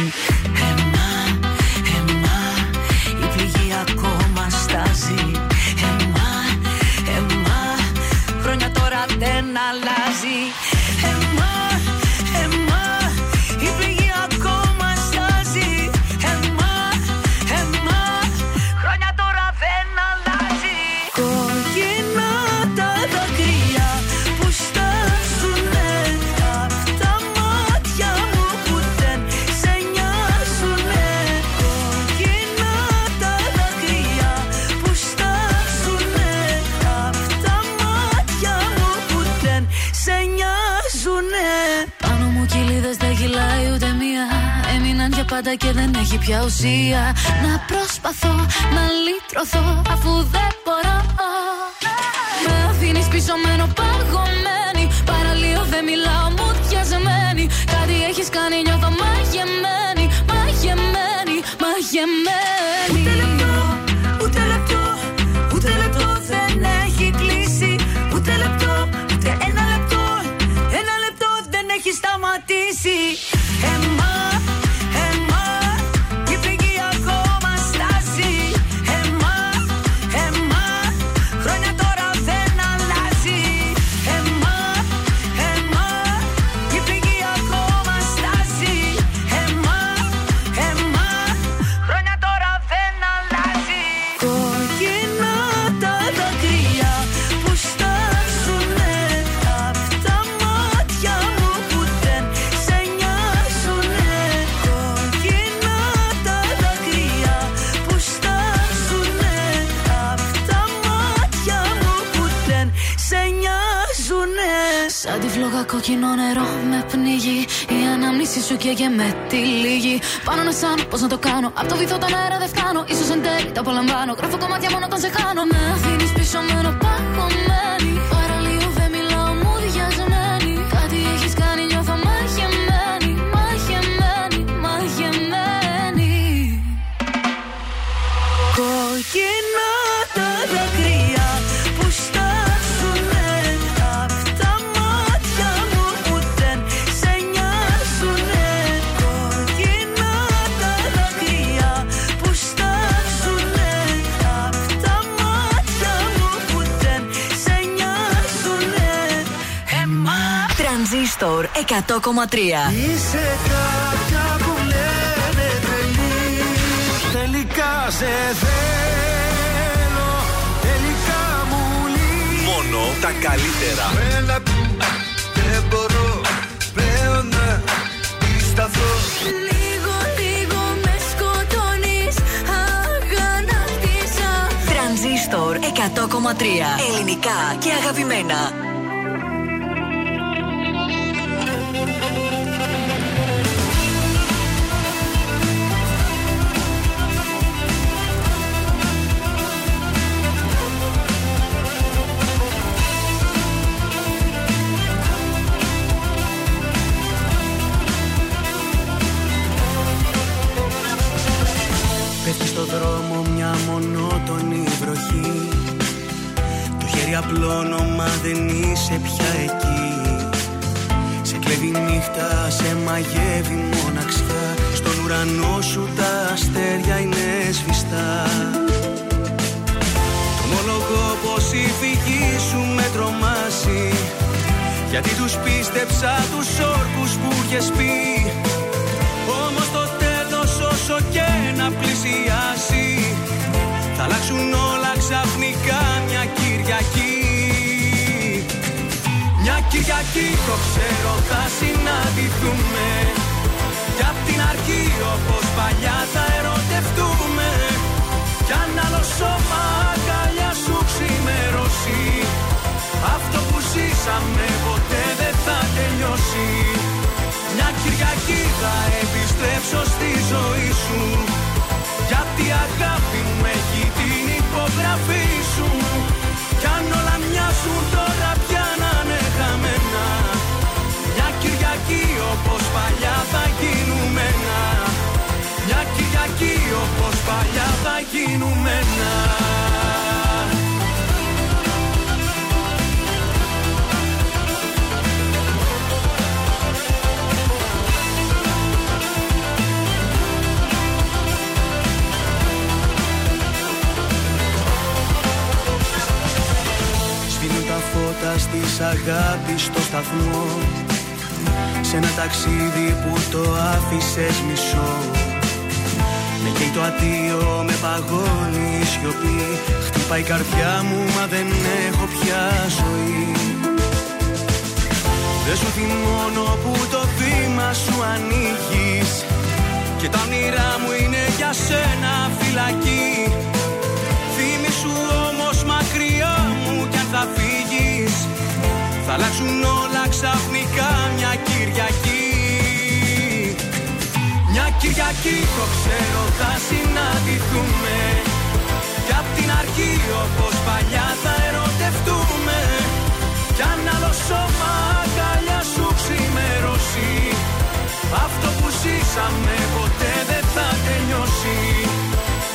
πάντα και δεν έχει πια ουσία. Να προσπαθώ να λύτρωθώ αφού δεν μπορώ. Με αφήνεις πίσω μένω παγωμένη. Παραλίω δεν μιλάω μου διασμένη Κάτι έχεις κάνει νιώθω μαγεμένη Μαγεμένη, μαγεμένη κόκκινο νερό με πνίγει. Η ανάμνηση σου καίγε με τη λίγη Πάνω να σαν πώς να το κάνω. Απ' το βυθό τον αέρα δεν φτάνω. Ίσως εν τέλει το απολαμβάνω. Γράφω κομμάτια μόνο όταν σε χάνω. Με αφήνεις πίσω μένω παγωμένη 100,3 Είσαι κάποια που λένε τρελή. Τελικά σε θέλω. Τελικά μου λύνει Μόνο τα καλύτερα. Έλα, δεν μπορώ πλέον να σταθώ Λίγο, λίγο με σκοτώνεις Αγανάκτησα. Τρανζίστορ 100,3 Ελληνικά και αγαπημένα. Το χέρι απλώνω μα δεν είσαι πια εκεί. Σε κλέβει νύχτα, σε μαγεύει μοναξιά. Στον ουρανό σου τα αστέρια είναι σβηστά. Το ομολογώ πως η φυγή σου με τρομάσει Γιατί τους πίστεψα τους όρκους που είχες πει. Όμως το τέλος όσο και να πλησιάσει Κυριακή το ξέρω θα συναντηθούμε. Κι απ' την αρχή όπως παλιά θα ερωτευτούμε. Κι αν άλλο σώμα αγκαλιά σου ξημερώσει Αυτό που ζήσαμε ποτέ δεν θα τελειώσει. Μια Κυριακή θα επιστρέψω στη ζωή σου. Γιατί η αγάπη μου παλιά θα γίνουμε ένα. Σβήνουν τα φώτα στις αγάπης στο σταθμό. Σε ένα ταξίδι που το άφησες μισό Με καίει το αντίο, με παγώνει η σιωπή. Χτυπάει η καρδιά μου μα δεν έχω πια ζωή. Δεν σου θυμώνω που το βήμα σου ανοίγεις. Και τα όνειρά μου είναι για σένα φυλακή. Θύμησου όμως μακριά μου κι αν θα φύγεις. Θα αλλάξουν όλα ξαφνικά μια Κυριακή. Μια Κυριακή το ξέρω θα συναντηθούμε. Κι απ' την αρχή όπως παλιά θα ερωτευτούμε. Κι αν άλλο σώμα αγκαλιά σου ξημερώσει Αυτό που ζήσαμε ποτέ δεν θα τελειώσει.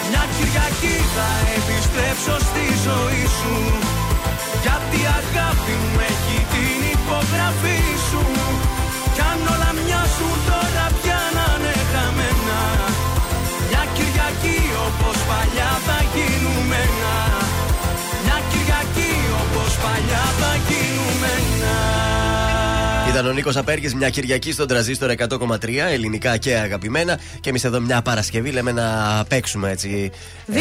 Μια Κυριακή θα επιστρέψω στη ζωή σου. Γιατί η αγάπη μου έχει την υπογραφή σου. Κι αν όλα μοιάζουν τώρα Μια Κυριακή όπως παλιά θα γίνουμε ένα Ήταν ο Νίκος Απέργης μια Κυριακή στον τραζίστορ 100,3 ελληνικά και αγαπημένα. Και εμείς εδώ μια Παρασκευή λέμε να παίξουμε έτσι. 266-233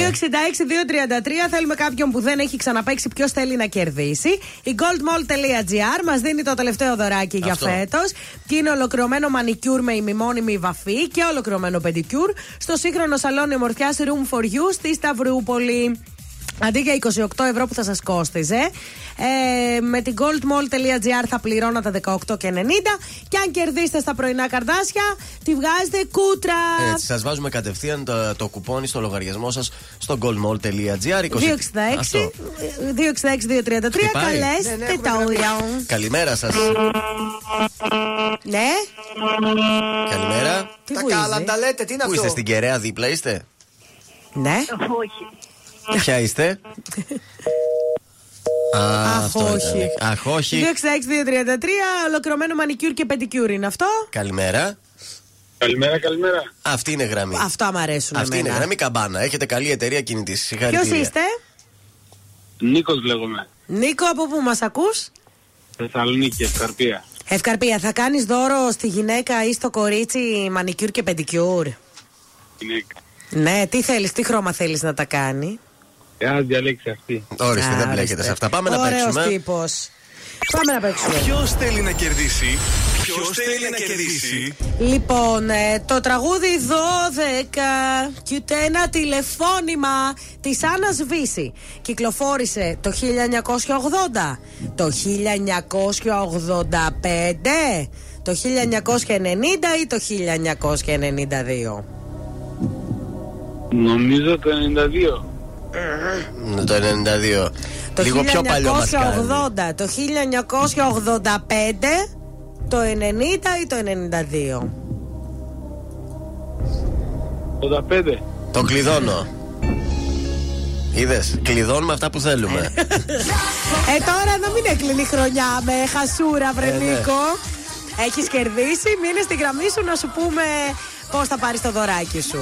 θέλουμε κάποιον που δεν έχει ξαναπέξει ποιος θέλει να κερδίσει. Η goldmall.gr μας δίνει το τελευταίο δωράκι για Αυτό. φέτος. Και είναι ολοκληρωμένο μανικιούρ με ημιμόνιμη βαφή και ολοκληρωμένο πεντικιούρ στο σύγχρονο σαλόνι ομορφιάς Room for You στη Σταυρούπολη. Αντί για 28 ευρώ που θα σας κόστιζε, ε, με την goldmall.gr θα πληρώνατε 18,90 και αν κερδίσετε στα πρωινά καρδάσια, τη βγάζετε κούτρα. Έτσι, σας βάζουμε κατευθείαν το, το κουπόνι στο λογαριασμό σας στο goldmall.gr. 266 Αυτό. 266-233. Χτυπάει. Καλέστε το όριο. Καλημέρα σας. Ναι. Καλημέρα. Τι Τα βουίζει; καλά τα λέτε, τι είναι Πού αυτό; είστε, στην κεραία δίπλα είστε; Ναι. Όχι. Ποια είστε; Α, Αχ, αυτό ήταν. όχι. Αχ, όχι. 266-233. Ολοκληρωμένο μανικιούρ και πεντικιούρ είναι αυτό. Καλημέρα. Καλημέρα, καλημέρα. Αυτή είναι γραμμή. Αυτό μ' αρέσουν Αυτή είναι εμένα. γραμμή καμπάνα. Έχετε καλή εταιρεία κινητής. Ποιος είστε, Νίκος λέγομαι. Νίκο, από πού μας ακούς; Θεσσαλονίκη, Ευκαρπία. Ευκαρπία, θα κάνεις δώρο στη γυναίκα ή στο κορίτσι μανικιούρ και πεντικιούρ; Γυναίκα. Ναι, τι θέλεις, τι χρώμα θέλεις να τα κάνει; Ε, ας διαλέξει αυτή. Ορίστε, δεν Α, μπλέκεται ορίστε. σε αυτά. Πάμε να Ωραίος παίξουμε. τύπος. Πάμε να παίξουμε. Ποιος θέλει να κερδίσει; Ποιος θέλει να κερδίσει; Λοιπόν, ε, το τραγούδι 12 και ούτε ένα τηλεφώνημα της Άννας Βύση κυκλοφόρησε το 1980, το 1985, το 1990 ή το 1992. Νομίζω το 92. Ναι, Το 92. Το Λίγο πιο παλιό μας κάνει. 1980, το 1985, το 90 ή το 92. 85. Το κλειδώνω. Είδες, κλειδώνουμε αυτά που θέλουμε. Ε, τώρα να μην έκλεινε η χρονιά με χασούρα, βρε Ε, ναι. Νίκο. Έχεις κερδίσει, μείνε στη γραμμή σου να σου πούμε πώς θα πάρεις το δωράκι σου.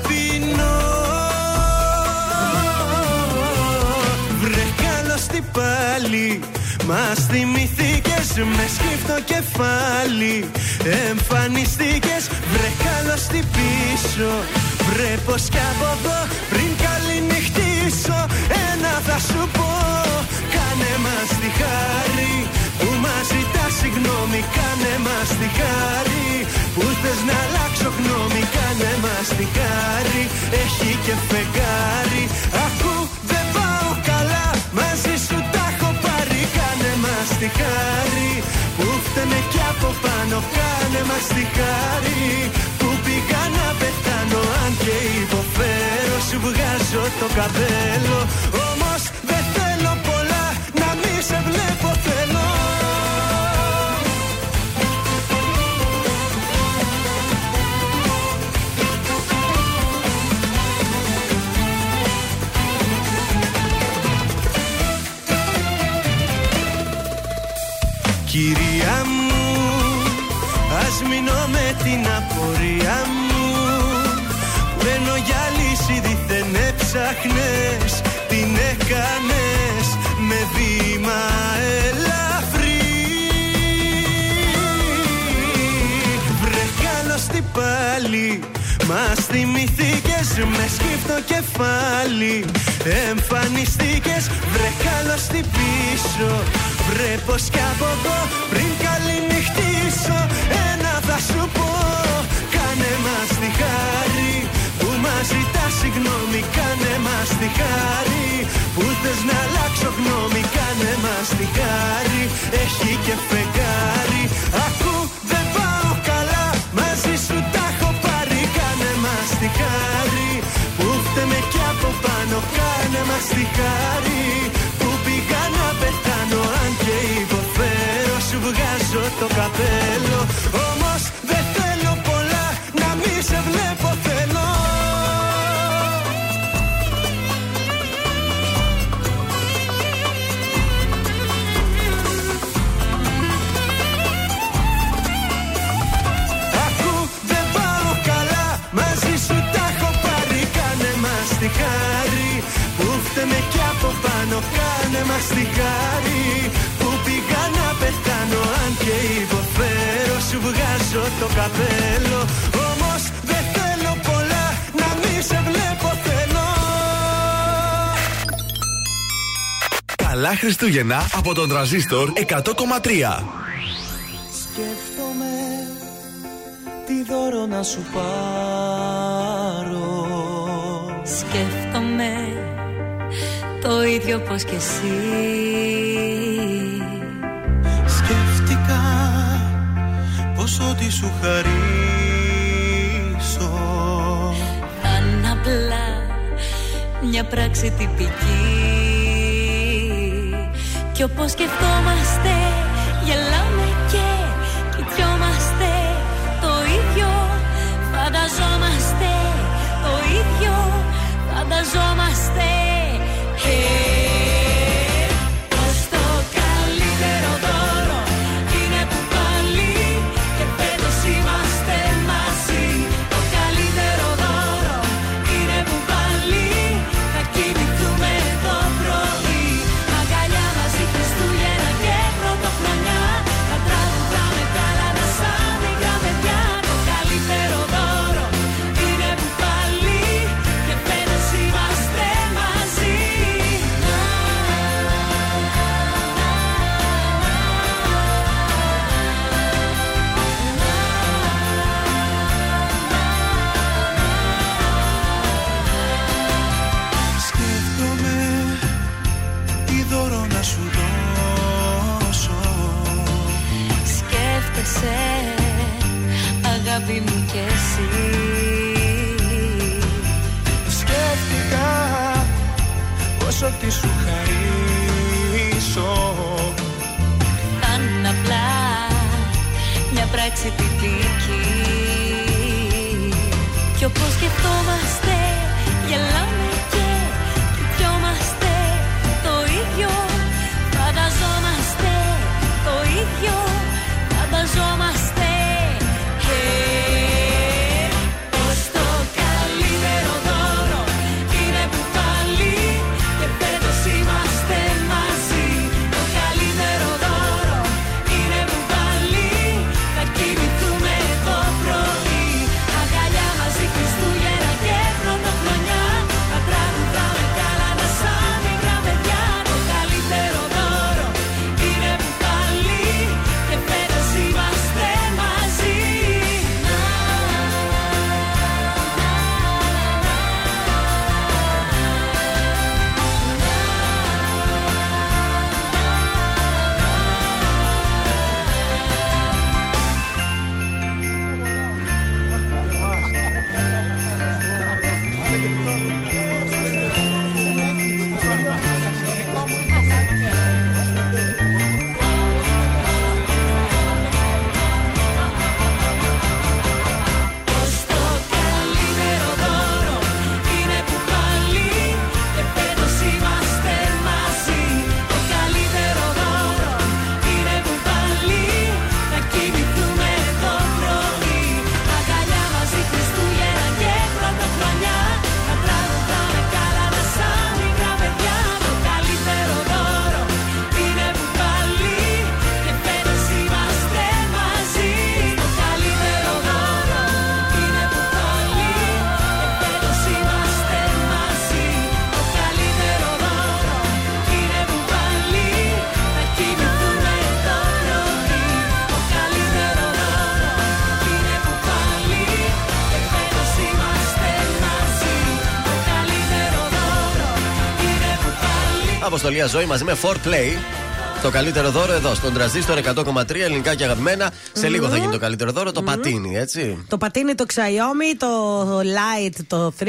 πάλι. Μας θυμηθήκες με σκύφτο κεφάλι. Εμφανιστήκες βρε καλώς τι πίσω. Βρε πως κι από εδώ πριν καληνυχτήσω. Ένα θα σου πω Κάνε μας τη χάρη. Που μας ζητά συγγνώμη Κάνε μας τη χάρη. Που θες να αλλάξω γνώμη Κάνε μας τη χάρη. Έχει και φεγγάρι από πάνω Κάνε μας τη χάρη που πήγα να πεθάνω. Αν και υποφέρω σου βγάζω το καπέλο την απορία μου. Μένω για λύση δίθεν έψαχνες Την έκανες με βήμα ελαφρύ. Βρε καλώς τι πάλι Μας θυμηθήκες με σκύφτο κεφάλι. Εμφανιστήκες βρε καλώς τι πίσω. Βρε πως κι από εδώ πριν καληνυχτήσω Ένα θα σου πω Κάνε μας τη χάρη που μας ζητά συγγνώμη Κάνε μας τη χάρη. Που θες να αλλάξω γνώμη Κάνε μας τη χάρη. Έχει και φεγγάρι. Ακού δεν πάω καλά μαζί σου τα έχω πάρει. Κάνε μας τη χάρη. Που φταίμε κι από πάνω Κάνε μας τη χάρη. Που πήγα να πεθάνω Αν και υποφέρω σου βγάζω το καπέλο που φταίμε κι από πάνω Κάνε μας τη χάρη. Που πήγα να πεθάνω Αν και υποφέρω σου βγάζω το καπέλο. Όμως δεν θέλω πολλά να μη σε βλέπω θέλω. Καλά Χριστούγεννα από τον τραζίστορ 100,3. Σκέφτομαι τι δώρο να σου πάρω το ίδιο πως κι εσύ. Σκέφτηκα πως ό,τι σου χαρίσω. Θα είναι απλά μια πράξη τυπική. Κι όπως σκεφτόμαστε γελάμε και κοιτιόμαστε. Το ίδιο Φανταζόμαστε το ίδιο Φανταζόμαστε Ε, πάλι Αποστολία ζωή μαζί με 4Play. Το καλύτερο δώρο εδώ στον τραζίστορ 100,3 ελληνικά και αγαπημένα. Σε λίγο θα γίνει το καλύτερο δώρο, το πατίνι, έτσι. Το πατίνι το Xiaomi, το Light το 3.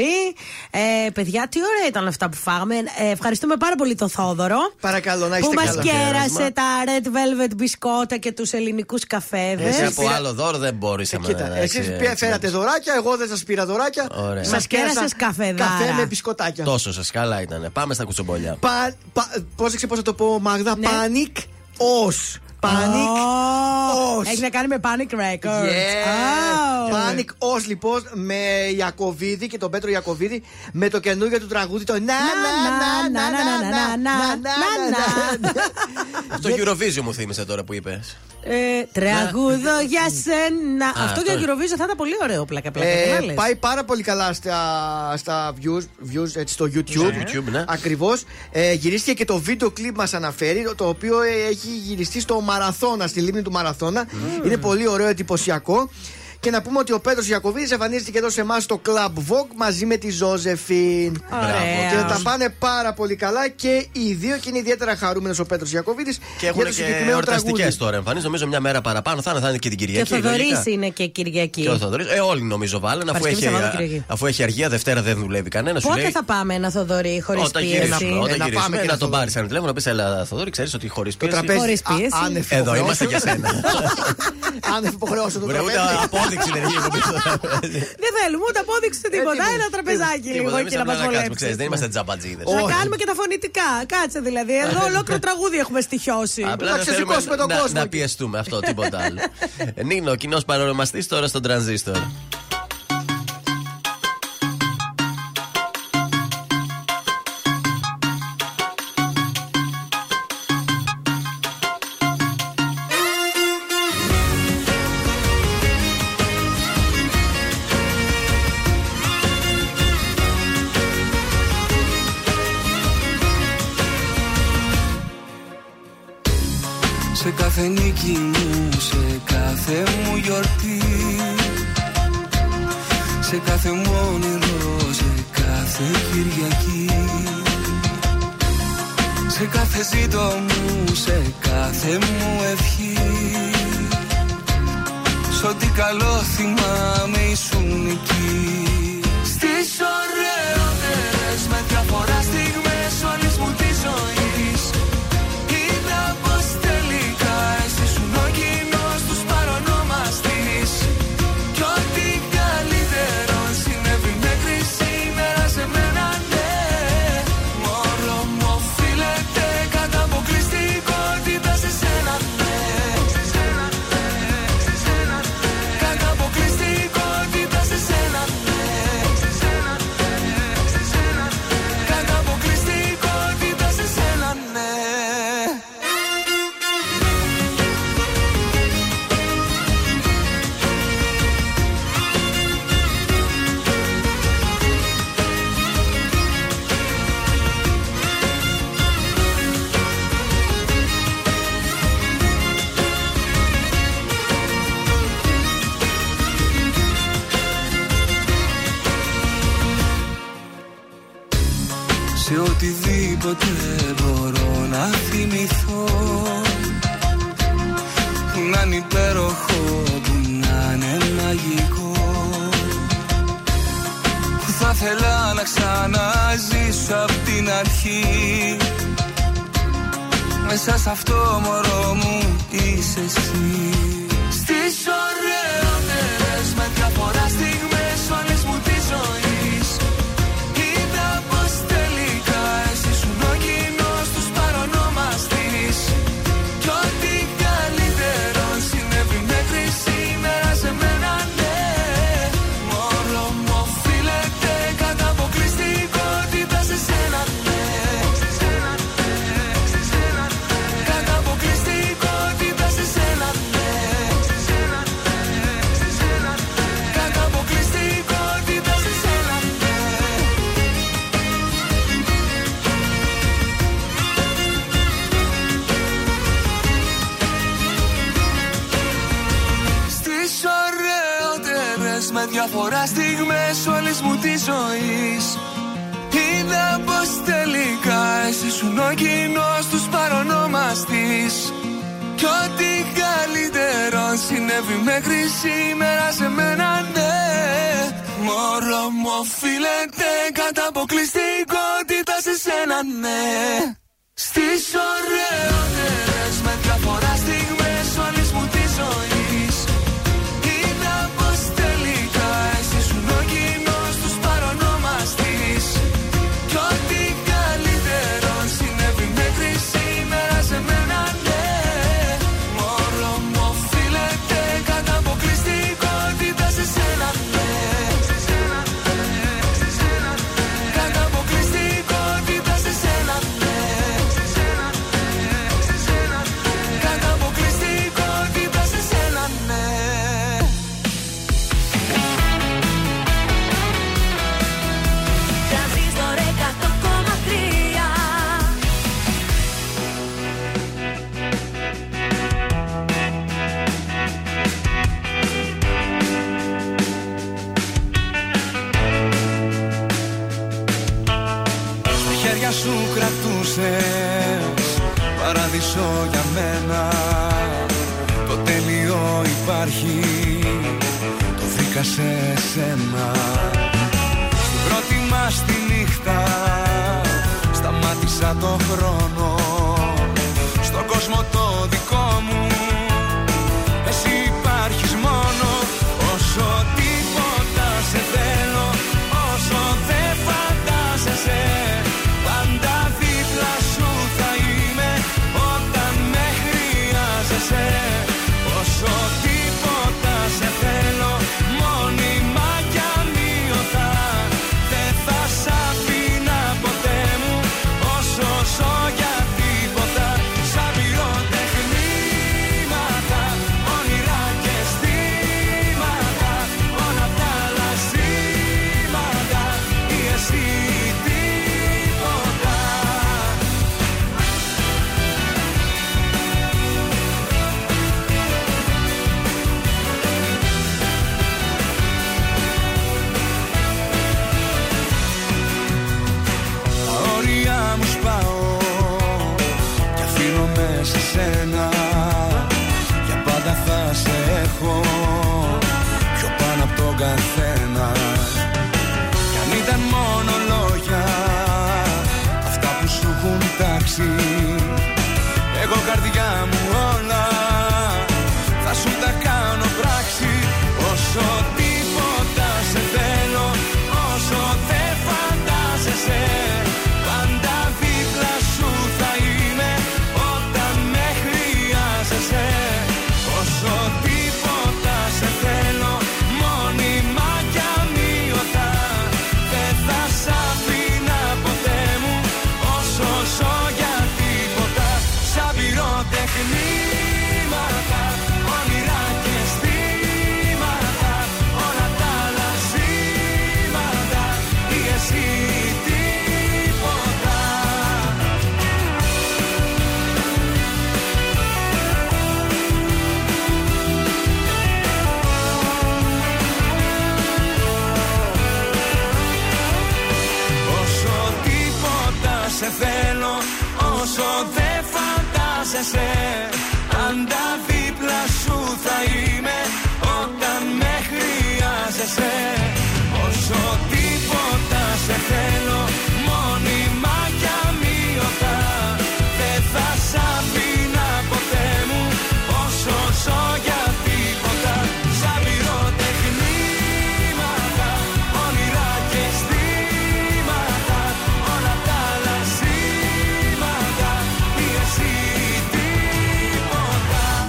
Ε, παιδιά, τι ωραία ήταν αυτά που φάγαμε. Ε, ευχαριστούμε πάρα πολύ τον Θόδωρο. Παρακαλώ, να Που είστε μας καλά. κέρασε τα Red Velvet μπισκότα και τους ελληνικούς καφέδες. Εσύ από άλλο δώρο δεν μπορούσαμε Κοίτα, να εσείς έτσι, φέρατε δωράκια, εγώ δεν σας πήρα δωράκια. Ωραία. Μας κέρασες καφεδάρα. Καφέ με μπισκοτάκια. Τόσο σας καλά ήταν. Πάμε στα κουτσομπολιά. Πα, πα, πρόσεξε πώς θα το πω, Μάγδα. Ναι. Nick Oz. Panic. Oh. Έχει να κάνει με Panic Records. Yeah. Oh. Panic Os λοιπόν με Ιακοβίδη και τον Πέτρο Ιακοβίδη με το καινούργιο του τραγούδι το Να να να να να να να Αυτό Eurovision μου θύμισε τώρα που είπες. Ε, τραγούδο για σένα. Αυτό για Eurovision θα ήταν πολύ ωραίο πλάκα πλάκα. Ε, πάει πάρα πολύ καλά στα views στο YouTube. Ναι. Ακριβώς. Ε, γυρίστηκε και το βίντεο κλιπ μας αναφέρει το οποίο έχει γυριστεί στο Μαραθώνα, στη λίμνη του Μαραθώνα. Είναι πολύ ωραίο, εντυπωσιακό. Και να πούμε ότι ο Πέτρος Ιακοβίδη εμφανίζεται και εδώ σε εμάς στο Club Vogue μαζί με τη Ζώζεφιν. Ωραία. Και τα πάνε πάρα πολύ καλά και οι δύο και είναι ιδιαίτερα χαρούμενος ο Πέτρος Ιακοβίδη Και για έχουν το και συγκεκριμένο εορταστικές τραγούδι. τώρα εμφανίσει. Νομίζω μια μέρα παραπάνω θα είναι, θα είναι και την Και ο Κυριακή. Θοδωρής λογικά. είναι και Κυριακή. Και ο Θοδωρής. Ε, όλοι νομίζω βάλουν. Αφού Παρασκευή, έχει, Σαββάτο, Κυριακή. αφού έχει αργία Δευτέρα δεν δουλεύει κανένας. Σου Πότε λέει. θα πάμε ένα Θοδωρή χωρίς Όταν πίεση; γυρίσουμε, όταν να γυρίσουμε, πάμε και να ένα τον πάρεις Θοδωρή. ένα τηλέφωνο να πει: Ελά, Θοδωρή, ξέρεις ότι χωρίς Το πίεση. τραπέζι Χωρίς α- πίεση. άνευ Εδώ υποχρεώσεων. είμαστε για σένα. Άνευ υποχρεώσεων το Βρε, ούτε τραπέζι. Απόδειξη δεν έχει εδώ πίσω. Δεν θέλουμε ούτε απόδειξη ούτε τίποτα. Έτοιμοι. Ένα τραπεζάκι λίγο Τίποτα, εκεί εμείς να μας απλά να κάτσουμε, ξέρεις, βολέψει. Δεν είμαστε τζαμπατζίδες. Να κάνουμε και τα φωνητικά. Κάτσε δηλαδή. Εδώ ολόκληρο τραγούδι έχουμε στοιχειώσει. Απλά Να δεν θέλουμε ξεσηκώσουμε τον να- κόσμο. Να πιεστούμε αυτό, τίποτα άλλο. Νίνο, κοινός παρονομαστής τώρα στον τρανζίστορ. Σε κάθε ζήτο μου, σε κάθε μου ευχή. Σ' ό,τι καλό θυμάμαι ήσουν εκεί. Στις ωραιότερες οτιδήποτε μπορώ να θυμηθώ. Που να είναι υπέροχο, που να είναι μαγικό. Που θα θέλα να ξαναζήσω απ' την αρχή. Μέσα σε αυτό μωρό μου είσαι εσύ. Στις ωραίότερες με διαφορά στιγμές όλες μου τη ζωή ζωής. Είδα τελικά εσύ σου κοινός τους παρονομαστής Κι ό,τι καλύτερο συνέβη μέχρι σήμερα σε μένα ναι. Μωρό μου οφείλεται κατά αποκλειστικότητα σε σένα ναι. Στη ωραίωνες σε θέλω όσο δεν φαντάζεσαι. Πάντα δίπλα σου θα είμαι όταν με χρειάζεσαι. Όσο τίποτα σε θέλω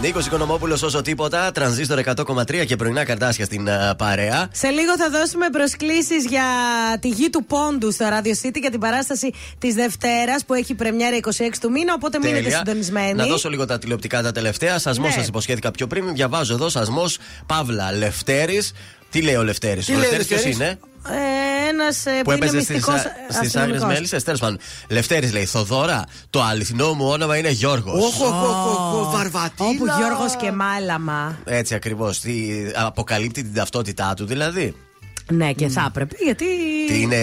Νίκος Οικονομόπουλος όσο τίποτα, τρανζίστορ 100,3 και πρωινά καρτάσια στην α, παρέα. Σε λίγο θα δώσουμε προσκλήσεις για τη γη του Πόντου στο Radio City για την παράσταση της Δευτέρας που έχει πρεμιέρα 26 του μήνα. Οπότε μείνετε Τέλεια. συντονισμένοι. Να δώσω λίγο τα τηλεοπτικά τα τελευταία. Σασμός Ναι. σας υποσχέθηκα πιο πριν. Διαβάζω εδώ Σασμός Παύλα Λευτέρης. Τι λέει ο Λευτέρης, Τι Ο λέει ο Λευτέρης ποιος Λευτέρης; είναι, Ε, Ένας που που, είναι έπαιζε στις μυστικό Άγριες Μέλισσες. Τέλος πάντων. Λευτέρης λέει Θοδώρα, το αληθινό μου όνομα είναι Γιώργος. Όχο, όχο, όχο, βαρβατήλα. Όπου Γιώργος και Μάλαμα. Έτσι ακριβώς. Αποκαλύπτει την ταυτότητά του δηλαδή. Ναι, και θα έπρεπε γιατί. Τι είναι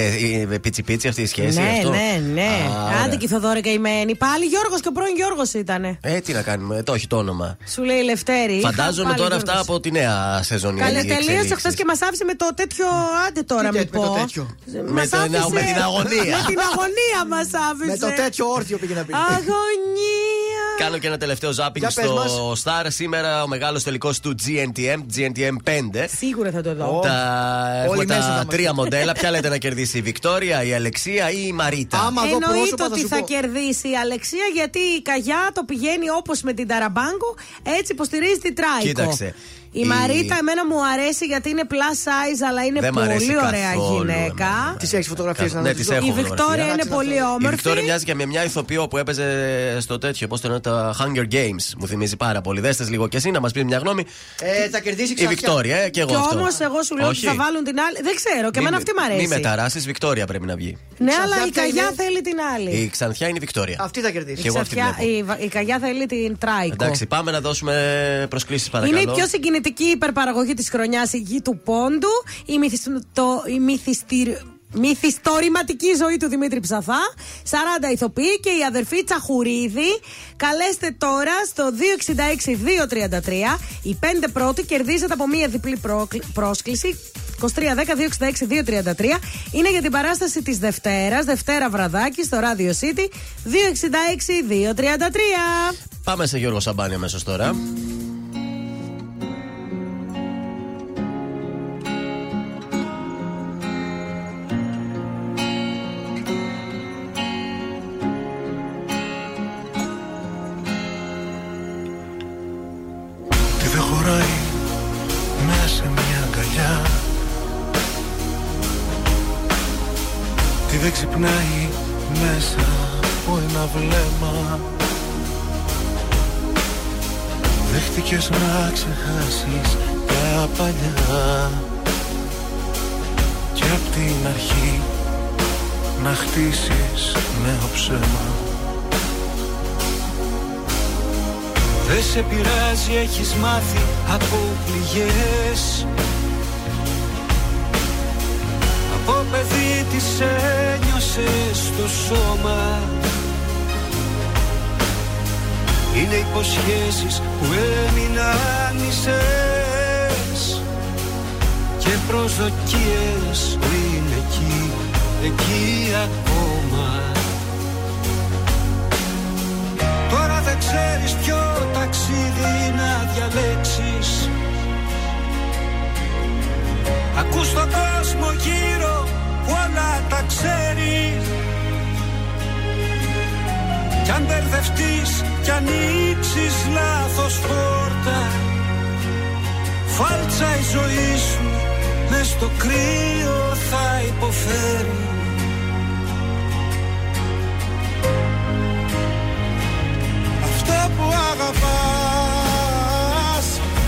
ε, πίτσι πίτσι αυτή η σχέση ναι, αυτό; ναι, ναι. Α, ωραία. Άντε και η Θοδόρα καημένη. Πάλι Γιώργος και ο πρώην Γιώργος ήταν. Ε, τι να κάνουμε, το έχει το όνομα. Σου λέει Λευτέρη. Φαντάζομαι Πάλι τώρα Γιώργος. αυτά από τη νέα σεζόν. Καλές, οι τελείωσες εξελίξεις. χθε και μας άφησε με το τέτοιο. Άντε τώρα, Τι μην τέτοιο, με πω. το τέτοιο; Μας Με το- άφησε- με την αγωνία. με την αγωνία μας άφησε. Με το τέτοιο όρθιο πήγε να πει. Αγωνία. Κάνω και ένα τελευταίο ζάπινγκ Για πες στο Star. Σήμερα ο μεγάλος τελικός του GNTM, GNTM 5. Σίγουρα θα το δω. Τα, έχουμε Όλοι μέσα θα τα μας τρία μοντέλα. Ποια λέτε να κερδίσει, η Βικτόρια, η Αλεξία ή η Μαρίτα; Άμα δω Εννοείται πρόσωπα θα ότι σου θα πω. κερδίσει η Αλεξία γιατί η Καγιά το πηγαίνει όπως με την Ταραμπάγκο, έτσι υποστηρίζει την Τράικο. Κοίταξε, Η, η- Μαρίτα εμένα μου αρέσει γιατί είναι plus size αλλά είναι Δεν μ' αρέσει πολύ ωραία καθόλου γυναίκα. εμένα. Τις έχεις φωτογραφίες να Ναι, δεις τις εδώ; έχω. Η φωτογραφία. Βικτόρια είναι Εντάξει, πολύ να Η όμορφη. Βικτόρια μοιάζει και με μια ηθοποιό που έπαιζε στο τέτοιο, πώς το λένε, τα Hunger Games. Μου θυμίζει πάρα πολύ. Δέστε λίγο και εσύ να μας πει μια γνώμη. Ε, θα κερδίσει Η ξανά. Βικτόρια, ε, και εγώ Και αυτό. όμως εγώ σου λέω ότι Όχι. θα βάλουν την άλλη. Δεν ξέρω, και εμένα αυτή μου αρέσει. Μη μεταράσει, Βικτόρια πρέπει να βγει. Ναι, Ξανθιά αλλά η ποια Καγιά είναι; θέλει την άλλη. Η Ξανθιά είναι η Βικτόρια. Αυτή θα κερδίσει. Και εγώ αυτή Ξαφιά- βλέπω. η, Βα- η Καγιά θέλει την Τράικο. Εντάξει, πάμε να δώσουμε προσκλήσεις παρακαλώ. Είναι η πιο συγκινητική υπερπαραγωγή της χρονιάς, η γη του Πόντου. Η, μυθιστο- η μυθιστηρ- μυθιστορηματική ζωή του Δημήτρη Ψαθά. 40 ηθοποιοί και η αδερφή Τσαχουρίδη. Καλέστε τώρα στο 266-233. Οι πέντε πρώτοι κερδίζετε από μία διπλή πρόκλη- πρόσκληση. 2310-266-233. Είναι για την παράσταση της Δευτέρας, Δευτέρα βραδάκι στο Radio City. 266-233. Πάμε σε Γιώργο Σαμπάνια αμέσως τώρα. Πειράζει, έχεις μάθει από πληγές. Από παιδί τις ένιωσες στο σώμα. Είναι υποσχέσεις που έμειναν μισές Και προσδοκίες που είναι εκεί, εκεί ακόμα ξέρεις ποιο ταξίδι να διαλέξεις. Ακούς τον κόσμο γύρω που όλα τα ξέρει. Κι αν μπερδευτείς κι ανοίξεις λάθος πόρτα Φάλτσα η ζωή σου μες στο κρύο θα υποφέρει αγαπάς.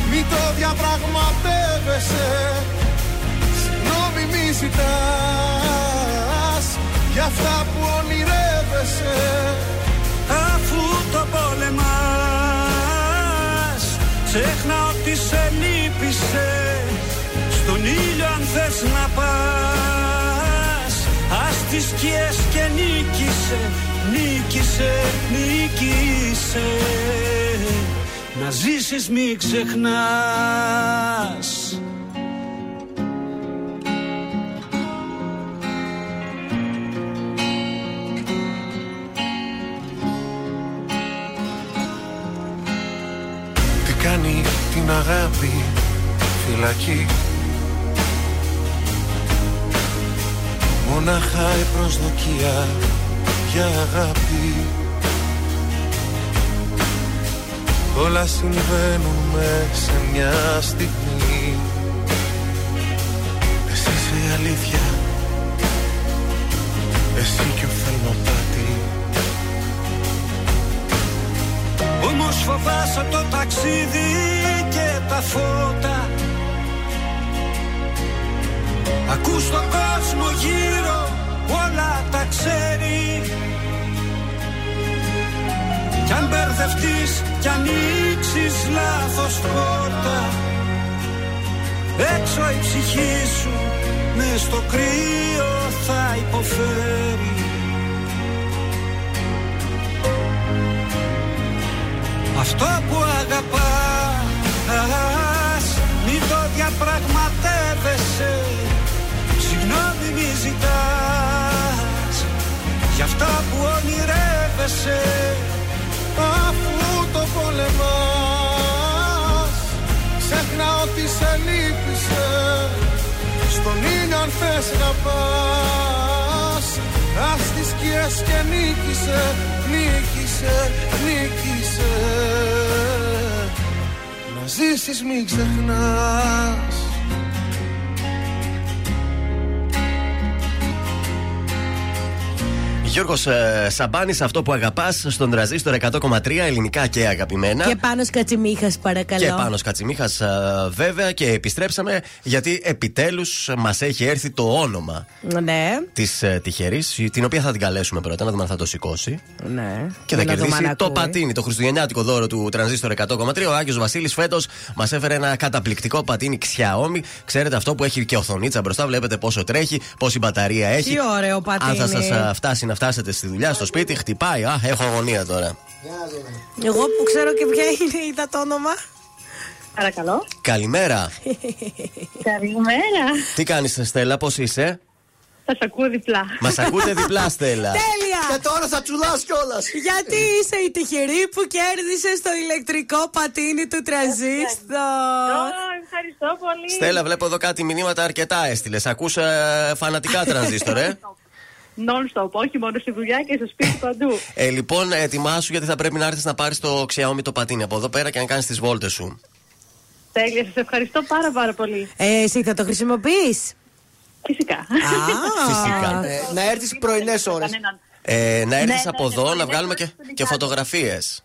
Μη το διαπραγματεύεσαι. Συγγνώμη μη ζητάς. Για αυτά που ονειρεύεσαι. Αφού το πολεμάς Ξέχνα ότι σε λύπησε. Στον ήλιο αν θες να πας Ας τις σκιές και νίκησε νίκησε, νίκησε, νίκησε Να ζήσεις μη ξεχνάς. Τι κάνει την αγάπη φυλακή. Μονάχα η προσδοκία για αγάπη. Όλα συμβαίνουν με σε μια στιγμή. Εσύ είσαι η αλήθεια. Εσύ και ο θαλμαπάτη Όμως φοβάσαι το ταξίδι και τα φώτα. Ακούς τον κόσμο γύρω όλα τα ξέρει. Κι αν μπερδευτείς κι ανοίξεις λάθος πόρτα Έξω η ψυχή σου μες στο κρύο θα υποφέρει. Αυτό που αγαπάς Μην το διαπραγματεύεσαι. Συγγνώμη μη ζητάς Για αυτά που ονειρεύεσαι Αφού το πολεμάς Ξέχνα ότι σε λύπησε. Στον ήλιο αν θες να πας Ας τις σκιές και νίκησε Νίκησε, νίκησε. Να ζήσεις μην ξεχνάς Γιώργος ε, Σαμπάνης, αυτό που αγαπάς στον τραζίστορ 100,3 ελληνικά και αγαπημένα. Και πάνω Κατσιμίχας, παρακαλώ. Και πάνω Κατσιμίχας, βέβαια, και επιστρέψαμε γιατί επιτέλους μας έχει έρθει το όνομα Ναι, της ε, τυχερής, την οποία θα την καλέσουμε πρώτα, να δούμε αν θα το σηκώσει. ναι. Και θα Να το κερδίσει το, μανακούει. πατίνι, το χριστουγεννιάτικο δώρο του τρανζίστορ 100,3. Ο Άγιος Βασίλης φέτος μας έφερε ένα καταπληκτικό πατίνι Xiaomi. Ξέρετε αυτό που έχει και οθονίτσα μπροστά, βλέπετε πόσο τρέχει, πόση μπαταρία έχει. Τι ωραίο πατίνι. Αν θα σας φτάσει να φτάσετε στη δουλειά, στο σπίτι, χτυπάει. Α, έχω αγωνία τώρα. Εγώ που ξέρω και ποια είναι, είδα το όνομα. Παρακαλώ. Καλημέρα. Καλημέρα. Τι κάνεις, Στέλλα, πώς είσαι; Θα σε ακούω διπλά. Μας ακούτε διπλά, Στέλλα. Τέλεια! Και τώρα θα τσουλάς κιόλας. Γιατί είσαι η τυχερή που κέρδισες το ηλεκτρικό πατίνι του τραζίστορ. Ευχαριστώ πολύ. Στέλλα, βλέπω εδώ κάτι μηνύματα αρκετά έστειλες. Ακούς ε, φανατικά τρανζίστορ, ε. Non-stop, όχι μόνο στη δουλειά και στο σπίτι παντού. Ε, λοιπόν, ετοιμάσου γιατί θα πρέπει να έρθεις να πάρεις το Xiaomi το πατίνι από εδώ πέρα και να κάνεις τις βόλτες σου. Τέλεια, σας ευχαριστώ πάρα πάρα πολύ. Ε, εσύ θα το χρησιμοποιείς; Φυσικά. Φυσικά. Ε, να έρθεις πρωινές ώρες. Ε, να έρθεις ναι, από ναι, εδώ ναι, να ναι, βγάλουμε ναι, και, ναι, και ναι. φωτογραφίες.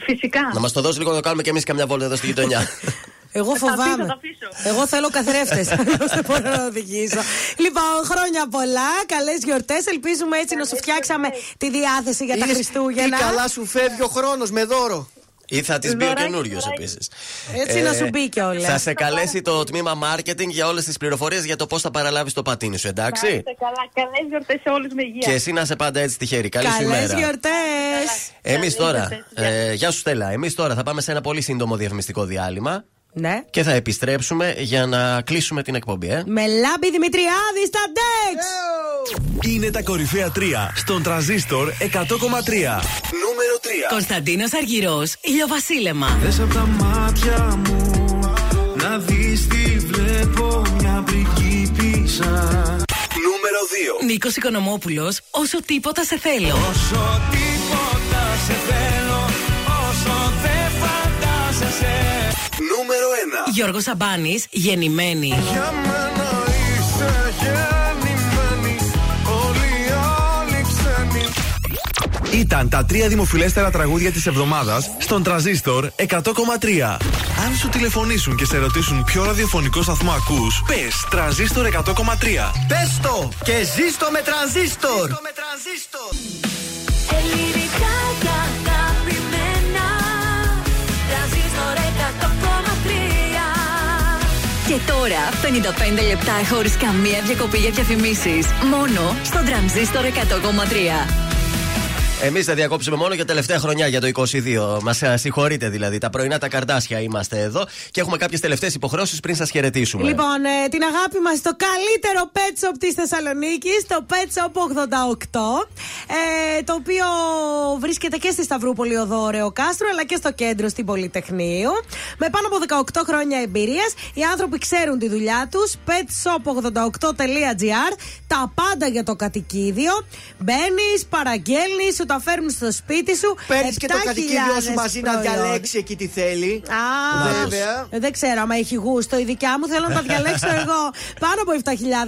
Φυσικά. Να μας το δώσεις λίγο να το κάνουμε και εμείς καμιά βόλτα εδώ στη γειτονιά. Εγώ Θα τα αφήσω, φοβάμαι. θα τα αφήσω. Εγώ θέλω καθρέφτες. δεν μπορώ να οδηγήσω. Λοιπόν, χρόνια πολλά, καλές γιορτές. Ελπίζουμε έτσι να σου φτιάξαμε τη διάθεση για τα Χριστούγεννα. Τι καλά σου φεύγει ο χρόνος με δώρο. Ή θα τη μπει ο Δωράκι, καινούριος δωράκι. επίσης. Έτσι να σου μπει κιόλας. Θα σε καλέσει το τμήμα marketing για όλες τις πληροφορίες για το πώς θα παραλάβεις το πατίνι σου, Να εντάξει. είστε καλά. Καλές γιορτές σε όλους με υγεία. Και εσύ να είσαι πάντα έτσι τυχερή. Καλή σου Καλές ημέρα. γιορτές. Εμείς Καλές τώρα. γιορτές, γεια. Ε, γεια σου, Στέλλα. Εμείς τώρα θα πάμε σε ένα πολύ σύντομο διαφημιστικό διάλειμμα Ναι. και θα επιστρέψουμε για να κλείσουμε την εκπομπή, ε. Με λάμπη Δημητριάδη στα Ντεξ. Είναι τα κορυφαία 3 στον τραζίστορ 100,3. Νούμερο 3 Κωνσταντίνος Αργυρός, ηλιοβασίλεμα. Θες από τα μάτια μου να δεις τι βλέπω μια πριγκίπισσα Νούμερο 2 Νίκος Οικονομόπουλος, όσο τίποτα σε θέλω. Όσο τίποτα σε θέλω Γιώργος Σαμπάνης, γεννημένη. Για μένα είσαι γεννημένη Όλοι οι άλλοι ξένοι Ήταν τα τρία δημοφιλέστερα τραγούδια της εβδομάδας στον τραζίστορ 100,3. Αν σου τηλεφωνήσουν και σε ρωτήσουν ποιο ραδιοφωνικό σταθμό ακούς, πες τραζίστορ 100,3. Πες το και ζήστο με τρανζίστορ. Ελληνικά Και τώρα 55 λεπτά χωρίς καμία διακοπή για διαφημίσεις. Μόνο στον τρανζίστορ 100,3. Εμείς θα διακόψουμε μόνο για τελευταία χρονιά για το 22. Μας συγχωρείτε δηλαδή. Τα πρωινά τα καρτάσια είμαστε εδώ και έχουμε κάποιες τελευταίες υποχρεώσεις πριν σας χαιρετήσουμε. Λοιπόν, ε, την αγάπη μας στο καλύτερο pet shop της Θεσσαλονίκης, το Pet Shop 88. Ε, το οποίο βρίσκεται και στη Σταυρούπολη Οδόρεο Κάστρο, αλλά και στο κέντρο στην Πολυτεχνείου. Με πάνω από 18 χρόνια εμπειρίας, οι άνθρωποι ξέρουν τη δουλειά τους. petshop88.gr. Τα πάντα για το κατοικίδιο. Μπαίνεις, παραγγέλνεις, σου τα φέρνουν στο σπίτι σου. Παίρνεις και το 7.000 κατοικίδιό σου μαζί να προϊόντα. διαλέξει εκεί τι θέλει. Α, Βέβαια. ε, δεν ξέρω άμα έχει γούστο. Η δικιά μου θέλω να τα διαλέξω εγώ. Πάνω από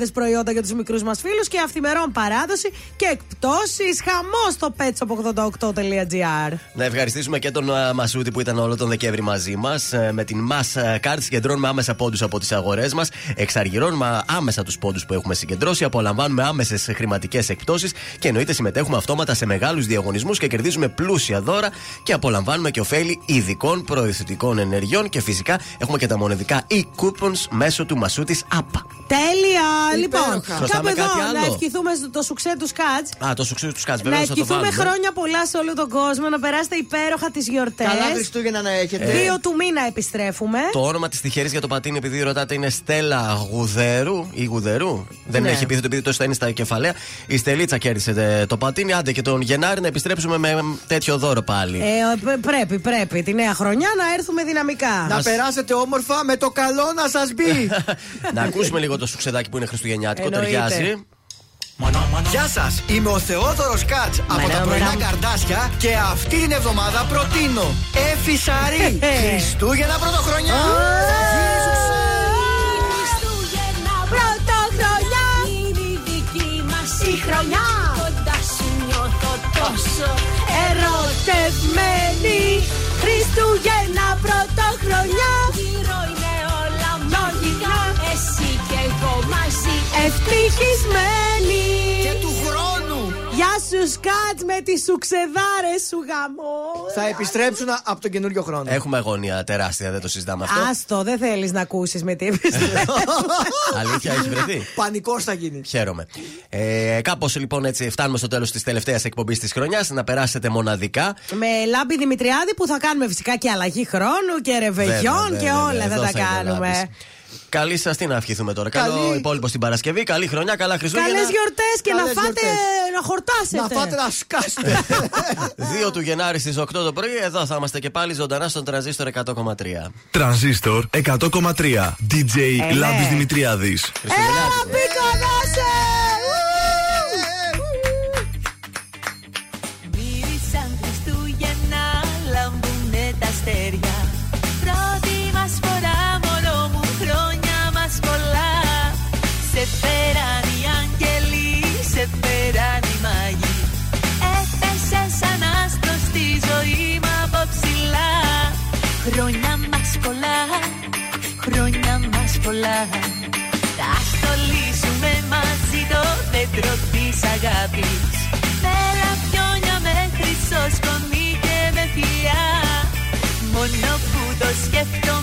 7.000 προϊόντα για τους μικρούς μας φίλους και αυθημερών παράδοση και εκπτώσεις. Χαμός στο petshop88.gr. Να ευχαριστήσουμε και τον α, Μασούτη που ήταν όλο τον Δεκέμβρη μαζί μας. Με την Mass Card συγκεντρώνουμε άμεσα πόντους από τις αγορές μας. Εξαργυρώνουμε άμεσα τους πόντους που έχουμε συγκεντρώσει. Απολαμβάνουμε άμεσες χρηματικές εκπτώσεις και εννοείται συμμετέχουμε αυτόματα σε μεγάλους διαγωνισμούς και κερδίζουμε πλούσια δώρα και απολαμβάνουμε και ωφέλη ειδικών προηθητικών ενεργειών. Και φυσικά έχουμε και τα μονεδικά e-coupons μέσω του Μασούτης App. Τέλεια! Λοιπόν, Χρωστάμε κάπου εδώ κάτι να άλλο; ευχηθούμε στο- το σουξέ του Σκάτς. Α, το σουξέ του Σκάτς, Να βέβαια θα το ευχηθούμε βάλουμε. χρόνια πολλά σε όλο τον κόσμο, να περάσετε υπέροχα τις γιορτές. Καλά Χριστούγεννα να έχετε. Δύο του μήνα επιστρέφουμε. Το όνομα της τυχερής για το πατίνι, επειδή ρωτάτε, είναι Στέλλα Γουδέρου ή Γουδερού. Δεν Ναι. έχει επίθετο επειδή το είναι στα κεφαλαία. Η Στελίτσα κέρδισε ε, το πατίνι. Άντε και τον Γενάρη να επιστρέψουμε με τέτοιο δώρο πάλι. Ε, π- πρέπει, πρέπει τη νέα χρονιά να έρθουμε δυναμικά. Να περάσετε όμορφα με το καλό να σας μπει. να ακούσουμε λίγο το σουξεδάκι που είναι χριστουγεννιάτικο. Εννοείται. Ταιριάζει. Γεια σας, είμαι ο Θεόδωρος Κάτς από τα πρωινά καρτάσια και αυτή την εβδομάδα προτείνω Εφη Σαρή. Χριστούγεννα πρωτοχρονιά. Χριστούγεννα πρωτοχρονιά Είναι η δική μας η χρονιά Κοντά σου νιώθω τόσο ερωτευμένη. Χριστούγεννα πρωτοχρονιά. Γύρω είναι όλα μαγικά. Εσύ και εγώ μαζί. Ευτυχισμένοι. Και του χρόνου Γεια σου Σκάτ με τις σουξεδάρες σου γαμό Θα επιστρέψουν από τον καινούριο χρόνο. Έχουμε αγωνία τεράστια, δεν το συζητάμε αυτό. Άστο, δεν θέλεις να ακούσεις με τι Αλήθεια, έχει βρεθεί. Πανικός θα γίνει. Χαίρομαι. Ε, Κάπως λοιπόν έτσι φτάνουμε στο τέλος της τελευταίας εκπομπής της χρονιάς. Να περάσετε μοναδικά. Με λάμπη Δημητριάδη που θα κάνουμε φυσικά και αλλαγή χρόνου και ρεβεγιόν Βέβαια, και βέβαια, όλα εδώ θα τα θα είναι κάνουμε. λάμπης. Καλή σας τι να ευχηθούμε τώρα. Καλή- Καλό υπόλοιπο στην Παρασκευή. Καλή χρονιά, καλά Χριστούγεννα. Καλές γιορτές και να Καλές φάτε γιορτές. να χορτάσετε. Να φάτε να σκάσετε. 2 του Γενάρη στις 8 το πρωί. Εδώ θα είμαστε και πάλι ζωντανά στον τραζίστορ 100,3. Τρανζίστορ 100,3. DJ Ε, ναι. Λάμπης Δημητριάδης. Έλα, πικονάσε! Πολλά. Θα στολίσουμε μαζί το δέντρο της αγάπης. Με λαμπιόνια με χρυσό σκονή και με φιλιά Μόνο που το σκέφτομαι